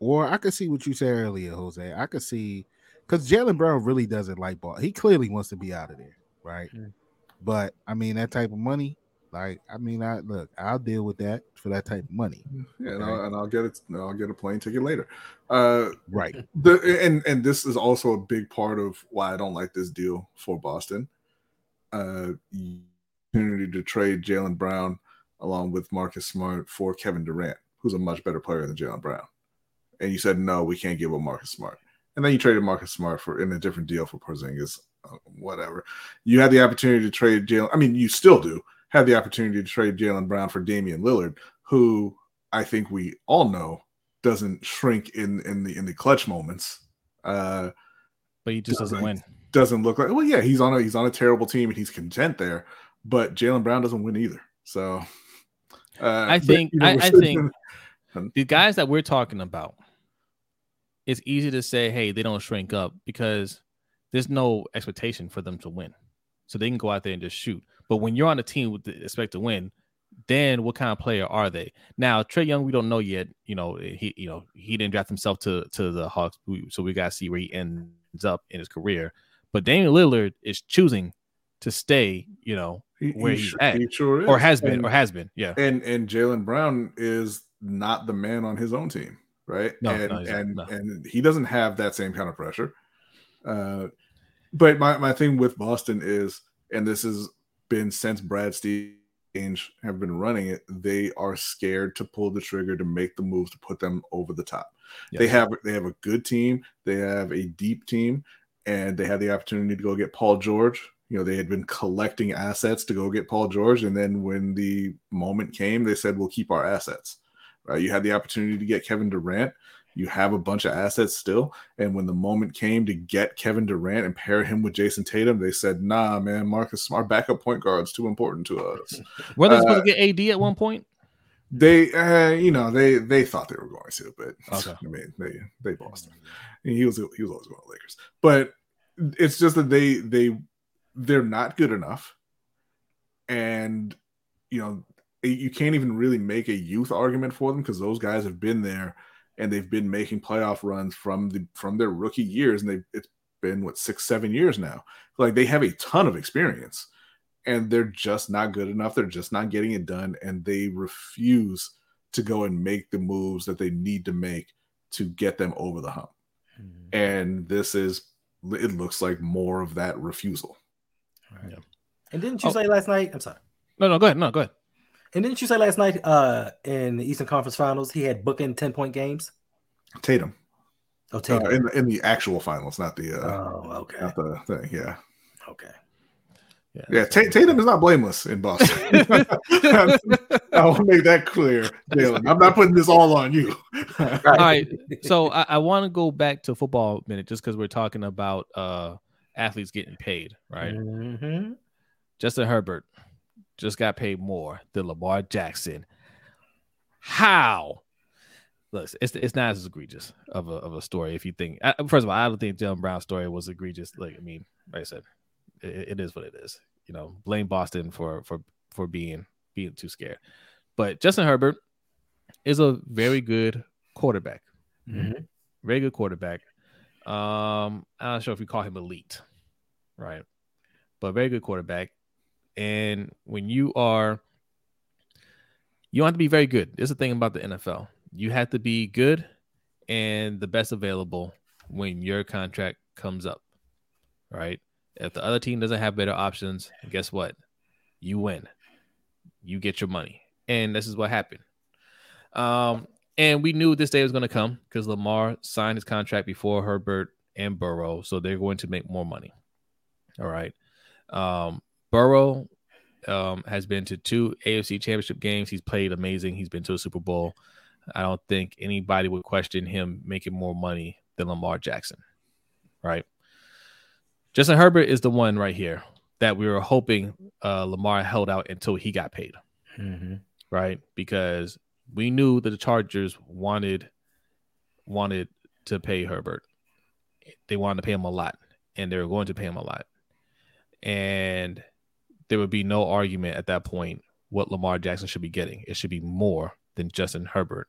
Or I could see what you said earlier, Jose. I could see because Jaylen Brown really doesn't like ball. He clearly wants to be out of there, right? Mm. But I mean, that type of money, like, I mean, I look, I'll deal with that for that type of money, Yeah, and, I'll, and I'll get it. I'll get a plane ticket later. Uh, right? the and and this is also a big part of why I don't like this deal for Boston. Uh, opportunity to trade Jaylen Brown along with Marcus Smart for Kevin Durant, who's a much better player than Jaylen Brown. And you said no, we can't give up Marcus Smart. And then you traded Marcus Smart for in a different deal for Porzingis, uh, whatever. You had the opportunity to trade Jaylen. I mean, you still do have the opportunity to trade Jaylen Brown for Damian Lillard, who I think we all know doesn't shrink in in the in the clutch moments. Uh, But he just doesn't win. doesn't look like well, yeah, he's on a he's on a terrible team and he's content there, but Jaylen Brown doesn't win either. So uh, I but, think- you know, I- I think- The guys that we're talking about, it's easy to say, hey, they don't shrink up because there's no expectation for them to win. So they can go out there and just shoot. But when you're on a team with the expect to win, then what kind of player are they? Now, Trae Young, we don't know yet. You know, he you know he didn't draft himself to to the Hawks, so we gotta see where he ends up in his career. But Damian Lillard is choosing to stay. You know where he he's at, he sure or is. has been, And- or has been. Yeah, and and Jaylen Brown is not the man on his own team, right? No, and no, and no. and he doesn't have that same kind of pressure. Uh, but my my thing with Boston is, and this has been since Brad Stevens have been running it, they are scared to pull the trigger to make the moves to put them over the top. They have they have a good team, they have a deep team, and they had the opportunity to go get Paul George. You know, they had been collecting assets to go get Paul George, and then when the moment came, they said, "We'll keep our assets." Right? You had the opportunity to get Kevin Durant. You have a bunch of assets still, and when the moment came to get Kevin Durant and pair him with Jayson Tatum, they said, "Nah, man, Marcus, our backup point guard's too important to us." were they supposed uh, to get AD at one point? They, uh, you know, they they thought they were going to, but Okay. I mean, they they lost. him. He was he was always going to Lakers, but it's just that they they they're not good enough, and you know you can't even really make a youth argument for them because those guys have been there and they've been making playoff runs from the from their rookie years, and they it's been what six seven years now. Like they have a ton of experience and they're just not good enough. They're just not getting it done, and they refuse to go and make the moves that they need to make to get them over the hump. Mm-hmm. And this is, it looks like more of that refusal. Right. And didn't you Oh. say last night? I'm sorry. No, no, go ahead. No, go ahead. And didn't you say last night uh in the Eastern Conference Finals he had booking 10 point games? Tatum, Oh, uh, Tatum. in, in the actual finals, not the, uh, oh, okay. not the thing. Yeah. Okay. Yeah. Ta- Tatum is not blameless in Boston. I will make that clear, Jaylen. I'm not putting this all on you. All right. So I, I want to go back to football a minute just because we're talking about uh athletes getting paid, right? Mhm. Justin Herbert just got paid more than Lamar Jackson. How? Look, it's it's not as egregious of a of a story if you think. I, first of all, I don't think Jaylen Brown's story was egregious. Like I mean, like I said, it, it is what it is. You know, blame Boston for for for being being too scared. But Justin Herbert is a very good quarterback. Mhm. Very good quarterback. Um, I'm not sure if we call him elite, right? But very good quarterback. And when you are, you don't have to be very good. There's the thing about the NFL. You have to be good and the best available when your contract comes up, right? If the other team doesn't have better options, guess what? You win. You get your money. And this is what happened. Um, and we knew this day was going to come because Lamar signed his contract before Herbert and Burrow, so they're going to make more money. All right. Um, Burrow um, has been to two AFC championship games. He's played amazing. He's been to a Super Bowl. I don't think anybody would question him making more money than Lamar Jackson. Right. Justin Herbert is the one right here that we were hoping uh, Lamar held out until he got paid Mhm. right? Because we knew that the Chargers wanted wanted to pay Herbert. They wanted to pay him a lot, and they were going to pay him a lot. And there would be no argument at that point what Lamar Jackson should be getting. It should be more than Justin Herbert,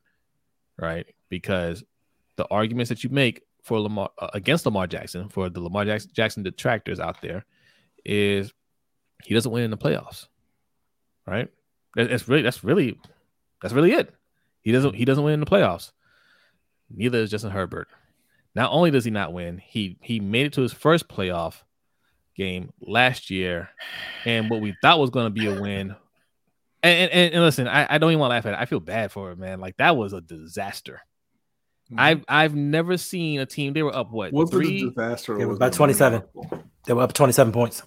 right? Because the arguments that you make for Lamar uh, against Lamar Jackson for the Lamar Jackson, Jackson detractors out there is he doesn't win in the playoffs, right? That's really that's really that's really it. He doesn't he doesn't win in the playoffs. Neither is Justin Herbert. Not only does he not win, he he made it to his first playoff game last year, and what we thought was going to be a win. And, and, and listen, I, I don't even want to laugh at it. I feel bad for it, man. Like that was a disaster. Mm-hmm. I've I've never seen a team. They were up what was three? it a disaster? or Yeah, was about 27. They were up 27 points.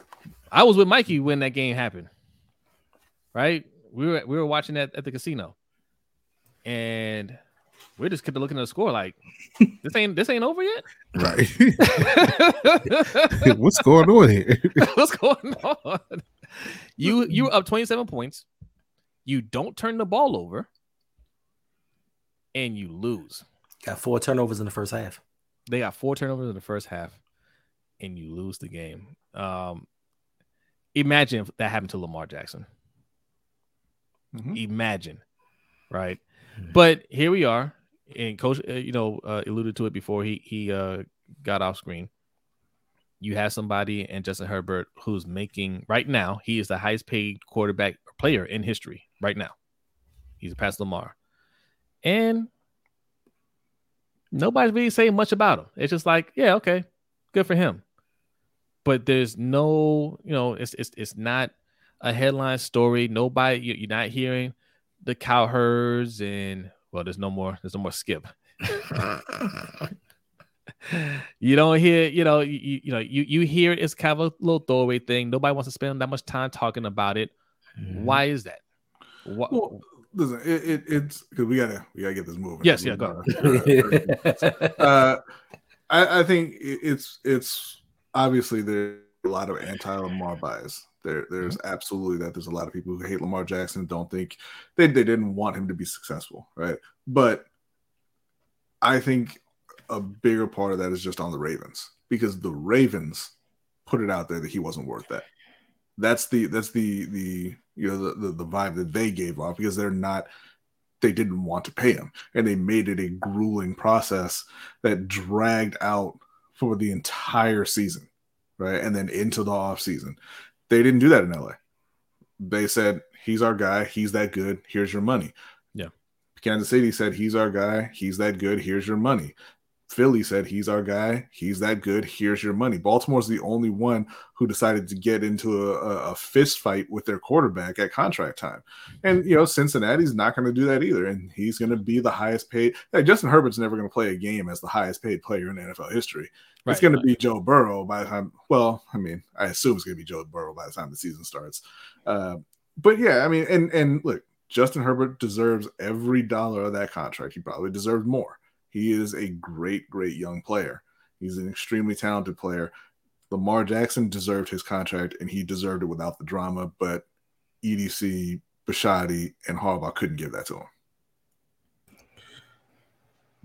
I was with Mikey when that game happened. Right? We were we were watching that at the casino. And we just kept looking at the score like this ain't this ain't over yet. Right. What's going on here? What's going on? You you were up 27 points. You don't turn the ball over and you lose. Got four turnovers in the first half. They got four turnovers in the first half and you lose the game. Um imagine if that happened to Lamar Jackson. Mhm. Imagine, right? Mhm. But here we are, and coach, uh, you know, uh, alluded to it before he he uh, got off screen. You have somebody and Justin Herbert who's making right now. He is the highest paid quarterback player in history right now. He's a past Lamar, and nobody's really saying much about him. It's just like, yeah, okay, good for him. But there's no, you know, it's it's it's not a headline story. Nobody, you're not hearing the cowherds and well, there's no more. There's no more skip. you don't hear, you know, you, you you know, you you hear it's kind of a little throwaway thing. Nobody wants to spend that much time talking about it. Why is that? What? Well, listen, it, it, it's because we gotta we gotta get this moving. Yes, yeah, go uh, I, I think it's it's obviously there's a lot of anti-Lamar bias. There, there's mm-hmm. absolutely that. There's a lot of people who hate Lamar Jackson, don't think they, they didn't want him to be successful, right? But I think a bigger part of that is just on the Ravens because the Ravens put it out there that he wasn't worth that. That's the that's the the you know the, the the vibe that they gave off because they're not they didn't want to pay him and they made it a grueling process that dragged out for the entire season right and then into the off season they didn't do that in la they said he's our guy. He's that good. Here's your money. Yeah. kansas city said he's our guy. He's that good. Here's your money philly said he's our guy he's that good here's your money baltimore's the only one who decided to get into a, a, fist fight with their quarterback at contract time and you know, Cincinnati's not going to do that either, and he's going to be the highest paid. Like, Justin Herbert's never going to play a game as the highest paid player in NFL history. Right, it's going to be Joe Burrow by the time. Well, I mean, I assume it's going to be Joe Burrow by the time the season starts. Uh, but yeah, I mean, and and look, Justin Herbert deserves every dollar of that contract. He probably deserved more. He is a great, great young player. He's an extremely talented player. Lamar Jackson deserved his contract, and he deserved it without the drama. But EDC, Bisciotti, and Harbaugh couldn't give that to him.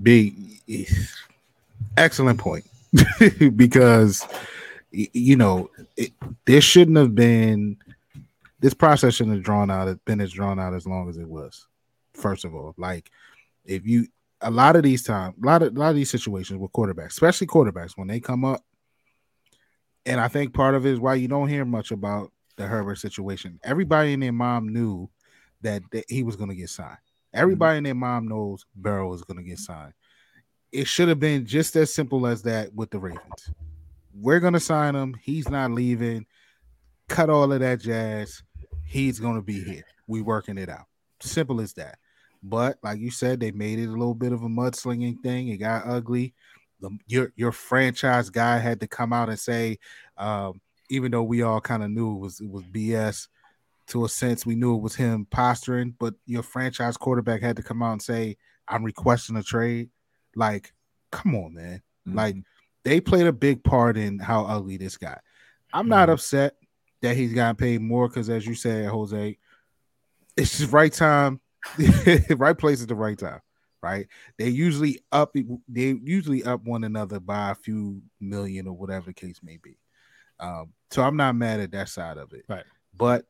Big, excellent point. because you know it, this shouldn't have been. This process shouldn't have drawn out been as drawn out as long as it was. First of all, like if you a lot of these times, a lot of a lot of these situations with quarterbacks, especially quarterbacks, when they come up, and I think part of it is why you don't hear much about the Herbert situation. Everybody and their mom knew that, that he was going to get signed. Everybody and their mom knows Burrow is going to get signed. It should have been just as simple as that with the Ravens. We're going to sign him. He's not leaving. Cut all of that jazz. He's going to be here. We working it out. Simple as that. But like you said, they made it a little bit of a mudslinging thing. It got ugly. The, your your franchise guy had to come out and say, um, even though we all kind of knew it was it was BS to a sense, we knew it was him posturing, but your franchise quarterback had to come out and say, I'm requesting a trade. Like, come on, man. Like they played a big part in how ugly this got. I'm not upset that he's gotten paid more because as you said, Jose, it's just right time, right place at the right time. Right? They usually up they usually up one another by a few million or whatever the case may be. Um, so I'm not mad at that side of it. Right. But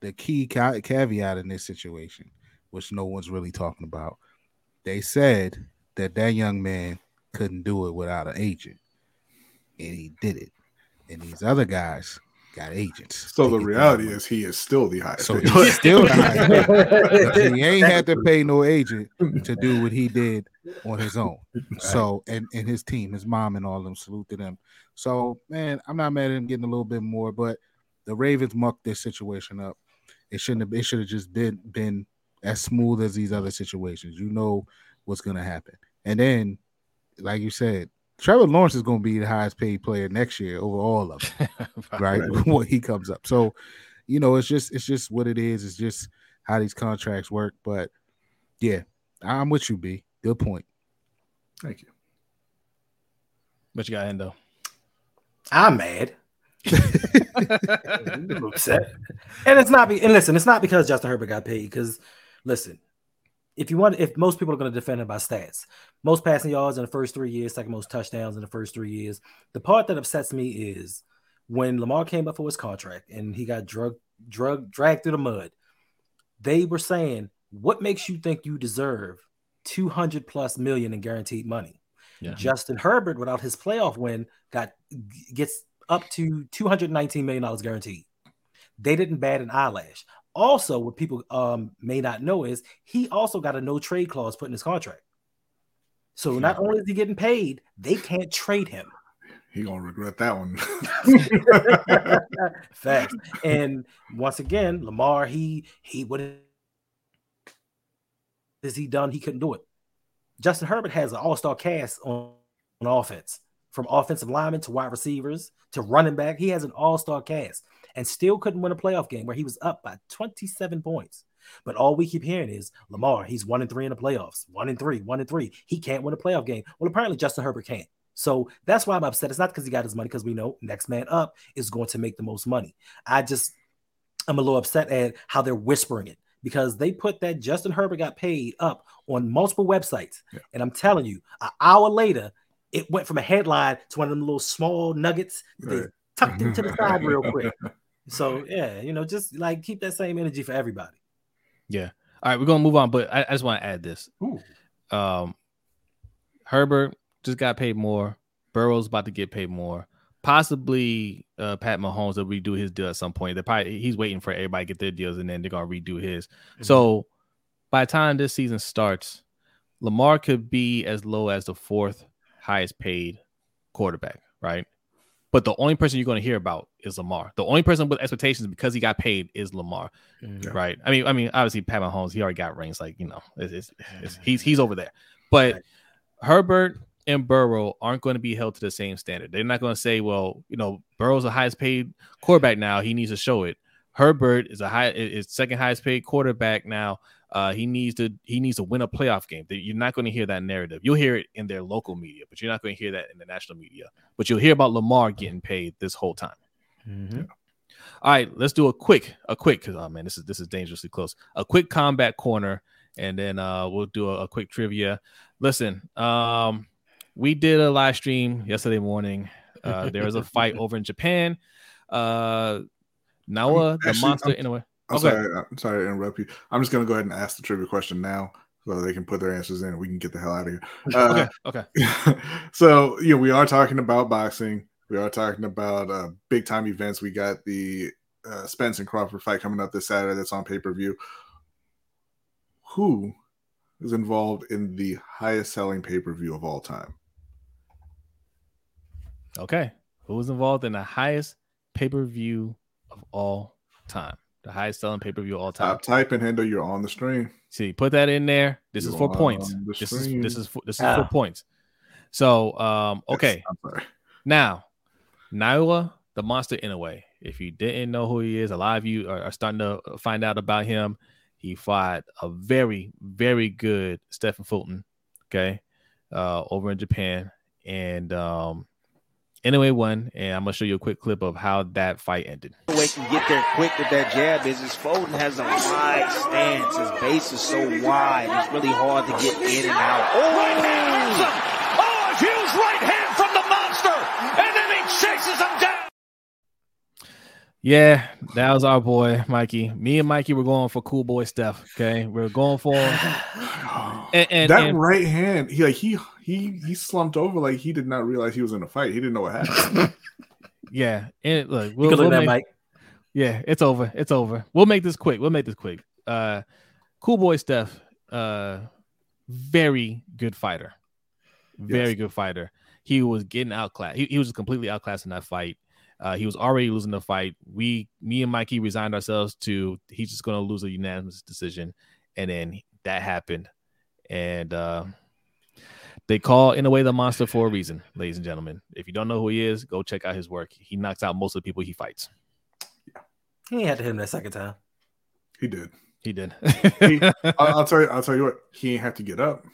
the key ca- caveat in this situation, which no one's really talking about, they said that that young man couldn't do it without an agent, and he did it. And these other guys got agents. So the reality is he is still the highest. So paid he's still the highest paid. he ain't had to pay no agent to do what he did on his own. So and and his team, his mom and all of them salute to them. So man, I'm not mad at him getting a little bit more, but the Ravens mucked this situation up. It shouldn't have. It should have just been been as smooth as these other situations. You know what's gonna happen, and then, like you said, Trevor Lawrence is gonna be the highest paid player next year over all of them right? when he comes up. So, you know, it's just it's just what it is. It's just how these contracts work. But yeah, I'm with you, B. Good point. Thank you. What you got, Hendo? I'm mad. I'm upset. And it's not be and listen, it's not because Justin Herbert got paid. Because listen, if you want, if most people are going to defend him by stats, most passing yards in the first three years, second most touchdowns in the first three years. The part that upsets me is when Lamar came up for his contract and he got drug drug dragged through the mud. they were saying, "What makes you think you deserve 200 plus million in guaranteed money?" Yeah. Justin Herbert, without his playoff win, got gets up to 219 million dollars guaranteed. They didn't bat an eyelash. Also, what people um, may not know is he also got a no trade clause put in his contract. So not only is he getting paid, they can't trade him. He gonna regret that one. Facts. And once again, Lamar, he he what has he done? He couldn't do it. Justin Herbert has an all-star cast on, on offense, from offensive linemen to wide receivers to running back. He has an all-star cast and still couldn't win a playoff game where he was up by 27 points. But all we keep hearing is Lamar, he's one and three in the playoffs, one and three, one and three. He can't win a playoff game. Well, apparently Justin Herbert can't. So that's why I'm upset. It's not because he got his money, because we know next man up is going to make the most money. I just I'm a little upset at how they're whispering it because they put that Justin Herbert got paid up on multiple websites. Yeah. And I'm telling you, an hour later, it went from a headline to one of them little small nuggets that they tucked into the side real quick. So yeah, you know, just like keep that same energy for everybody. Yeah. All right, we're gonna move on, but I, I just want to add this. Ooh. Um, Herbert just got paid more. Burrow's about to get paid more. Possibly uh, Pat Mahomes will redo his deal at some point. They probably he's waiting for everybody to get their deals and then they're gonna redo his. So by the time this season starts, Lamar could be as low as the fourth highest paid quarterback, right? But the only person you're going to hear about is Lamar. The only person with expectations because he got paid is Lamar, Mhm. right? I mean, I mean, obviously Pat Mahomes, he already got rings, like you know, it's, it's, it's, he's he's over there. But. Herbert and Burrow aren't going to be held to the same standard. They're not going to say, well, you know, Burrow's the highest paid quarterback now. He needs to show it. Herbert is a high is second highest paid quarterback now. Uh, he needs to he needs to win a playoff game. You're not going to hear that narrative. You'll hear it in their local media, but you're not going to hear that in the national media. But you'll hear about Lamar getting paid this whole time. Mhm. All right, let's do a quick, a quick, because oh man, this is this is dangerously close. A quick combat corner, and then uh we'll do a, a quick trivia. Listen, um, we did a live stream yesterday morning. Uh, there was a fight over in Japan. Uh, Naoya, the Actually, monster, I'm- Inoue. I'm Okay. sorry. I'm sorry to interrupt you. I'm just gonna go ahead and ask the trivia question now, so they can put their answers in. and We can get the hell out of here. Uh, Okay, okay. so you know, we are talking about boxing. We are talking about uh, big time events. We got the uh, Spence and Crawford fight coming up this Saturday. That's on pay per view. Who is involved in the highest selling pay per view of all time? Okay. Who was involved in the highest pay per view of all time? The highest selling pay per view all time. Top type and Hendo, you're on the stream. See, put that in there. This is You for are points. on the This is this is for, this is Ah. for points. So, um, okay. I'm. Now, Naoya, the monster Inoue. If you didn't know who he is, a lot of you are, are starting to find out about him. He fought a very, very good Stephen Fulton, okay, uh, over in Japan. And um anyway, won. And I'm gonna show you a quick clip of how that fight ended. way can get there quick with that jab is his Fulton has a wide stance. His base is so wide. It's really hard to get in and out. Oh! Oh, a huge right hand from the monster, and then he chases him down. Yeah, that was our boy Mikey. Me and Mikey were going for cool boy stuff. Okay, we are going for and, and, that and- right hand, he like he he he slumped over like he did not realize he was in a fight. He didn't know what happened. yeah. And look, we'll, can look we'll at that, make- Mike. Yeah, it's over. It's over. We'll make this quick. We'll make this quick. Uh cool boy stuff. uh very good fighter. Very Yes. good fighter. He was getting outclassed. He, he was completely outclassed in that fight. Uh, he was already losing the fight. We, me and Mikey, resigned ourselves to he's just going to lose a unanimous decision, and then that happened, and uh, they call Inoue the monster for a reason, ladies and gentlemen. If you don't know who he is, go check out his work. He knocks out most of the people he fights. Yeah. He had to hit him that second time. he did. He did. He- I'll, I'll tell you. I'll tell you what. He ain't have to get up.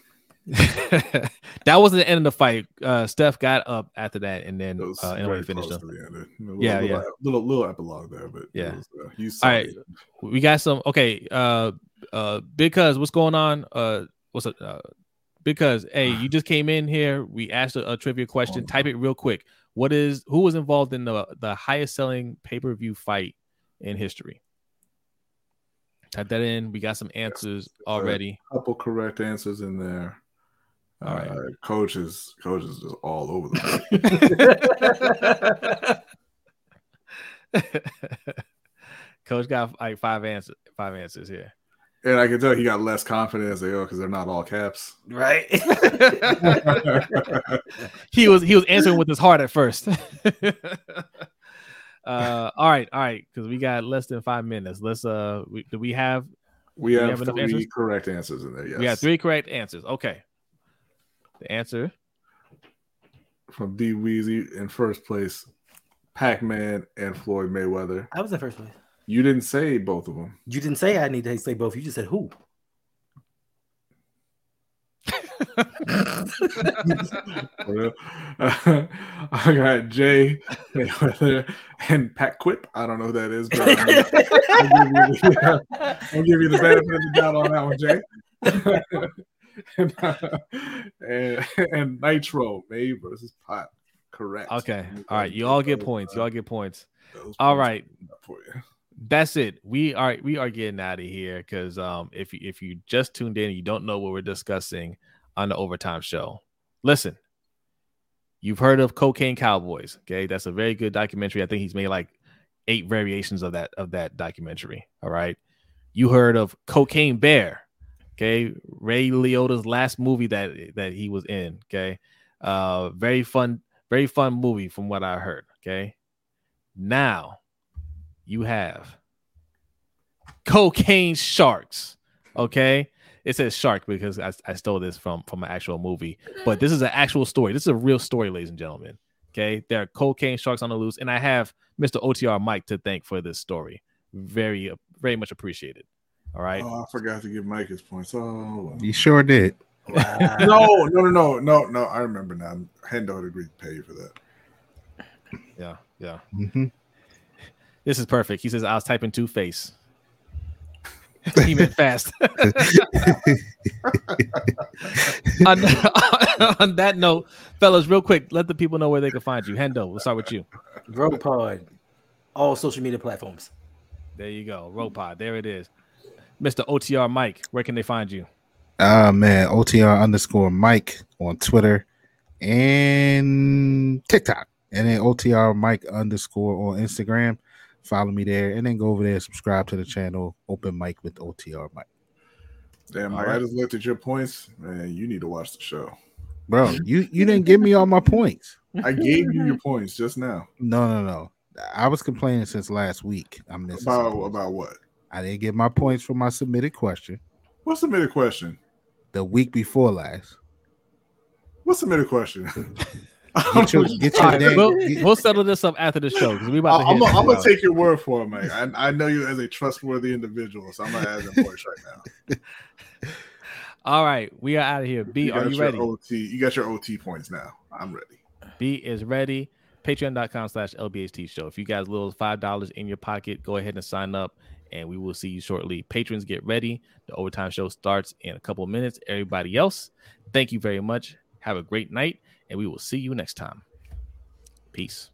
that wasn't the end of the fight. Uh, Steph got up after that, and then was uh, very finished close him. the. A little, Yeah, little, yeah. Little, little epilogue there, but Yeah. was, uh, you All right. it. We got some. Okay. Uh, uh, because what's going on? Uh, what's it? Uh, because hey, you just came in here. We asked a, a trivia question. Type it real quick. What is who was involved in the the highest selling pay per view fight in history? Type that in. We got some answers already. couple correct answers in there. All right. Uh, coaches, coaches is all over the place. Coach got like five answers. Five answers here. and I can tell he got less confident as they go because they're not all caps. Right. he was he was answering with his heart at first. uh, all right, all right, because we got less than five minutes. Let's uh, we, do we have We we have, have three answers? correct answers in there. Yes. we got three correct answers. Okay, the answer from D Weezy in first place, Pac Man and Floyd Mayweather. I was in first place. You didn't say both of them. You didn't say I need to say both. You just said who. I got Jay Mayweather and Pat Quip. I don't know who that is, but I'll, give, you the, I'll give you the benefit of the doubt on that one, Jay. and, uh, and, and Nitro, May versus Pot. Correct. okay. All right, you all get points. You all get points. All right. That's it. We are we are getting out of here because um if you if you just tuned in and you don't know what we're discussing on the overtime show, listen. You've heard of Cocaine Cowboys, okay? That's a very good documentary. I think he's made like eight variations of that of that documentary. All right. You heard of Cocaine Bear, okay? Ray Liotta's last movie that that he was in, okay? Uh very fun, very fun movie from what I heard, okay? Now you have cocaine sharks. Okay. It says shark because I, I stole this from from an actual movie, but this is an actual story. This is a real story, ladies and gentlemen. Okay, there are cocaine sharks on the loose, and I have Mr. OTR Mike to thank for this story. Very, very much appreciated. All right. Oh, I forgot to give Mike his points. Oh, well. You sure did. Wow. no, no, no, no, no, no. I remember now. Hendo had agreed to pay you for that. Yeah, yeah. hmm This is perfect. He says I was typing two face. he meant fast. on, on that note, fellas, real quick, let the people know where they can find you. Hendo, we'll start with you. Rogue Pod, all social media platforms. There you go. Robot. There it is. Mr. OTR Mike, where can they find you? Ah man, OTR underscore Mike on Twitter and TikTok, and then OTR Mike underscore on Instagram. Follow me there, and then go over there, subscribe to the channel. Open mic with OTR Mike, Damn, All Mike, I right. just looked at your points. Man, you need to watch the show. bro. You you didn't give me all my points. I gave you your points just now. No, no, no. I was complaining since last week. I'm missing some About about what? I didn't get my points for my submitted question What submitted question? the week before last. What's submitted question? Get your, get your All right, damn- we'll, we'll settle this up after the show because we about to I'm. I'm gonna hours. take your word for it, Mike. I, I know you as a trustworthy individual, so I'm gonna add them points right now. All right, we are out of here. B, are you ready? OT, you got your OT points now. I'm ready. B is ready. Patreon.com slash LBHT show. If you guys little five dollars in your pocket, go ahead and sign up and we will see you shortly. Patrons get ready. The overtime show starts in a couple minutes. Everybody else, thank you very much. Have a great night, and we will see you next time. Peace.